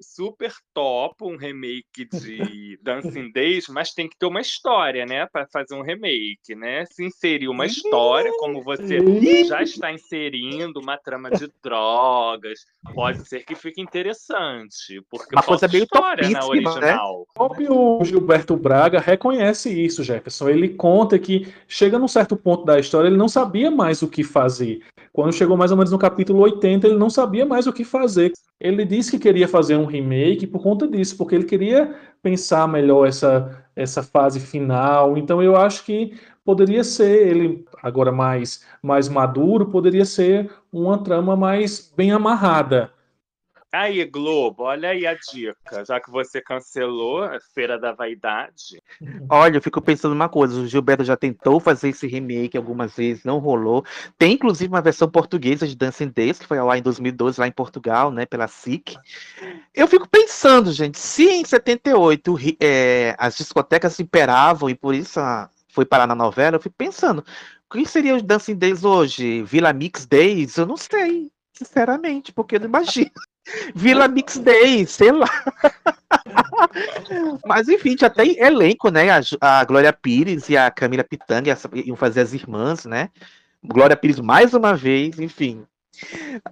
Super top um remake de Dancing Days, mas tem que ter uma história, né, para fazer um remake, né? Se inserir uma história, como você já está inserindo uma trama de drogas, pode ser que fique interessante, porque
Uma coisa meio
história na
né?
original.
O próprio Gilberto Braga reconhece isso, Jefferson. Ele conta que chega num certo ponto da história, ele não sabia mais o que fazer. Quando chegou mais ou menos no capítulo 80, ele não sabia mais o que fazer. Ele disse que queria fazer um remake por conta disso, porque ele queria pensar melhor essa, essa fase final. Então eu acho que poderia ser, ele agora mais, mais maduro, poderia ser uma trama mais bem amarrada.
Aí, Globo, olha aí a dica. Já que você cancelou a Feira da Vaidade,
Olha, eu fico pensando uma coisa, o Gilberto já tentou fazer esse remake algumas vezes, não rolou. Tem inclusive uma versão portuguesa de Dancing Days, que foi ar em 2012 lá em Portugal, né, pela SIC. Eu fico pensando, gente, se em 78 o ri- é, as discotecas imperavam e por isso foi parar na novela, eu fico pensando, o que seria os Dancing Days hoje? Vila Mix Days? Eu não sei, sinceramente, porque eu não imagino. Vila Mix Days, sei lá. Mas enfim, já tem elenco, né? A, a Glória Pires e a Camila Pitanga iam fazer as irmãs, né? Glória Pires mais uma vez, enfim.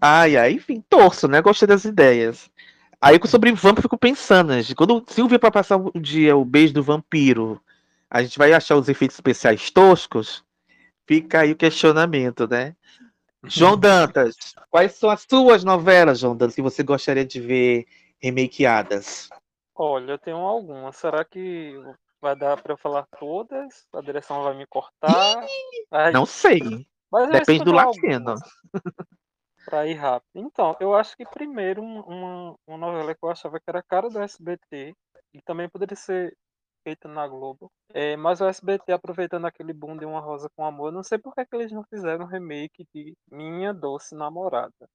Ai, ai, enfim, torço, né? Gostei das ideias. Aí sobre Vamp eu fico pensando, né? Quando o Silvio para passar o dia o beijo do vampiro, a gente vai achar os efeitos especiais toscos? Fica aí o questionamento, né? João Dantas, quais são as suas novelas, João Dantas, que você gostaria de ver remakeadas?
Olha, eu tenho algumas. Será que vai dar pra eu falar todas? A direção vai me cortar? Ai,
Não sei. Depende do latino.
Pra ir rápido. Então, eu acho que primeiro um- uma, uma novela que eu achava que era a cara do SBT e também poderia ser feita na Globo. É, mas o SBT aproveitando aquele boom de Uma Rosa com Amor, não sei por que, que eles não fizeram um remake de Minha Doce Namorada.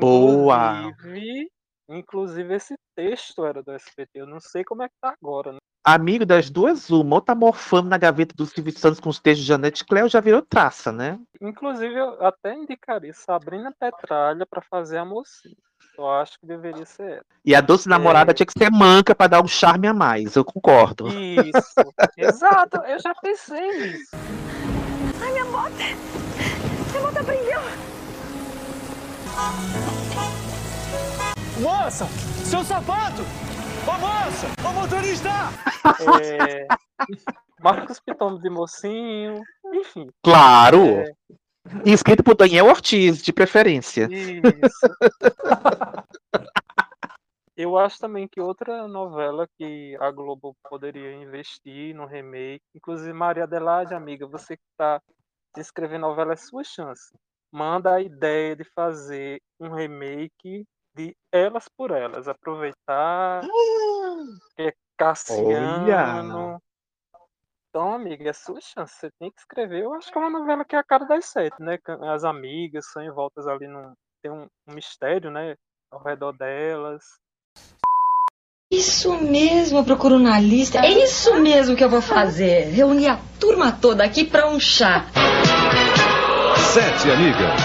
Boa!
Inclusive, inclusive esse texto era do SBT. Eu não sei como é que tá agora, né?
Amigo das duas, uma, ou tá morfando na gaveta do Silvio Santos com os textos de Janete Cléo, já virou traça, né?
Inclusive, eu até indicaria Sabrina Petralha pra fazer a mocinha. Eu acho que deveria ser ela.
E a doce namorada tinha que ser manca pra dar um charme a mais, eu concordo.
Isso, exato, eu já pensei nisso.
Ai, minha bota! Minha bota prendeu!
Moça! Seu sapato! Ô moça! Ô motorista!
É... Marcos Piton de mocinho, enfim.
Claro!
É,
escrito por Daniel Ortiz, de preferência.
Isso. Eu acho também que outra novela que a Globo poderia investir no remake, inclusive Maria Adelaide, amiga, você que está em novela, é sua chance. Manda a ideia de fazer um remake de Elas por Elas. Aproveitar que é Cassiano. Então, amiga, é sua chance. Você tem que escrever. Eu acho que é uma novela que é a cara das sete, né? As amigas são envoltas ali num. Tem um, um mistério, né? Ao redor delas.
Isso mesmo, eu procuro na lista. É isso mesmo que eu vou fazer. Reunir a turma toda aqui pra um chá.
Sete amigas,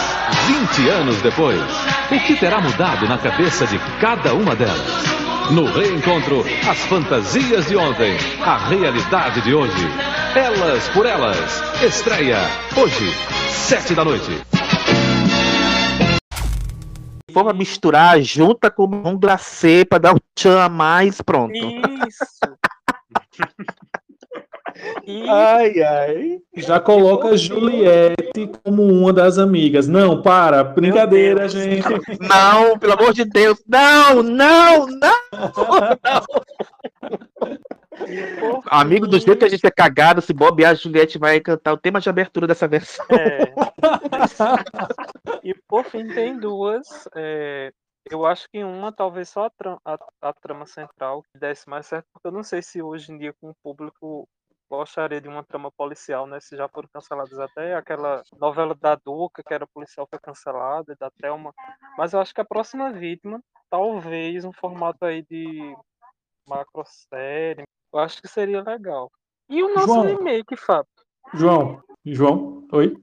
20 anos depois. O que terá mudado na cabeça de cada uma delas? No reencontro, as fantasias de ontem, a realidade de hoje. Elas por Elas. Estreia hoje, sete da noite.
Se for pra misturar, junta com um glacê pra dar um tchan a mais, pronto.
Isso.
Ai, ai. Já coloca a Juliette como uma das amigas. Não, para. Brincadeira, gente.
Não, pelo amor de Deus. Não, não, não. Amigo dos jeitos que a gente é cagado, se bobear, a Juliette vai cantar o tema de abertura dessa versão.
É. E por fim tem duas. é, eu acho que uma talvez só a, tra- a- a trama central que desse mais certo, porque eu não sei se hoje em dia com o público gostaria de uma trama policial, né? Se já foram canceladas até aquela novela da Duca, que era policial, foi cancelada, e da Thelma. Mas eu acho que a próxima vítima, talvez um formato aí de macrosérie, eu acho que seria legal. E o nosso
João.
remake, Fábio?
João, João, oi?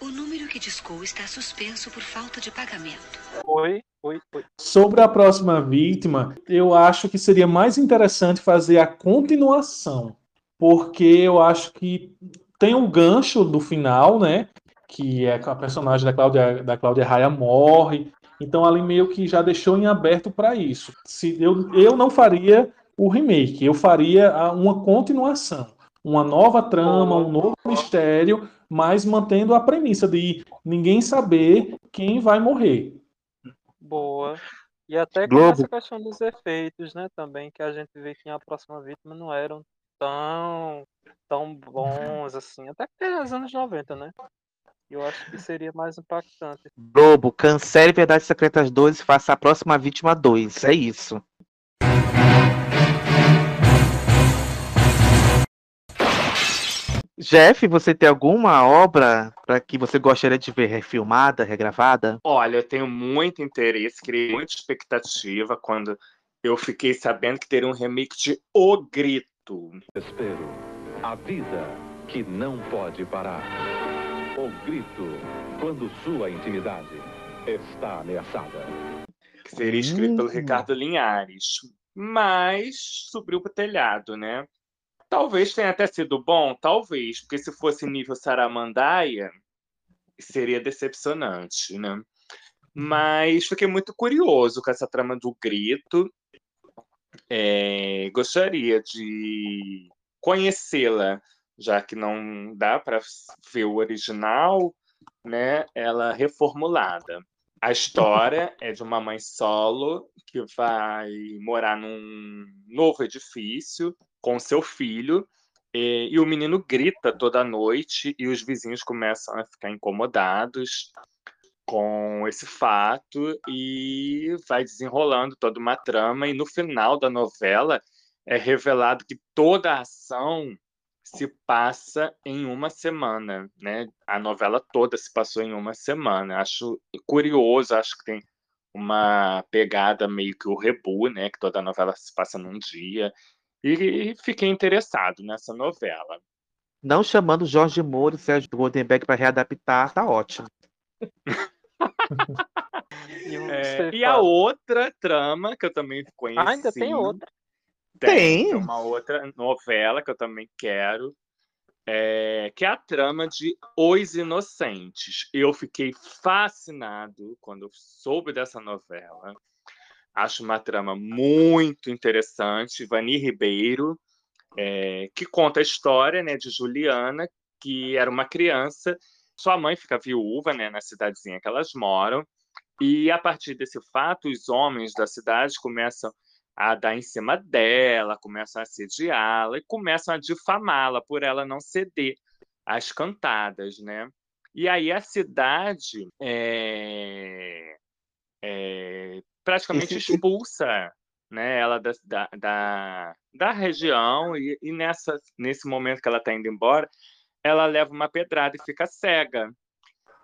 O número que discou está suspenso por falta de pagamento.
Oi, oi, oi.
Sobre a próxima vítima, eu acho que seria mais interessante fazer a continuação, porque eu acho que tem um gancho do final, né? Que é a personagem da Cláudia, da Cláudia Raia morre. Então ali meio que já deixou em aberto para isso. Se eu, eu não faria o remake, eu faria uma continuação, uma nova trama, um novo mistério, mas mantendo a premissa de ninguém saber quem vai morrer.
Boa. E até com
Globo.
essa questão dos efeitos, né, também, que a gente vê que a próxima vítima não eram tão, tão bons assim, até que é os anos 90, né? Eu acho que seria mais impactante.
Globo, cancele Verdades Secretas 2 e faça a próxima vítima 2. É isso. Jeff, você tem alguma obra para que você gostaria de ver refilmada, regravada?
Olha, eu tenho muito interesse, criei muita expectativa quando eu fiquei sabendo que teria um remake de O Grito.
Espero. A vida que não pode parar. O grito quando sua intimidade está ameaçada.
que seria escrito pelo
Hum.
Ricardo Linhares. Mas subiu pro telhado, né? Talvez tenha até sido bom, talvez, porque se fosse nível Saramandaia, seria decepcionante, né? Mas fiquei muito curioso com essa trama do grito. É, gostaria de conhecê-la, já que não dá para ver o original, né? Ela reformulada. A história é de uma mãe solo que vai morar num novo edifício com seu filho e, e o menino grita toda noite e os vizinhos começam a ficar incomodados com esse fato e vai desenrolando toda uma trama e no final da novela é revelado que toda a ação se passa em uma semana, né? A novela toda se passou em uma semana. Acho curioso, acho que tem uma pegada meio que o rebu, né? Que toda novela se passa num dia. E fiquei interessado nessa novela.
Não chamando Jorge Moura e Sérgio Goldenberg para readaptar, tá ótimo.
É, e a outra trama que eu também conheci.
Ah, ainda tem outra.
Tem,
Tem.
uma outra novela que eu também quero, é, que é a trama de Os Inocentes. Eu fiquei fascinado quando eu soube dessa novela. Acho uma trama muito interessante. Vani Ribeiro, é, que conta a história né, de Juliana, que era uma criança. Sua mãe fica viúva né, na cidadezinha que elas moram. E a partir desse fato, os homens da cidade começam a dar em cima dela, começam a assediá-la e começam a difamá-la por ela não ceder às cantadas, né? E aí a cidade é, é, praticamente expulsa né, ela da, da, da, da região e, e nessa, nesse momento que ela está indo embora, ela leva uma pedrada e fica cega.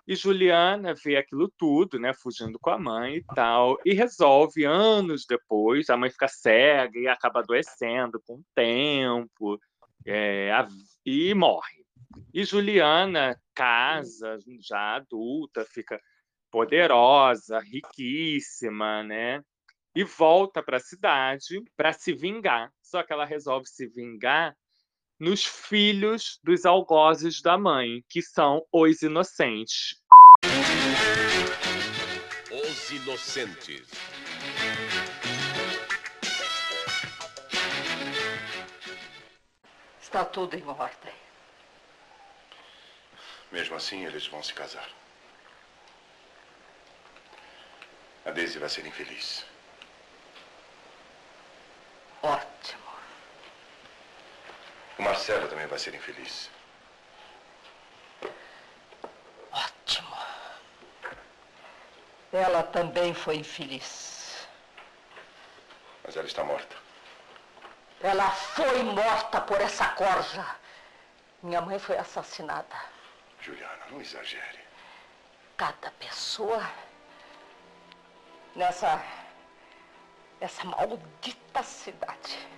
E Juliana vê aquilo tudo, né, fugindo com a mãe e tal, e resolve anos depois, a mãe fica cega e acaba adoecendo com o tempo, é, a- e morre. E Juliana casa, já adulta, fica poderosa, riquíssima, né? E volta para a cidade para se vingar. Só que ela resolve se vingar nos filhos dos algozes da mãe, que são os inocentes.
Os Inocentes.
Está tudo em ordem.
Mesmo assim, eles vão se casar. A Daisy vai ser infeliz.
Ótimo.
O Marcelo também vai ser infeliz.
Ótimo. Ela também foi infeliz.
Mas ela está morta.
Ela foi morta por essa corja. Minha mãe foi assassinada.
Juliana, não exagere.
Cada pessoa nessa essa maldita cidade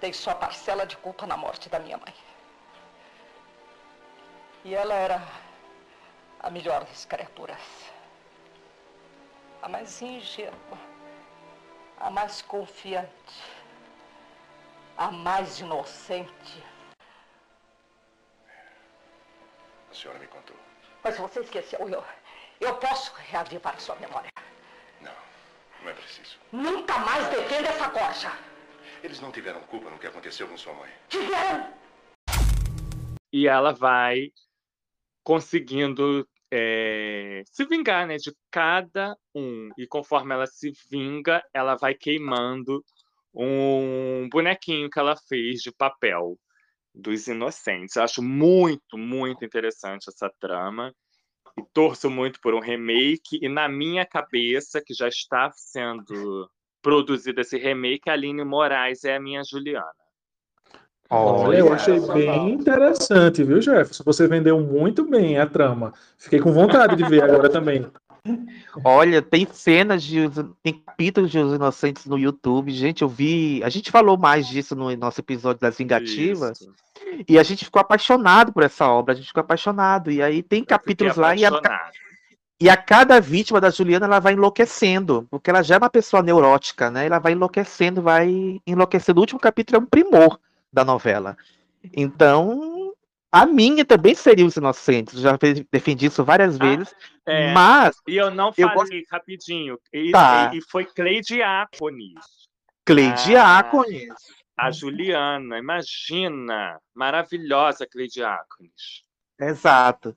tem sua parcela de culpa na morte da minha mãe. E ela era a melhor das criaturas. A mais ingênua, a mais confiante, a mais inocente.
A senhora me contou.
Mas você esqueceu, eu, eu posso reavivar a sua memória.
Não é preciso.
Nunca mais defenda essa corja.
Eles não tiveram culpa no que aconteceu com sua mãe.
Tiveram!
E ela vai conseguindo é, se vingar né, de cada um. E conforme ela se vinga, ela vai queimando um bonequinho que ela fez de papel dos inocentes. Eu acho muito, muito interessante essa trama. E torço muito por um remake. E na minha cabeça, que já está sendo produzido esse remake, a Aline Moraes é a minha Juliana.
Olha, eu achei bem interessante, viu, Jefferson? Você vendeu muito bem a trama. Fiquei com vontade de ver agora também.
Olha, tem cenas de. Tem capítulos de Os Inocentes no YouTube. Gente, eu vi. A gente falou mais disso no nosso episódio das Vingativas. E a gente ficou apaixonado por essa obra. A gente ficou apaixonado. E aí tem capítulos lá e a. e a cada vítima da Juliana ela vai enlouquecendo. Porque ela já é uma pessoa neurótica, né? Ela vai enlouquecendo, vai enlouquecendo. O último capítulo é um primor da novela. Então, a minha também seria Os Inocentes. Eu já fe- defendi isso várias vezes.
É,
mas
E eu não
eu
falei rapidinho. E,
Tá.
e- foi Cleidiácones.
Cleidiácones.
A Juliana, imagina. Maravilhosa Cleidiácones.
Exato.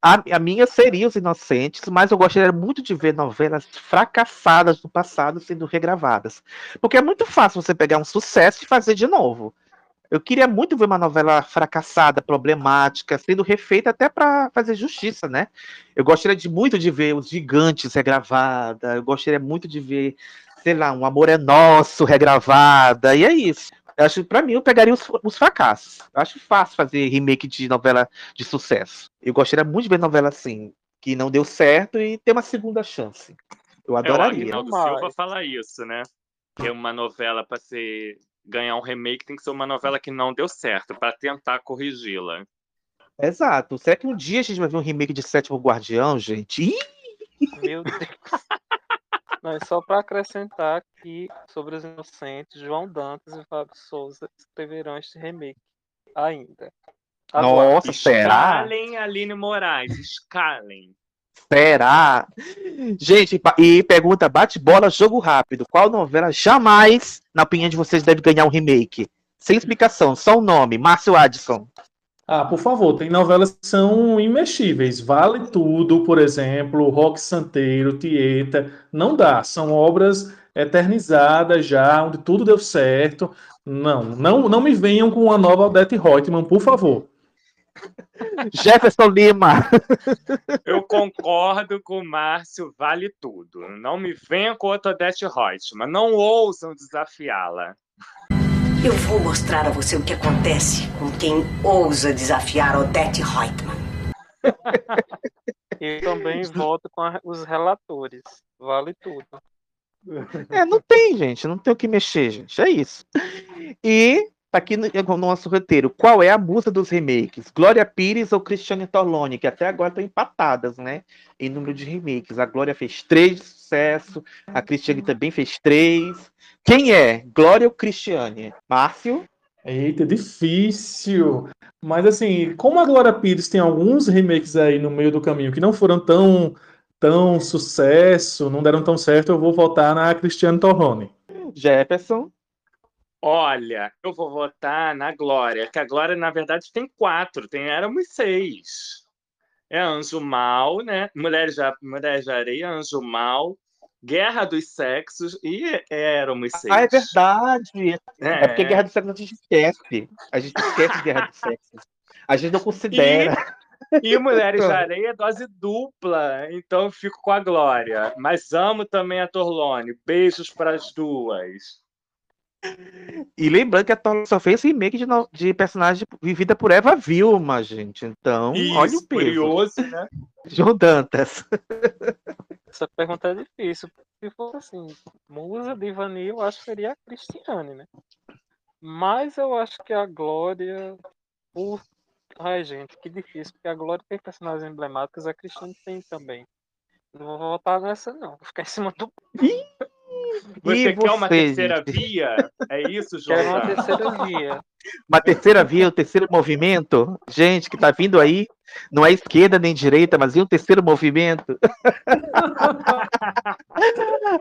A, a minha seria Os Inocentes, mas eu gostaria muito de ver novelas fracassadas do passado sendo regravadas. Porque é muito fácil você pegar um sucesso e fazer de novo. Eu queria muito ver uma novela fracassada, problemática, sendo refeita até para fazer justiça, né? Eu gostaria de, muito de ver Os Gigantes regravada, eu gostaria muito de ver, sei lá, Um Amor é Nosso regravada, e é isso. Eu acho que pra mim eu pegaria os, os fracassos. Eu acho fácil fazer remake de novela de sucesso. Eu gostaria muito de ver novela assim, que não deu certo e ter uma segunda chance. Eu
É, o
adoraria.
Agnaldo Silva fala isso, né? Que uma novela para ser ganhar um remake tem que ser uma novela que não deu certo para tentar corrigi-la.
Exato. Será que um dia a gente vai ver um remake de Sétimo Guardião, gente? Ih!
Meu Deus. Não, e só para acrescentar que sobre os inocentes, João Dantas e Fábio Souza escreverão este remake ainda.
Nossa, será?
Escalem Aline Moraes, escalem.
Será? Gente, e pergunta: bate-bola, jogo rápido. Qual novela jamais, na opinião de vocês, deve ganhar um remake? Sem explicação, só o nome, Márcio Adson.
Ah, por favor, tem novelas que são imexíveis. Vale Tudo, por exemplo, Rock Santeiro, Tieta. Não dá. São obras eternizadas já, onde tudo deu certo. Não, não, não me venham com uma nova Odete Reutemann, por favor.
Jefferson Lima.
Eu concordo com o Márcio, vale tudo. Não me venha com outra Odete Reutemann. Não ousam desafiá-la.
Eu vou mostrar a você o que acontece com quem ousa desafiar Odete Reutemann.
E também voto com a- os relatores. Vale tudo.
É, não tem, gente. Não tem o que mexer, gente. É isso. E tá aqui no, no nosso roteiro. Qual é a musa dos remakes? Glória Pires ou Cristiane Torlone? Que até agora estão empatadas, né? Em número de remakes. A Glória fez três sucesso. A Cristiane também fez três. Quem é? Glória ou Cristiane? Márcio?
Eita, difícil. Mas assim, como a Glória Pires tem alguns remakes aí no meio do caminho que não foram tão, tão sucesso, não deram tão certo, eu vou votar na Cristiane Torrone.
Jefferson?
Olha, eu vou votar na Glória, que a Glória, na verdade, tem quatro, tem éramos seis. É Anjo Mal, né? Mulheres de, Mulheres Areia, Anjo Mal, Guerra dos Sexos e éramos seis.
Ah, é verdade. É,
É.
porque Guerra dos Sexos a gente esquece. A gente esquece Guerra dos Sexos. A gente não considera.
E Mulheres de Areia é dose dupla, então fico com a Glória. Mas amo também a Torlone. Beijos para as duas.
E lembrando que a Torlone só fez remake de, no- de personagem vivida por Eva Vilma, gente. Então, olha o
Isso,
peso.
curioso, né?
João Dantas.
Essa pergunta é difícil. Se fosse assim, musa de Ivani, eu acho que seria a Cristiane, né? Mas eu acho que a Glória. Por... Ai, gente, que difícil, porque a Glória tem personagens emblemáticos, a Cristiane tem também. Não vou votar nessa, não. Vou ficar em cima do.
Você
E
quer uma
você,
terceira
gente?
via? É isso, João?
Quero uma terceira via.
Uma terceira via, o terceiro movimento. Gente, que tá vindo aí. Não é esquerda nem direita, mas e um terceiro movimento?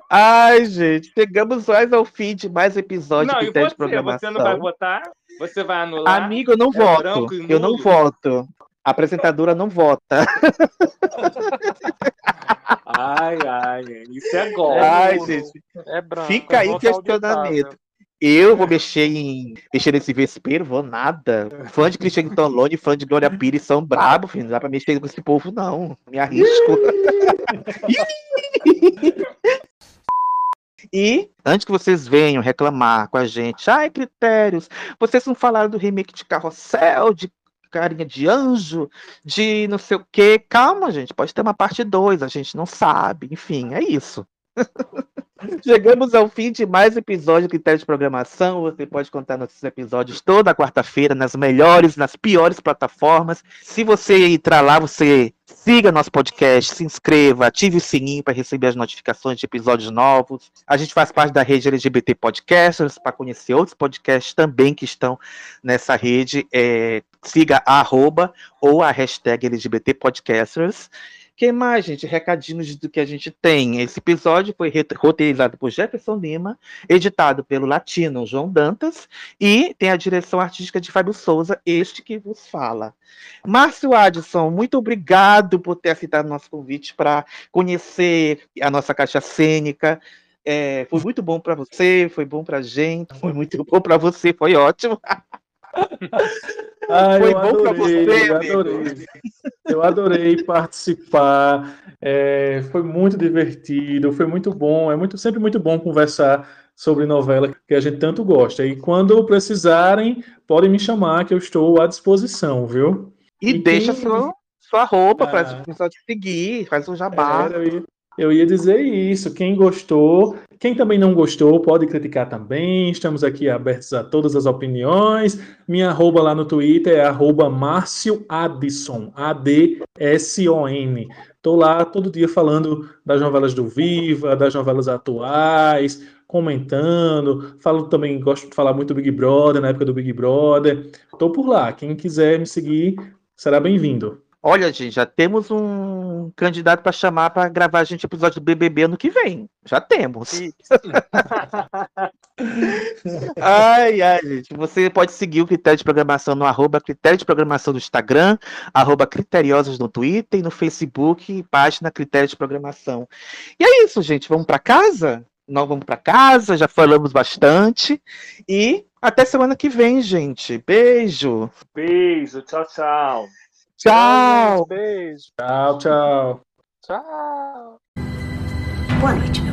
Ai, gente, chegamos mais ao fim de mais um episódio
Não,
de
e
Critério de
você?
Programação.
Você não vai votar? Você vai anular?
Amigo, eu não
É
voto.
branco
Eu não voto. A apresentadora não vota.
Ai, ai, isso é golpe.
Ai, gente.
É branco.
Fica
é
aí questionamento.
auditável.
Eu vou mexer em mexer nesse vespeiro, vou nada. Fã de Cristiano Tolone, fã de Glória Pires são brabo, filho. Não dá pra mexer com esse povo, não. Me arrisco. E antes que vocês venham reclamar com a gente, ai, critérios, vocês não falaram do remake de Carrossel, de Carinha de Anjo, de não sei o quê. Calma, gente, pode ter uma parte 2, a gente não sabe. Enfim, é isso. Chegamos ao fim de mais episódio do Critério de Programação. Você pode contar nossos episódios toda quarta-feira, nas melhores, nas piores plataformas. Se você entrar lá, você siga nosso podcast, se inscreva, ative o sininho para receber as notificações de episódios novos. A gente faz parte da rede LGBT Podcasters, para conhecer outros podcasts também que estão nessa rede. É, siga a arroba ou a hashtag LGBT Podcasters. Que mais, gente? Recadinhos do que a gente tem. Esse episódio foi roteirizado por Jefferson Lima, editado pelo latino João Dantas e tem a direção artística de Fábio Souza, este que vos fala. Márcio Adson, muito obrigado por ter aceitado nosso convite para conhecer a nossa caixa cênica. É, foi muito bom para você, foi bom para gente, foi muito bom para você, foi ótimo.
Ah,
Foi
eu
bom
adorei,
você,
eu adorei. Eu adorei participar. é, foi muito divertido, foi muito bom. É muito, sempre muito bom conversar sobre novela que a gente tanto gosta. E quando precisarem, podem me chamar, que eu estou à disposição, viu?
E, deixa
quem-
sua, sua roupa
Ah.
para o pessoal te seguir, faz um jabá.
Era, eu ia- dizer isso. Quem gostou, quem também não gostou, pode criticar também. Estamos aqui abertos a todas as opiniões. Minha arroba lá no Twitter é arroba Márcio A-D-S-O-N. Estou lá todo dia falando das novelas do Viva, das novelas atuais, comentando. Falo também, gosto de falar muito do Big Brother, na época do Big Brother. Estou por lá. Quem quiser me seguir, será bem-vindo.
Olha, gente, já temos um candidato para chamar para gravar a gente episódio do BBB ano que vem. Já temos. ai, ai, gente. Você pode seguir o Critério de Programação no arroba Critério de Programação no Instagram, arroba Criteriosos no Twitter e no Facebook, página Critério de Programação. E é isso, gente. Vamos para casa? Nós vamos para casa, já falamos bastante. E até semana que vem, gente. Beijo.
Beijo, tchau, tchau.
Tchau.
Beijo.
Tchau, tchau.
Tchau.
Boa noite,